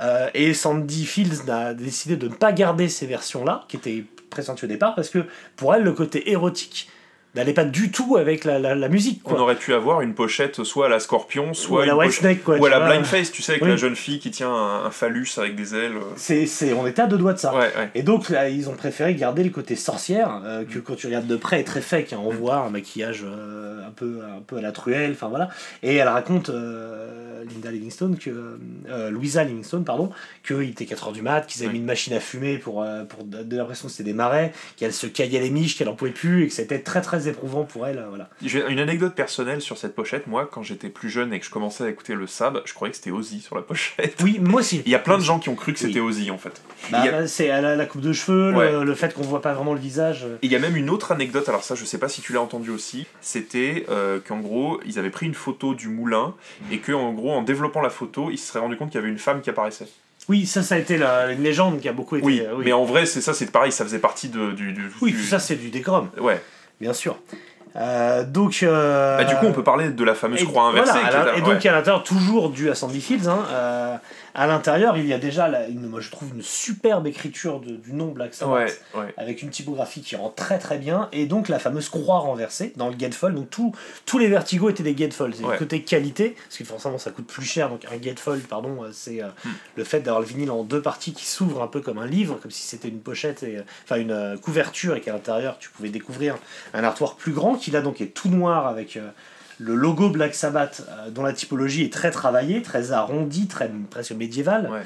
S1: Euh, et Sandy Fields a décidé de ne pas garder ces versions-là, qui étaient pressenties au départ, parce que pour elle, le côté érotique n'allait pas du tout avec la, la, la musique.
S2: On aurait pu avoir une pochette soit à la Scorpion,
S1: Ou
S2: soit
S1: à la White Snake, quoi.
S2: ou à
S1: tu
S2: la. Blind Face, tu sais, avec
S1: Oui.
S2: la jeune fille qui tient un, un phallus avec des ailes. euh.
S1: C'est, c'est, on était à deux doigts de ça.
S2: Ouais, ouais.
S1: Et donc là, ils ont préféré garder le côté sorcière, euh,
S2: Mm.
S1: que quand tu regardes de près est très fake. hein. on voit un maquillage euh, un, peu, un peu à la truelle, enfin voilà. Et elle raconte, euh, Linda Livingstone, que, euh, Louisa Livingstone, pardon, qu'il était 4h du mat, qu'ils avaient mis une machine à fumer pour, pour donner l'impression que c'était des marais, qu'elle se caillait les miches, qu'elle en pouvait plus, et que c'était très très éprouvant pour elle. voilà.
S2: Une anecdote personnelle sur cette pochette. Moi, quand j'étais plus jeune et que je commençais à écouter le Sab, je croyais que c'était Ozzy sur la pochette.
S1: Oui, moi aussi.
S2: Il y a plein de gens qui ont cru que
S1: Oui.
S2: c'était Ozzy en fait.
S1: Bah,
S2: a,
S1: bah, c'est elle a la coupe de cheveux, le-
S2: Ouais.
S1: le, fait qu'on voit pas vraiment le visage. euh.
S2: et il y a même une autre anecdote, alors ça je sais pas si tu l'as entendu aussi, c'était euh, qu'en gros ils avaient pris une photo du moulin et que en gros en développant la photo ils se seraient rendu compte qu'il y avait une femme qui apparaissait.
S1: Oui, ça, ça a été la, une légende qui a beaucoup été.
S2: Oui,
S1: euh,
S2: mais en vrai c'est ça, c'est pareil, ça faisait partie de, du, du-
S1: Oui,
S2: du-
S1: ça c'est du décorum,
S2: Ouais.
S1: Bien sûr. Euh, donc. euh,
S2: Bah, du coup on peut parler de la fameuse
S1: et-
S2: croix inversée.
S1: voilà,
S2: est-
S1: et donc
S2: ouais.
S1: à l'intérieur, toujours dû à Sandy Fields, hein, euh, à l'intérieur il y a déjà, une, moi je trouve une superbe écriture de- du nom Black Sabbath.
S2: Ouais, ouais.
S1: Avec une typographie qui rend très très bien, et donc la fameuse croix renversée dans le gatefold. Donc tout- tous les vertigos étaient des gatefolds. C'est
S2: Ouais.
S1: côté qualité, parce que forcément ça coûte plus cher. Donc un gatefold, pardon, euh, c'est euh,
S2: Hmm.
S1: le fait d'avoir le vinyle en deux parties qui s'ouvre un peu comme un livre, comme si c'était une pochette, et, euh, enfin une euh, couverture, et qu'à l'intérieur tu pouvais découvrir un artwork plus grand, qui là donc est tout noir avec euh, le logo Black Sabbath, euh, dont la typologie est très travaillée, très arrondie, très presque médiévale.
S2: Ouais.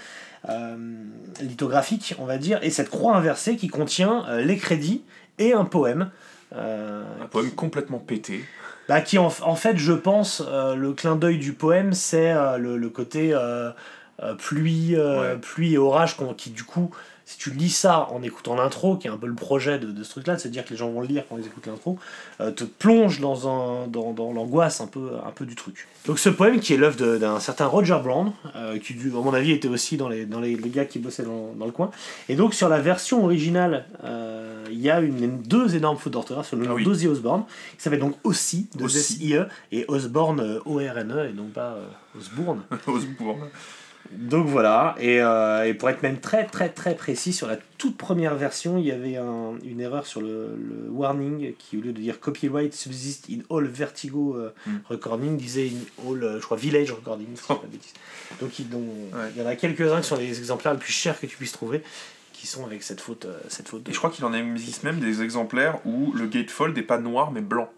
S1: euh, lithographique, on va dire, et cette croix inversée qui contient euh, les crédits et un poème
S2: Un poème complètement pété.
S1: bah, qui en, en fait, je pense, le clin d'œil du poème, c'est le, le côté pluie,
S2: Ouais.
S1: pluie et orage, qui du coup, si tu lis ça en écoutant l'intro, qui est un peu le projet de, de ce truc-là, de se dire que les gens vont le lire quand ils écoutent l'intro, euh, te plonge dans, un, dans, dans l'angoisse un peu, un peu du truc. Donc ce poème qui est l'œuvre d'un certain Roger Brown, euh, qui à mon avis était aussi dans les, dans les, les gars qui bossaient dans, dans le coin. Et donc sur la version originale, euh, il y a une, deux énormes fautes d'orthographe sur le nom
S2: Ah oui.
S1: d'Ozzy Osbourne, qui s'appelle donc Ossie, de. S-I-E, et Osbourne, euh, O-R-N-E, et donc pas Osbourne.
S2: Osbourne.
S1: Donc voilà, et, euh, et pour être même très très très précis, sur la toute première version, il y avait un- une erreur sur le, le warning qui, au lieu de dire copyright subsist in all Vertigo euh,
S2: Hmm.
S1: recording, disait in all, euh, je crois, village recording. si bêtises. Donc il, donc,
S2: Ouais.
S1: il y en a quelques-uns qui sont les exemplaires les plus chers que tu puisses trouver, qui sont avec cette faute. cette faute de-
S2: Et je crois qu'il en existe même des exemplaires où le gatefold n'est pas noir mais blanc.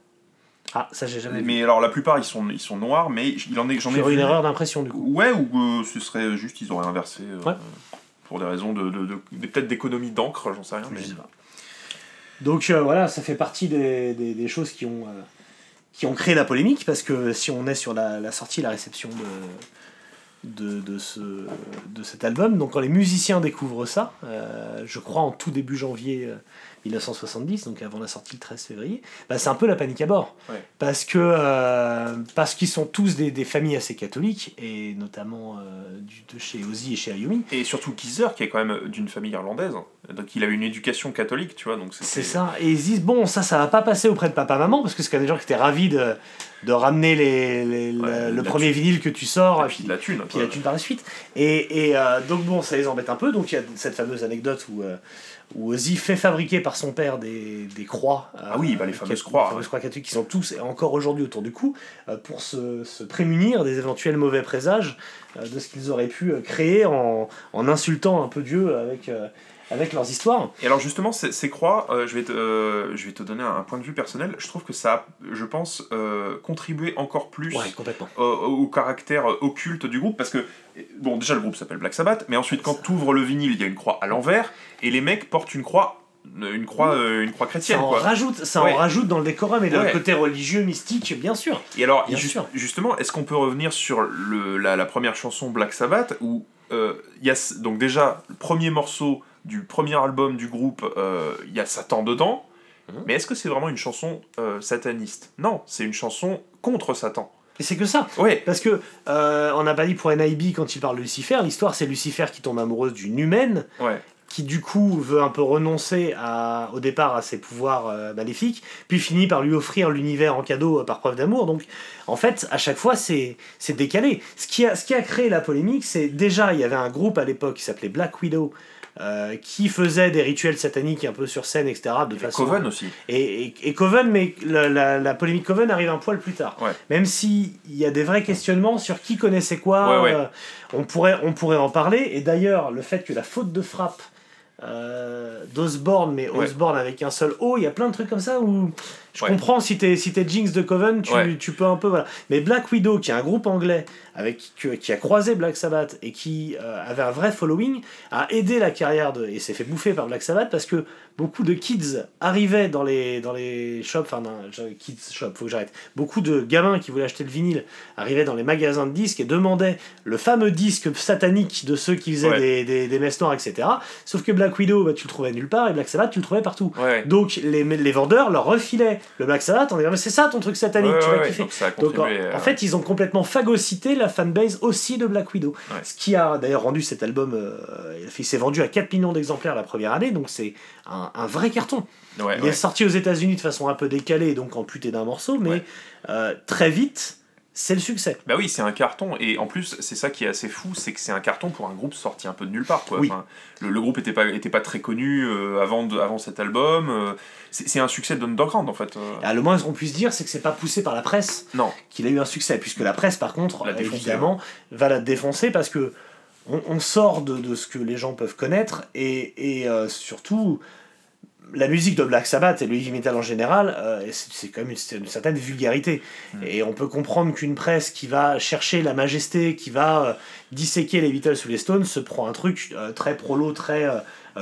S1: Ah, ça j'ai jamais vu.
S2: Mais alors la plupart ils sont, ils sont noirs, mais il en est, j'en ai vu.
S1: une erreur d'impression du coup.
S2: Ouais, ou euh, ce serait juste ils auraient inversé euh,
S1: Ouais.
S2: pour des raisons de, de, peut-être d'économie d'encre, j'en sais rien. Mais...
S1: Je sais pas. Donc euh, voilà, ça fait partie des, des, des choses qui ont, qui ont créé la polémique, parce que si on est sur la, la sortie, la réception de, de, de, ce, de cet album, donc quand les musiciens découvrent ça, je crois en tout début janvier 1970, donc avant la sortie le 13 février, bah, c'est un peu la panique à bord.
S2: Ouais.
S1: Parce que euh, parce qu'ils sont tous des, des familles assez catholiques, et notamment euh, du, de chez Ozzy et chez Ayumi.
S2: Et surtout Geezer qui est quand même d'une famille irlandaise, donc il a une éducation catholique, tu vois, donc
S1: C'est ça, et ils se disent bon, ça, ça va pas passer auprès de papa-maman, parce que c'est quand même des gens qui étaient ravis de, de ramener les, les-
S2: Ouais,
S1: le, le
S2: la
S1: premier
S2: thune.
S1: vinyle que tu sors,
S2: Et puis de la thune.
S1: puis la thune par la suite. Et, et, euh, donc bon, ça les embête un peu, donc il y a cette fameuse anecdote où, euh, où Ozzy fait fabriquer par son père des, des croix. euh,
S2: Ah oui, bah, les fameuses
S1: cat-
S2: croix,
S1: Les fameuses croix catholiques qui sont tous, et encore aujourd'hui, autour du cou, euh, pour se, se prémunir des éventuels mauvais présages euh, de ce qu'ils auraient pu euh, créer en, en insultant un peu Dieu avec, euh, avec leurs histoires.
S2: Et alors justement, ces, ces croix, euh, je, vais te, euh, je vais te donner un, un point de vue personnel, je trouve que ça a, je pense, euh, contribué encore plus
S1: Ouais,
S2: au, au caractère occulte du groupe, parce que, bon, déjà le groupe s'appelle Black Sabbath, mais ensuite quand tu ouvres le vinyle, il y a une croix à l'envers, et les mecs portent une croix, une croix, euh, une croix chrétienne,
S1: ça en
S2: quoi.
S1: rajoute ça
S2: Ouais.
S1: en rajoute dans le décorum et dans
S2: Ouais.
S1: le côté religieux mystique bien sûr
S2: Et alors,
S1: Bien
S2: ju-
S1: sûr.
S2: justement, est-ce qu'on peut revenir sur le, la, la première chanson Black Sabbath où euh, il y a donc déjà le premier morceau du premier album du groupe, euh, il y a Satan dedans,
S1: Mhm.
S2: mais est-ce que c'est vraiment une chanson euh, sataniste? Non, c'est une chanson contre Satan.
S1: et c'est que ça
S2: Ouais,
S1: parce que euh, on n'a pas dit pour NIB quand il parle de Lucifer l'histoire c'est Lucifer qui tombe amoureuse d'une humaine
S2: ouais,
S1: qui du coup veut un peu renoncer à, au départ à ses pouvoirs euh, maléfiques, puis finit par lui offrir l'univers en cadeau euh, par preuve d'amour. Donc en fait, à chaque fois, c'est c'est décalé. Ce qui, a, ce qui a créé la polémique, c'est déjà, il y avait un groupe à l'époque qui s'appelait Black Widow. Euh, qui faisait des rituels sataniques un peu sur scène, etc. De
S2: et
S1: façon
S2: Coven aussi.
S1: et, et, et Coven, mais la, la, la polémique Coven arrive un poil plus tard.
S2: Ouais.
S1: Même s'il y a des vrais questionnements sur qui connaissait quoi,
S2: Ouais, ouais.
S1: euh, on, pourrait, on pourrait en parler. Et d'ailleurs, le fait que la faute de frappe euh, d'Osborne, mais. Osborne avec un seul O, il y a plein de trucs comme ça où je
S2: Ouais.
S1: comprends si t'es si t'es Jinx de Coven, tu,
S2: Ouais.
S1: tu peux un peu. Voilà. Mais Black Widow, qui est un groupe anglais avec, qui, a croisé Black Sabbath et qui euh, avait un vrai following, a aidé la carrière de. et s'est fait bouffer par Black Sabbath parce que beaucoup de kids arrivaient dans les, dans les shops, enfin, non, kids shop, faut que j'arrête. Beaucoup de gamins qui voulaient acheter le vinyle arrivaient dans les magasins de disques et demandaient le fameux disque satanique de ceux qui faisaient
S2: Ouais.
S1: des, des, des messes noires, etc. Sauf que Black Widow, bah, tu le trouvais nulle part et Black Sabbath, tu le trouvais partout.
S2: Ouais,
S1: Donc les, les vendeurs leur refilaient le Black Sabbath en disant mais c'est ça ton truc satanique,
S2: Ouais,
S1: tu vas
S2: ouais,
S1: kiffer.
S2: donc
S1: en,
S2: euh,
S1: fait ils ont complètement phagocyté la fanbase aussi de Black Widow.
S2: Ouais.
S1: Ce qui a d'ailleurs rendu cet album, euh, il s'est vendu à 4 millions d'exemplaires la première année, donc c'est un, un vrai carton. il est sorti aux États-Unis de façon un peu décalée, donc amputé d'un morceau, mais euh, très vite c'est le succès.
S2: Bah oui, c'est un carton, et en plus, c'est ça qui est assez fou, c'est que c'est un carton pour un groupe sorti un peu de nulle part. Quoi.
S1: Oui.
S2: Enfin, le, le groupe était pas, était pas très connu euh, avant, de, avant cet album. euh, c'est un succès d'underground en fait. euh.
S1: Ah, le moins qu'on puisse dire, c'est que c'est pas poussé par la presse
S2: Non,
S1: qu'il a eu un succès, puisque la presse, par contre,
S2: La défoncer,
S1: évidemment, va la défoncer parce que on, on sort de, de ce que les gens peuvent connaître et, et, surtout la musique de Black Sabbath et le heavy metal en général, euh, c'est quand même une, certaine vulgarité.
S2: Mm.
S1: Et on peut comprendre qu'une presse qui va chercher la majesté, qui va euh, disséquer les Beatles ou les Stones, se prend un truc euh, très prolo, très,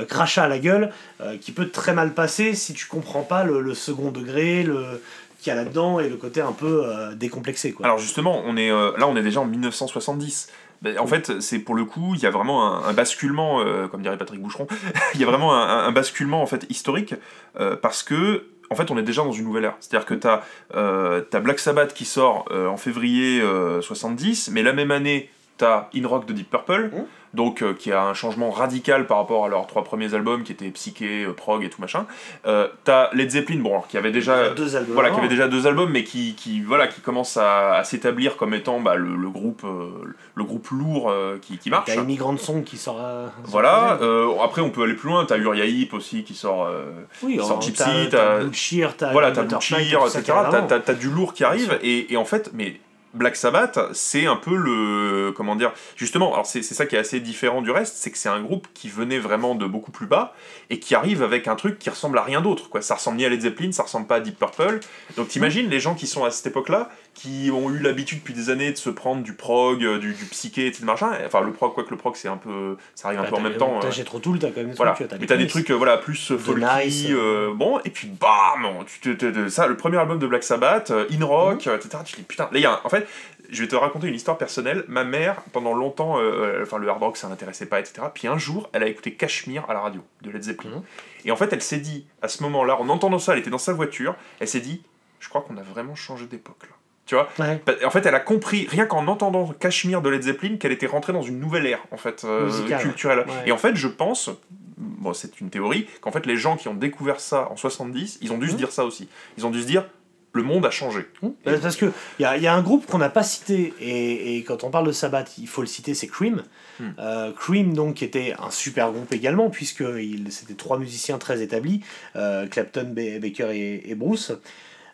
S1: crachat à la gueule, qui peut très mal passer si tu comprends pas le, le second degré, le qu'il y a là-dedans et le côté un peu euh, décomplexé. Quoi.
S2: Alors justement, on est, euh, là on est déjà en 1970. Ben, en fait, c'est pour le coup, il y a vraiment un, basculement, euh, comme dirait Patrick Boucheron, il y a vraiment un, basculement en fait historique euh, parce que en fait, on est déjà dans une nouvelle ère. C'est-à-dire que tu as, Black Sabbath qui sort euh, en février euh, 70, mais la même année, tu as In Rock de Deep Purple,
S1: Mhm.
S2: Donc euh, qui a un changement radical par rapport à leurs trois premiers albums qui étaient psyché, euh, prog et tout machin. Euh, tu as Led Zeppelin, bon, alors, qui avait déjà
S1: deux albums.
S2: voilà, qui avait déjà deux albums, mais qui, qui, voilà, qui commence à, à s'établir comme étant bah, le, le groupe, euh, le groupe lourd euh, qui, qui marche.
S1: T'as Immigrant Song qui sort.
S2: Voilà, euh, après on peut aller plus loin, t'as Uriah Heep aussi qui sort, euh,
S1: Oui,
S2: Sans
S1: en-
S2: Gypsy,
S1: t'as-
S2: t'as-
S1: t'as Butchir, t'as
S2: voilà, t'as Butchir, etc.
S1: qui
S2: T'as, t'as- t'as du lourd qui arrive, et, et en fait, mais Black Sabbath, c'est un peu le. Comment dire Justement, alors c'est, ça qui est assez différent du reste, c'est que c'est un groupe qui venait vraiment de beaucoup plus bas, et qui arrive avec un truc qui ressemble à rien d'autre, quoi. Ça ressemble ni à Led Zeppelin, ça ressemble pas à Deep Purple. Donc t'imagines les gens qui sont à cette époque-là, qui ont eu l'habitude depuis des années de se prendre du prog, euh, du, du psyché, etc. machin. Enfin, le prog, quoi que le prog, c'est un peu. Ça arrive un
S1: Bah,
S2: peu en
S1: t'as-
S2: même temps.
S1: T'as
S2: euh,
S1: Jet Trop Tool, t'as quand même des
S2: voilà.
S1: trucs.
S2: Mais t'as des trucs euh, voilà, plus folky,
S1: Nice.
S2: euh, bon, et puis bam tu te, Ça, le premier album de Black Sabbath, In Rock, euh, etc. Tu dis putain, là, il y a un- en fait, je vais te raconter une histoire personnelle. Ma mère, pendant longtemps, euh, enfin le hard rock, ça l'intéressait pas, etc. Puis un jour, elle a écouté Cashmere à la radio de Led Zeppelin.
S1: Mhm.
S2: Et en fait, elle s'est dit, à ce moment-là, en entendant ça, elle était dans sa voiture, elle s'est dit, je crois qu'on a vraiment changé d'époque là. Tu vois
S1: Ouais.
S2: Bah, En fait, elle a compris, rien qu'en entendant Cashmere de Led Zeppelin, qu'elle était rentrée dans une nouvelle ère, en fait, euh, culturelle.
S1: Ouais.
S2: Et en fait, je pense, bon, c'est une théorie, qu'en fait, les gens qui ont découvert ça en 70, ils ont dû se
S1: Mhm.
S2: dire ça aussi. Ils ont dû se dire, le monde a changé.
S1: Euh, Parce que il y a, y a un groupe qu'on n'a pas cité, et, et quand on parle de Sabbath, il faut le citer, c'est Cream.
S2: Hmm.
S1: Euh, Cream, donc, était un super groupe également, puisque c'était trois musiciens très établis, euh, Clapton, Ba- Baker et, et Bruce.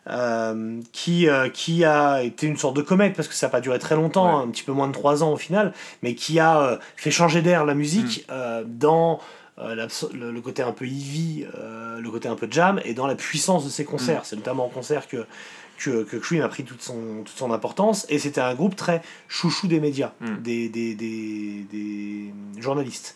S1: Euh, qui, euh, qui a été une sorte de comète parce que ça n'a pas duré très longtemps,
S2: Ouais.
S1: un petit peu moins de trois ans au final, mais qui a euh, fait changer d'air la musique euh, dans le, le côté un peu heavy, euh, le côté un peu jam, et dans la puissance de ses concerts. C'est notamment en concert que, que, que Cream a pris toute son, toute son importance, et c'était un groupe très chouchou des médias,
S2: Mm.
S1: des, des, des, des journalistes.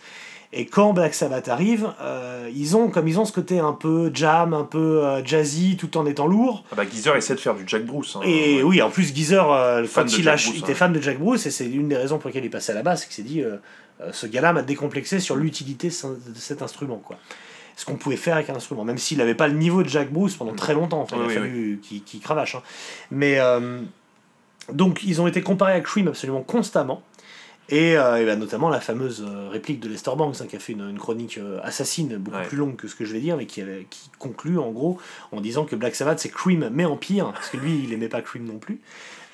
S1: Et quand Black Sabbath arrive, euh, ils ont comme ils ont ce côté un peu jam, un peu euh, jazzy, tout en étant lourd.
S2: Ah bah, Geezer essaie de faire du Jack Bruce. hein.
S1: Et
S2: Ouais.
S1: oui, en plus, Geezer, euh, quand il,
S2: Jack
S1: a,
S2: Bruce,
S1: il
S2: hein.
S1: était fan de Jack Bruce, et c'est une des raisons pour lesquelles il est passé à la basse, c'est qu'il s'est dit ce gars-là m'a décomplexé sur l'utilité de cet instrument. quoi. Ce qu'on pouvait faire avec un instrument, même s'il n'avait pas le niveau de Jack Bruce pendant très longtemps, enfin,
S2: Oui,
S1: il a
S2: oui,
S1: fallu qu'il cravache. hein. Mais donc, ils ont été comparés à Cream absolument constamment. Et, euh, et ben, notamment la fameuse euh, réplique de Lester Banks, hein, qui a fait une, une chronique euh, assassine, beaucoup
S2: Ouais.
S1: plus longue que ce que je vais dire, mais qui, conclut en gros en disant que Black Sabbath c'est Cream mais en pire, parce que lui il aimait pas Cream non plus.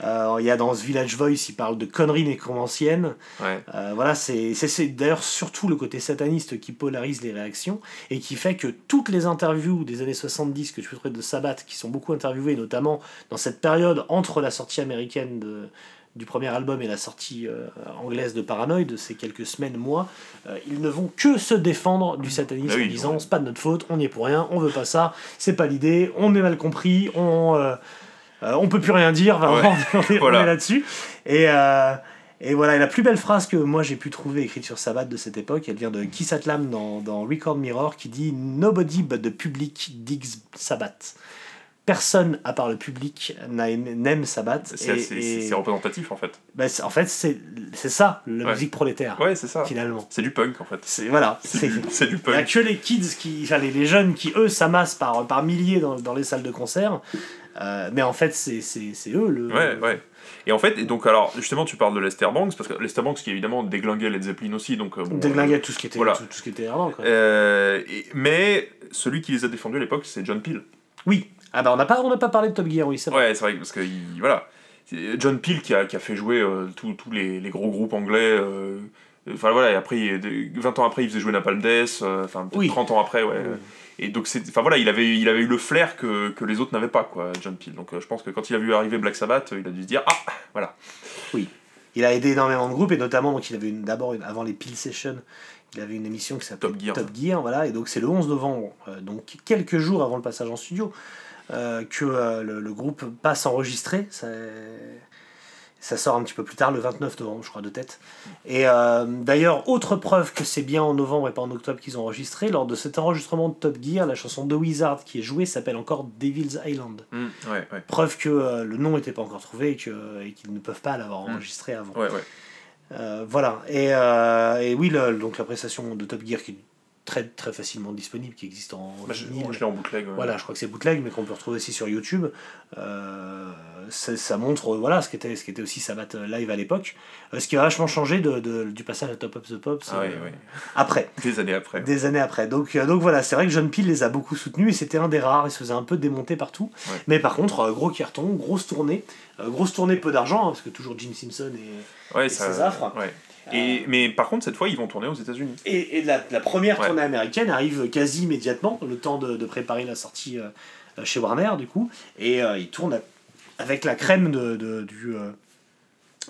S1: Euh, il y a dans ce Village Voice, il parle de conneries nécromanciennes.
S2: Ouais.
S1: Voilà, c'est d'ailleurs surtout le côté sataniste qui polarise les réactions et qui fait que toutes les interviews des années 70 que tu peux trouver de Sabbath, qui sont beaucoup interviewées, notamment dans cette période entre la sortie américaine de, du premier album et la sortie euh, anglaise de Paranoid, de ces quelques semaines, mois, euh, ils ne vont que se défendre du satanisme
S2: Bah oui,
S1: en disant
S2: ouais.
S1: c'est pas de notre faute, on n'y est pour rien, on veut pas ça, c'est pas l'idée, on est mal compris, on, euh, on peut plus rien dire, vraiment,
S2: Ouais.
S1: on est,
S2: Voilà.
S1: là-dessus. Et, et voilà, et la plus belle phrase que moi j'ai pu trouver écrite sur Sabbath de cette époque, elle vient de Keith Atlam dans, dans Record Mirror qui dit Nobody but the public digs Sabbath. Personne à part le public n'a- n'aime Sabbath.
S2: C'est représentatif en fait.
S1: bah, en fait, c'est ça, la
S2: Ouais.
S1: musique prolétaire,
S2: Ouais, c'est ça.
S1: finalement.
S2: C'est du punk en fait.
S1: C'est voilà,
S2: C'est du, du
S1: il n'y a
S2: punk.
S1: que les kids, qui, enfin les, les jeunes qui, eux, s'amassent par, par milliers dans, dans les salles de concert. Euh, mais en fait, c'est eux le.
S2: Ouais, ouais. Et en fait, et donc alors justement, tu parles de Lester Banks parce que Lester Banks qui évidemment déglinguait Led Zeppelin aussi, donc euh, bon,
S1: Déglinguait tout ce qui était,
S2: voilà.
S1: tout, tout ce qui était avant. Quoi.
S2: Euh, et- mais celui qui les a défendus à l'époque, c'est John Peel.
S1: Oui. Ah bah on n'a pas, on pas parlé de Top Gear, oui, c'est vrai.
S2: Ouais, c'est vrai, parce que il- voilà. C'est John Peel qui a, qui a fait jouer euh, tous tous les, les gros groupes anglais. euh, Enfin voilà, et après, il- 20 ans après, il faisait jouer Napalm Death, euh, enfin peut-être
S1: Oui.
S2: 30 ans après, ouais.
S1: Oui.
S2: Et donc, c'est, enfin voilà, il avait, il avait eu le flair que, que les autres n'avaient pas, quoi, John Peel. Donc, euh, je pense que quand il a vu arriver Black Sabbath, il a dû se dire, ah, voilà.
S1: Il a aidé énormément de groupes et notamment donc il avait une- d'abord une- avant les Peel Sessions, il avait une émission qui s'appelait
S2: Top Gear.
S1: voilà et donc c'est le 11 novembre, euh, donc quelques jours avant le passage en studio, euh, que euh, le, le groupe passe enregistré. Ça- Ça sort un petit peu plus tard, le 29 novembre, je crois, de tête. Et euh, d'ailleurs, autre preuve que c'est bien en novembre et pas en octobre qu'ils ont enregistré, lors de cet enregistrement de Top Gear, la chanson de Wizard qui est jouée s'appelle encore Devil's Island.
S2: Mm, ouais, ouais.
S1: Preuve que le nom n'était pas encore trouvé et qu'ils ne peuvent pas l'avoir
S2: Mm.
S1: enregistré avant.
S2: Ouais,
S1: voilà. Et, et oui, le- donc la prestation de Top Gear qui est très, très facilement disponible, qui existe en
S2: Bah, je
S1: vinyle.
S2: moi, je l'ai en bootleg. ouais.
S1: Voilà, je crois que c'est bootleg, mais qu'on peut retrouver aussi sur YouTube. Euh, ça, montre euh, voilà, ce qu'était ce qu'était aussi Sabbath live à l'époque. Euh, ce qui a vachement changé de, de- du passage à Top of the Pops
S2: Ah,
S1: après,
S2: Des années après.
S1: des années après. Donc, donc voilà, c'est vrai que John Peel les a beaucoup soutenus et c'était un des rares. Il se faisait un peu démonter partout.
S2: Ouais.
S1: Mais par contre, gros carton, grosse tournée. Grosse tournée, peu d'argent, hein, parce que toujours Jim Simpson et,
S2: Ouais,
S1: et
S2: ça.
S1: ses affres.
S2: ouais. Et, mais par contre, cette fois, ils vont tourner aux États-Unis.
S1: Et, et la, la première
S2: Ouais.
S1: tournée américaine arrive quasi immédiatement, le temps de, de préparer la sortie euh, euh, chez Warner, du coup. Et euh, ils tournent avec la crème de, de- du euh,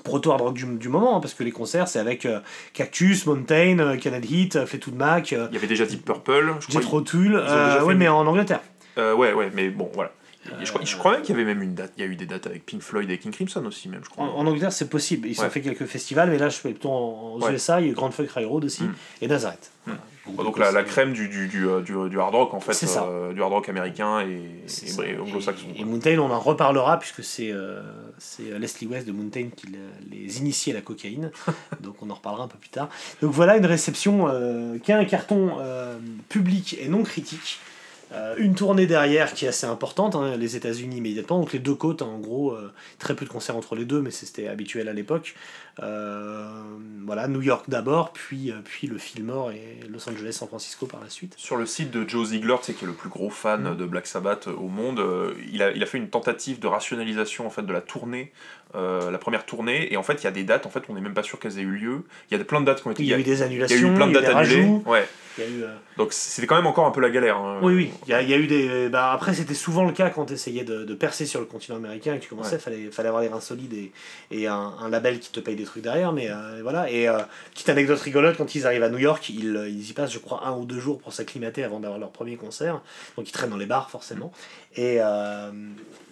S1: proto hard rock du, du moment, hein, parce que les concerts, c'est avec euh, Cactus, Mountain, euh, Canad Heat, euh, Fleetwood Mac, euh,
S2: Il y avait déjà Deep Purple. Je crois.
S1: Jethro Tull.
S2: ont déjà
S1: euh,
S2: fait
S1: ouais, mais en Angleterre.
S2: Euh, ouais, ouais, mais bon, voilà. Et je, crois,
S1: Euh,
S2: je crois même qu'il y avait même une date. Il y a eu des dates avec Pink Floyd et King Crimson aussi, même, je crois.
S1: en Angleterre, c'est possible. Ils ont fait quelques festivals, mais là, je fais plutôt en, aux
S2: Ouais.
S1: USA. Il y a eu Grand Funk Railroad aussi,
S2: Mm.
S1: et Nazareth.
S2: Mm.
S1: Voilà.
S2: Donc la, crème du, du, du, euh, du, du hard rock, en fait.
S1: C'est ça.
S2: euh, du hard rock américain et, et, et anglo-saxon.
S1: Et. Mountain, on en reparlera puisque c'est euh, c'est Leslie West de Mountain qui le- les initie à la cocaïne. Donc on en reparlera un peu plus tard. Donc voilà une réception euh, qui a un carton euh, public et non critique. Euh, une tournée derrière qui est assez importante, hein, les États-Unis immédiatement, donc les deux côtes, hein, en gros, euh, très peu de concerts entre les deux, mais c'était habituel à l'époque. Euh, voilà, New York d'abord, puis, puis le Fillmore et Los Angeles, San Francisco par la suite.
S2: Sur le site de Joe Ziegler, sais, qui est le plus gros fan
S1: Mm.
S2: de Black Sabbath au monde, il, a, il a fait une tentative de rationalisation en fait, de la tournée, la première tournée, et en fait, il y a des dates, en fait, on n'est même pas sûr qu'elles aient eu lieu. Il y a plein de dates qui ont été
S1: Il y a eu des
S2: il y a
S1: annulations,
S2: eu plein de dates annulées. Ouais.
S1: il y a eu... euh,
S2: Donc c'était quand même encore un peu la galère. hein.
S1: Oui, oui, il y a, il y a eu des. Bah, après, c'était souvent le cas quand tu essayais de, de percer sur le continent américain et que tu commençais, il
S2: Ouais.
S1: fallait, fallait avoir les reins solides et, et un, un label qui te paye des trucs derrière. Mais euh, voilà. Et euh, petite anecdote rigolote, quand ils arrivent à New York, ils, euh, ils y passent, je crois, un ou deux jours pour s'acclimater avant d'avoir leur premier concert. Donc ils traînent dans les bars, forcément. Et euh,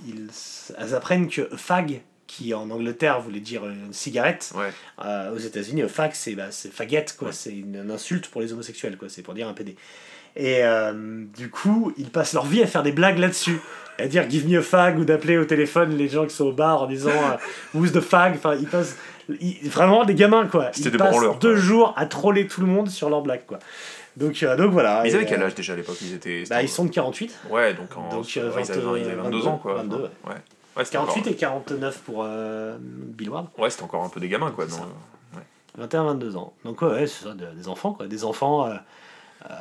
S1: ils, apprennent que fag, qui en Angleterre voulait dire une cigarette,
S2: Ouais.
S1: euh, aux États-Unis, fag, c'est bah, c'est faggot, quoi. C'est une, une insulte pour les homosexuels, quoi. C'est pour dire un PD. Et euh, du coup, ils passent leur vie à faire des blagues là-dessus. À dire give me a fag ou d'appeler au téléphone les gens qui sont au bar en disant euh, who's the fag? Enfin, ils passent. ils- vraiment des gamins, quoi. Ils
S2: des
S1: passent deux
S2: quoi.
S1: jours à troller tout le monde sur leurs blagues, quoi. Donc, euh, donc voilà.
S2: Mais ils avaient quel
S1: euh,
S2: âge déjà à l'époque? Ils étaient.
S1: bah, Ils sont de 48.
S2: Ouais, donc, en...
S1: Donc, euh,
S2: ils, avaient,
S1: 20,
S2: ils avaient 22 ans, quoi.
S1: 22, ouais.
S2: ouais. Ouais, c'était
S1: 48
S2: encore...
S1: et 49 pour euh, Bill Ward.
S2: ouais, c'était encore un peu des gamins, quoi.
S1: C'est
S2: donc,
S1: ça. 21-22 ans. Donc ouais, ouais, c'est ça, de- des enfants, quoi. Des enfants... Euh, euh...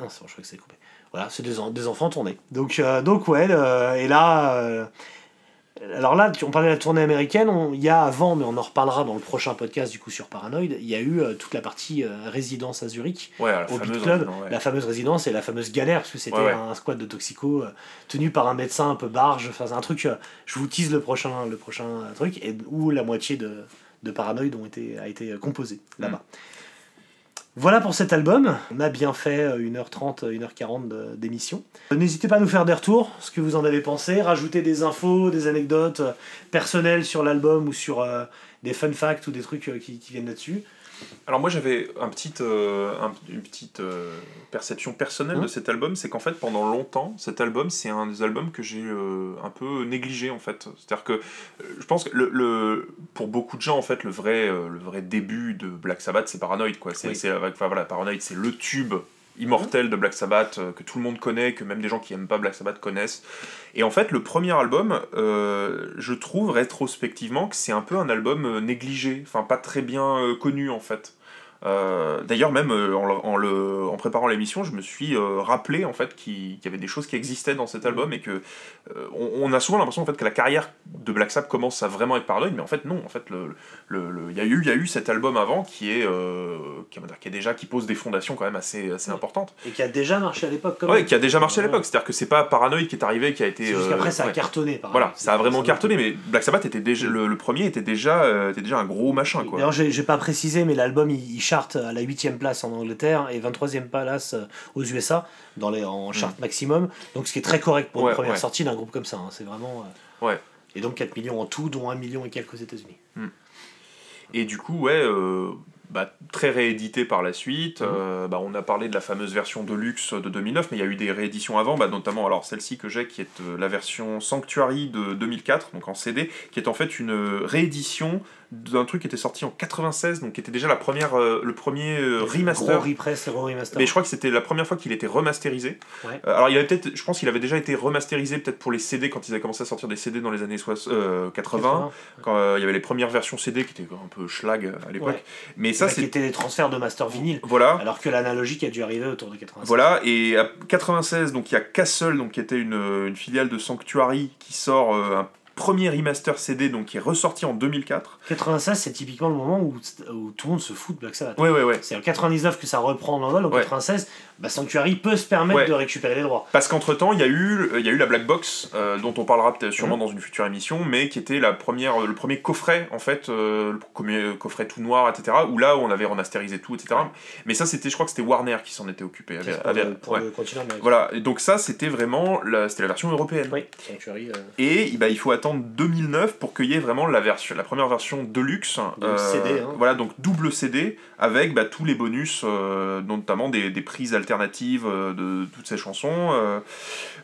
S1: Non, c'est bon, je crois que c'est coupé. Voilà, c'est des, en- des enfants tournés. Donc, euh, donc ouais, et là... alors là, on parlait de la tournée américaine, il y a avant, mais on en reparlera dans le prochain podcast du coup sur Paranoid, il y a eu euh, toute la partie euh, résidence à Zurich,
S2: Ouais,
S1: au Beat. Club,
S2: ouais.
S1: la fameuse résidence et la fameuse galère, parce que c'était
S2: Ouais,
S1: un squad de toxico euh, tenu par un médecin un peu barge, enfin un truc, je vous tease le prochain, le prochain truc, et où la moitié de, de Paranoid ont été, a été composée là-bas. Voilà pour cet album, on a bien fait euh, 1h30, 1h40 de- d'émission. Euh, N'hésitez pas à nous faire des retours, ce que vous en avez pensé, rajouter des infos, des anecdotes euh, personnelles sur l'album ou sur euh, des fun facts ou des trucs euh, qui viennent là-dessus.
S2: Alors moi j'avais un petit, euh, un- une petite euh, perception personnelle
S1: Hein
S2: de cet album, c'est qu'en fait pendant longtemps cet album c'est un des albums que j'ai euh, un peu négligé en fait. C'est-à-dire que je pense que le, le- pour beaucoup de gens en fait le vrai, le vrai début de Black Sabbath c'est Paranoid quoi. C'est,
S1: Oui.
S2: c'est avec- enfin, voilà, Paranoid c'est le tube immortel de Black Sabbath euh, que tout le monde connaît, que même des gens qui aiment pas Black Sabbath connaissent. Et en fait le premier album euh, je trouve rétrospectivement que c'est un peu un album euh, négligé, enfin pas très bien connu en fait. Euh, D'ailleurs, même euh, en, en, le- en préparant l'émission, je me suis euh, rappelé en fait qu'il y avait des choses qui existaient dans cet album et que on, on a souvent l'impression en fait que la carrière de Black Sabbath commence à vraiment être Paranoid, mais en fait non. En fait, le, le, le- il y a eu y a eu cet album avant qui est qui, qui est déjà qui pose des fondations quand même assez assez
S1: Ouais.
S2: importantes.
S1: Et qui a déjà marché à l'époque. même.
S2: qui a déjà marché à l'époque. C'est-à-dire que c'est pas Paranoid qui est arrivé qui a été.
S1: C'est juste
S2: euh,
S1: qu'après ça a
S2: ouais.
S1: cartonné. par
S2: Voilà, ça a vraiment cartonné, mais Black Sabbath était déjà le, le premier était déjà était déjà un gros machin quoi.
S1: D'ailleurs, j'ai j'ai pas précisé, mais l'album il, il charte à la 8 place en Angleterre et 23e place euh, aux USA, dans les, en chart maximum. Donc, ce qui est très correct pour
S2: Mm. Ouais,
S1: une première
S2: ouais.
S1: sortie d'un groupe comme ça. hein. C'est vraiment. euh,
S2: Ouais.
S1: Et donc 4 millions en tout, dont 1 million et quelques aux États-Unis.
S2: Et du coup, ouais, euh, bah, très réédité par la suite. Euh, bah, on a parlé de la fameuse version de luxe de 2009, mais il y a eu des rééditions avant, bah, notamment alors celle-ci que j'ai, qui est euh, la version Sanctuary de 2004, donc en CD, qui est en fait une réédition d'un truc qui était sorti en 96, donc qui était déjà la première, euh, le premier euh, remaster.
S1: Gros repress et gros remaster.
S2: Mais je crois que c'était la première fois qu'il était remasterisé.
S1: Ouais.
S2: Euh, alors il avait peut-être, je pense qu'il avait déjà été remasterisé peut-être pour les CD quand ils avaient commencé à sortir des CD dans les années soix- euh, 80, quand il y avait les premières versions CD qui étaient un peu schlag à l'époque.
S1: Ouais.
S2: Mais
S1: Ça,
S2: c'est
S1: étaient des transferts de master vinyle.
S2: voilà.
S1: Alors que l'analogique a dû arriver autour de 96.
S2: Voilà, et à 96, donc il y a Castle, donc, qui était une, une filiale de Sanctuary, qui sort un premier remaster CD, donc qui est ressorti en 2004.
S1: 96, c'est typiquement le moment où, où tout le monde se fout de Black Sabbath.
S2: Ouais, ouais, ouais.
S1: C'est en 99 que ça reprend l'envol, en
S2: Ouais.
S1: 96, bah, Sanctuary peut se permettre
S2: Ouais.
S1: de récupérer les droits.
S2: Parce qu'entre-temps, il y, a eu- il y a eu la Black Box, euh, dont on parlera sûrement
S1: Mhm.
S2: dans une future émission, mais qui était la première, le premier coffret, en fait, euh, le premier coffret tout noir, etc., où là, on avait remasterisé tout, etc. Mais ça, c'était, je crois que c'était Warner qui s'en était occupé. Avait-
S1: le, pour
S2: ouais.
S1: le continent américain.
S2: Voilà, et donc ça, c'était vraiment la, c'était la version européenne.
S1: Oui, Sanctuary. euh,
S2: Et bah, il faut attendre 2009 pour qu'il y ait vraiment la, version, la première version Deluxe.
S1: De CD, hein.
S2: Voilà, donc double CD avec bah, tous les bonus, euh, notamment des, des prises alternatives euh, de toutes ces chansons. euh,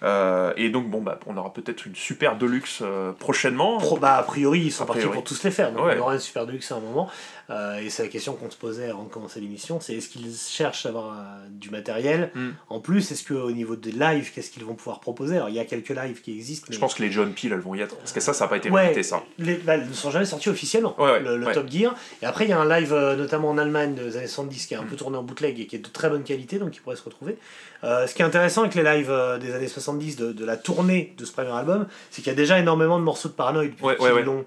S2: euh, et donc, bon, bah, on aura peut-être une super Deluxe prochainement.
S1: Pro- bah, a priori, ils sont partis pour tous les faire. Donc
S2: Ouais.
S1: on aura une super deluxe à un moment. Euh, et c'est la question qu'on se posait avant de commencer l'émission c'est est-ce qu'ils cherchent à avoir euh, du matériel
S2: Mm.
S1: En plus, est-ce qu'au niveau des lives, qu'est-ce qu'ils vont pouvoir proposer? Alors il y a quelques lives qui existent.
S2: Je pense que les John Peel, elles vont y être. Parce que ça, ça n'a pas été
S1: Ouais.
S2: ça.
S1: les, bah, elles ne sont jamais sortis officiellement,
S2: Ouais, ouais,
S1: le. Top Gear. Et après, il y a un live, euh, notamment en Allemagne, des années 70, qui est un
S2: Mm.
S1: peu tourné en bootleg et qui est de très bonne qualité, donc il pourrait se retrouver. Euh, ce qui est intéressant avec les lives des années 70, de, de la tournée de ce premier album, c'est qu'il y a déjà énormément de morceaux de Paranoid.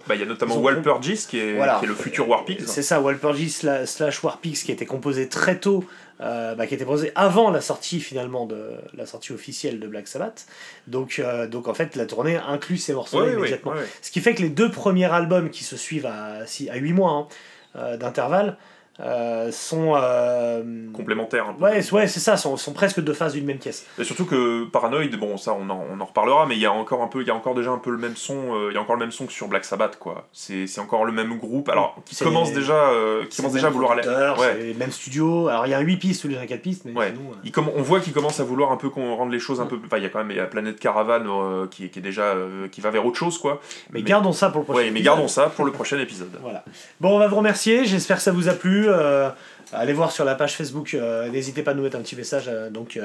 S2: Bah, Il y a notamment
S1: ils ont-
S2: Walpurgis, qui est,
S1: Voilà.
S2: qui est le futur Warpigs.
S1: Ça, Walpurgis sla- slash Warpix qui a été composé très tôt, euh, bah, qui a été composé avant la sortie finalement de la sortie officielle de Black Sabbath. Donc, euh, donc en fait, la tournée inclut ces morceaux
S2: Ouais, ouais,
S1: immédiatement. Ce qui fait que les deux premiers albums qui se suivent à, à 8 mois hein, euh, d'intervalle euh, sont. euh,
S2: Complémentaires. un peu.
S1: Ouais, c'est- ouais, c'est ça, sont, sont presque deux phases d'une même pièce.
S2: Et surtout que Paranoid, bon ça on en, on en reparlera, mais il y a encore un peu, il y a encore déjà un peu le même son, euh, il y a encore le même son que sur Black Sabbath quoi. C'est c'est encore le même groupe, alors qui commence
S1: les-
S2: déjà, qui commence déjà à vouloir aller. Ouais.
S1: c'est même studio. Alors il y a 8 pistes d'un 4 pistes, mais
S2: Ouais.
S1: sinon,
S2: Il comm- on voit qu'il commence à vouloir un peu qu'on rende les choses un peu. Enfin, il y a quand même y a Planète Caravan qui, qui est déjà qui va vers autre chose quoi.
S1: mais, gardons ça pour le prochain
S2: Ouais, mais
S1: épisode.
S2: gardons ça pour le prochain épisode.
S1: Voilà. Bon, on va vous remercier. J'espère que ça vous a plu. Euh, allez voir sur la page Facebook. euh, N'hésitez pas à nous mettre un petit message. euh, donc,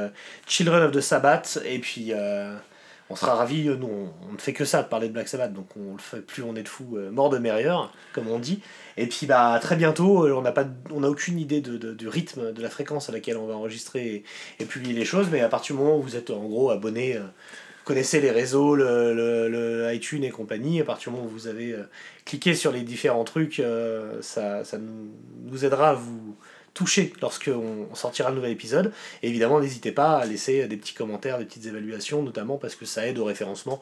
S1: Children of the Sabbath. Et puis, on sera ravis. Nous, on, ne fait que ça de parler de Black Sabbath. Donc, on le fait plus on est de fous, mort de meilleur, comme on dit. Et puis, bah, très bientôt. On n'a pas, on aucune idée du rythme, de la fréquence à laquelle on va enregistrer et, publier les choses. Mais à partir du moment où vous êtes en gros abonné. connaissez les réseaux, le iTunes et compagnie, à partir du moment où vous avez cliqué sur les différents trucs, euh, ça, ça nous, aidera à vous toucher lorsqu'on on sortira le nouvel épisode. Évidemment, n'hésitez pas à laisser des petits commentaires, des petites évaluations, notamment parce que ça aide au référencement.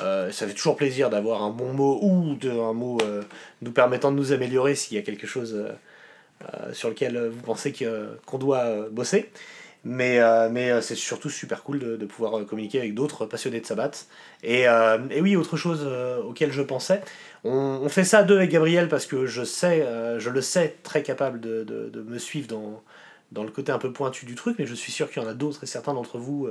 S1: Euh, ça fait toujours plaisir d'avoir un bon mot ou de, un mot euh, nous permettant de nous améliorer s'il y a quelque chose sur lequel vous pensez qu'on doit bosser. Mais, euh, mais euh, c'est surtout super cool de, pouvoir euh, communiquer avec d'autres passionnés de Sabbath. Et, et oui, autre chose auquel je pensais, on, fait ça deux avec Gabriel parce que je sais, je le sais très capable de, de, me suivre dans, dans le côté un peu pointu du truc, mais je suis sûr qu'il y en a d'autres et certains d'entre vous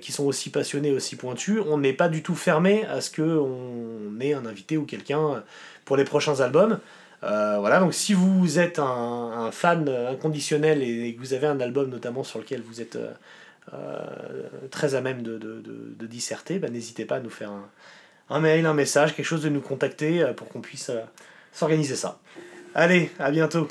S1: qui sont aussi passionnés, aussi pointus. On n'est pas du tout fermé à ce qu'on ait un invité ou quelqu'un pour les prochains albums. Euh, voilà, donc si vous êtes un, fan inconditionnel et que vous avez un album notamment sur lequel vous êtes euh, euh, très à même de, disserter, bah, n'hésitez pas à nous faire un, mail, un message, quelque chose de nous contacter pour qu'on puisse s'organiser ça. Allez, à bientôt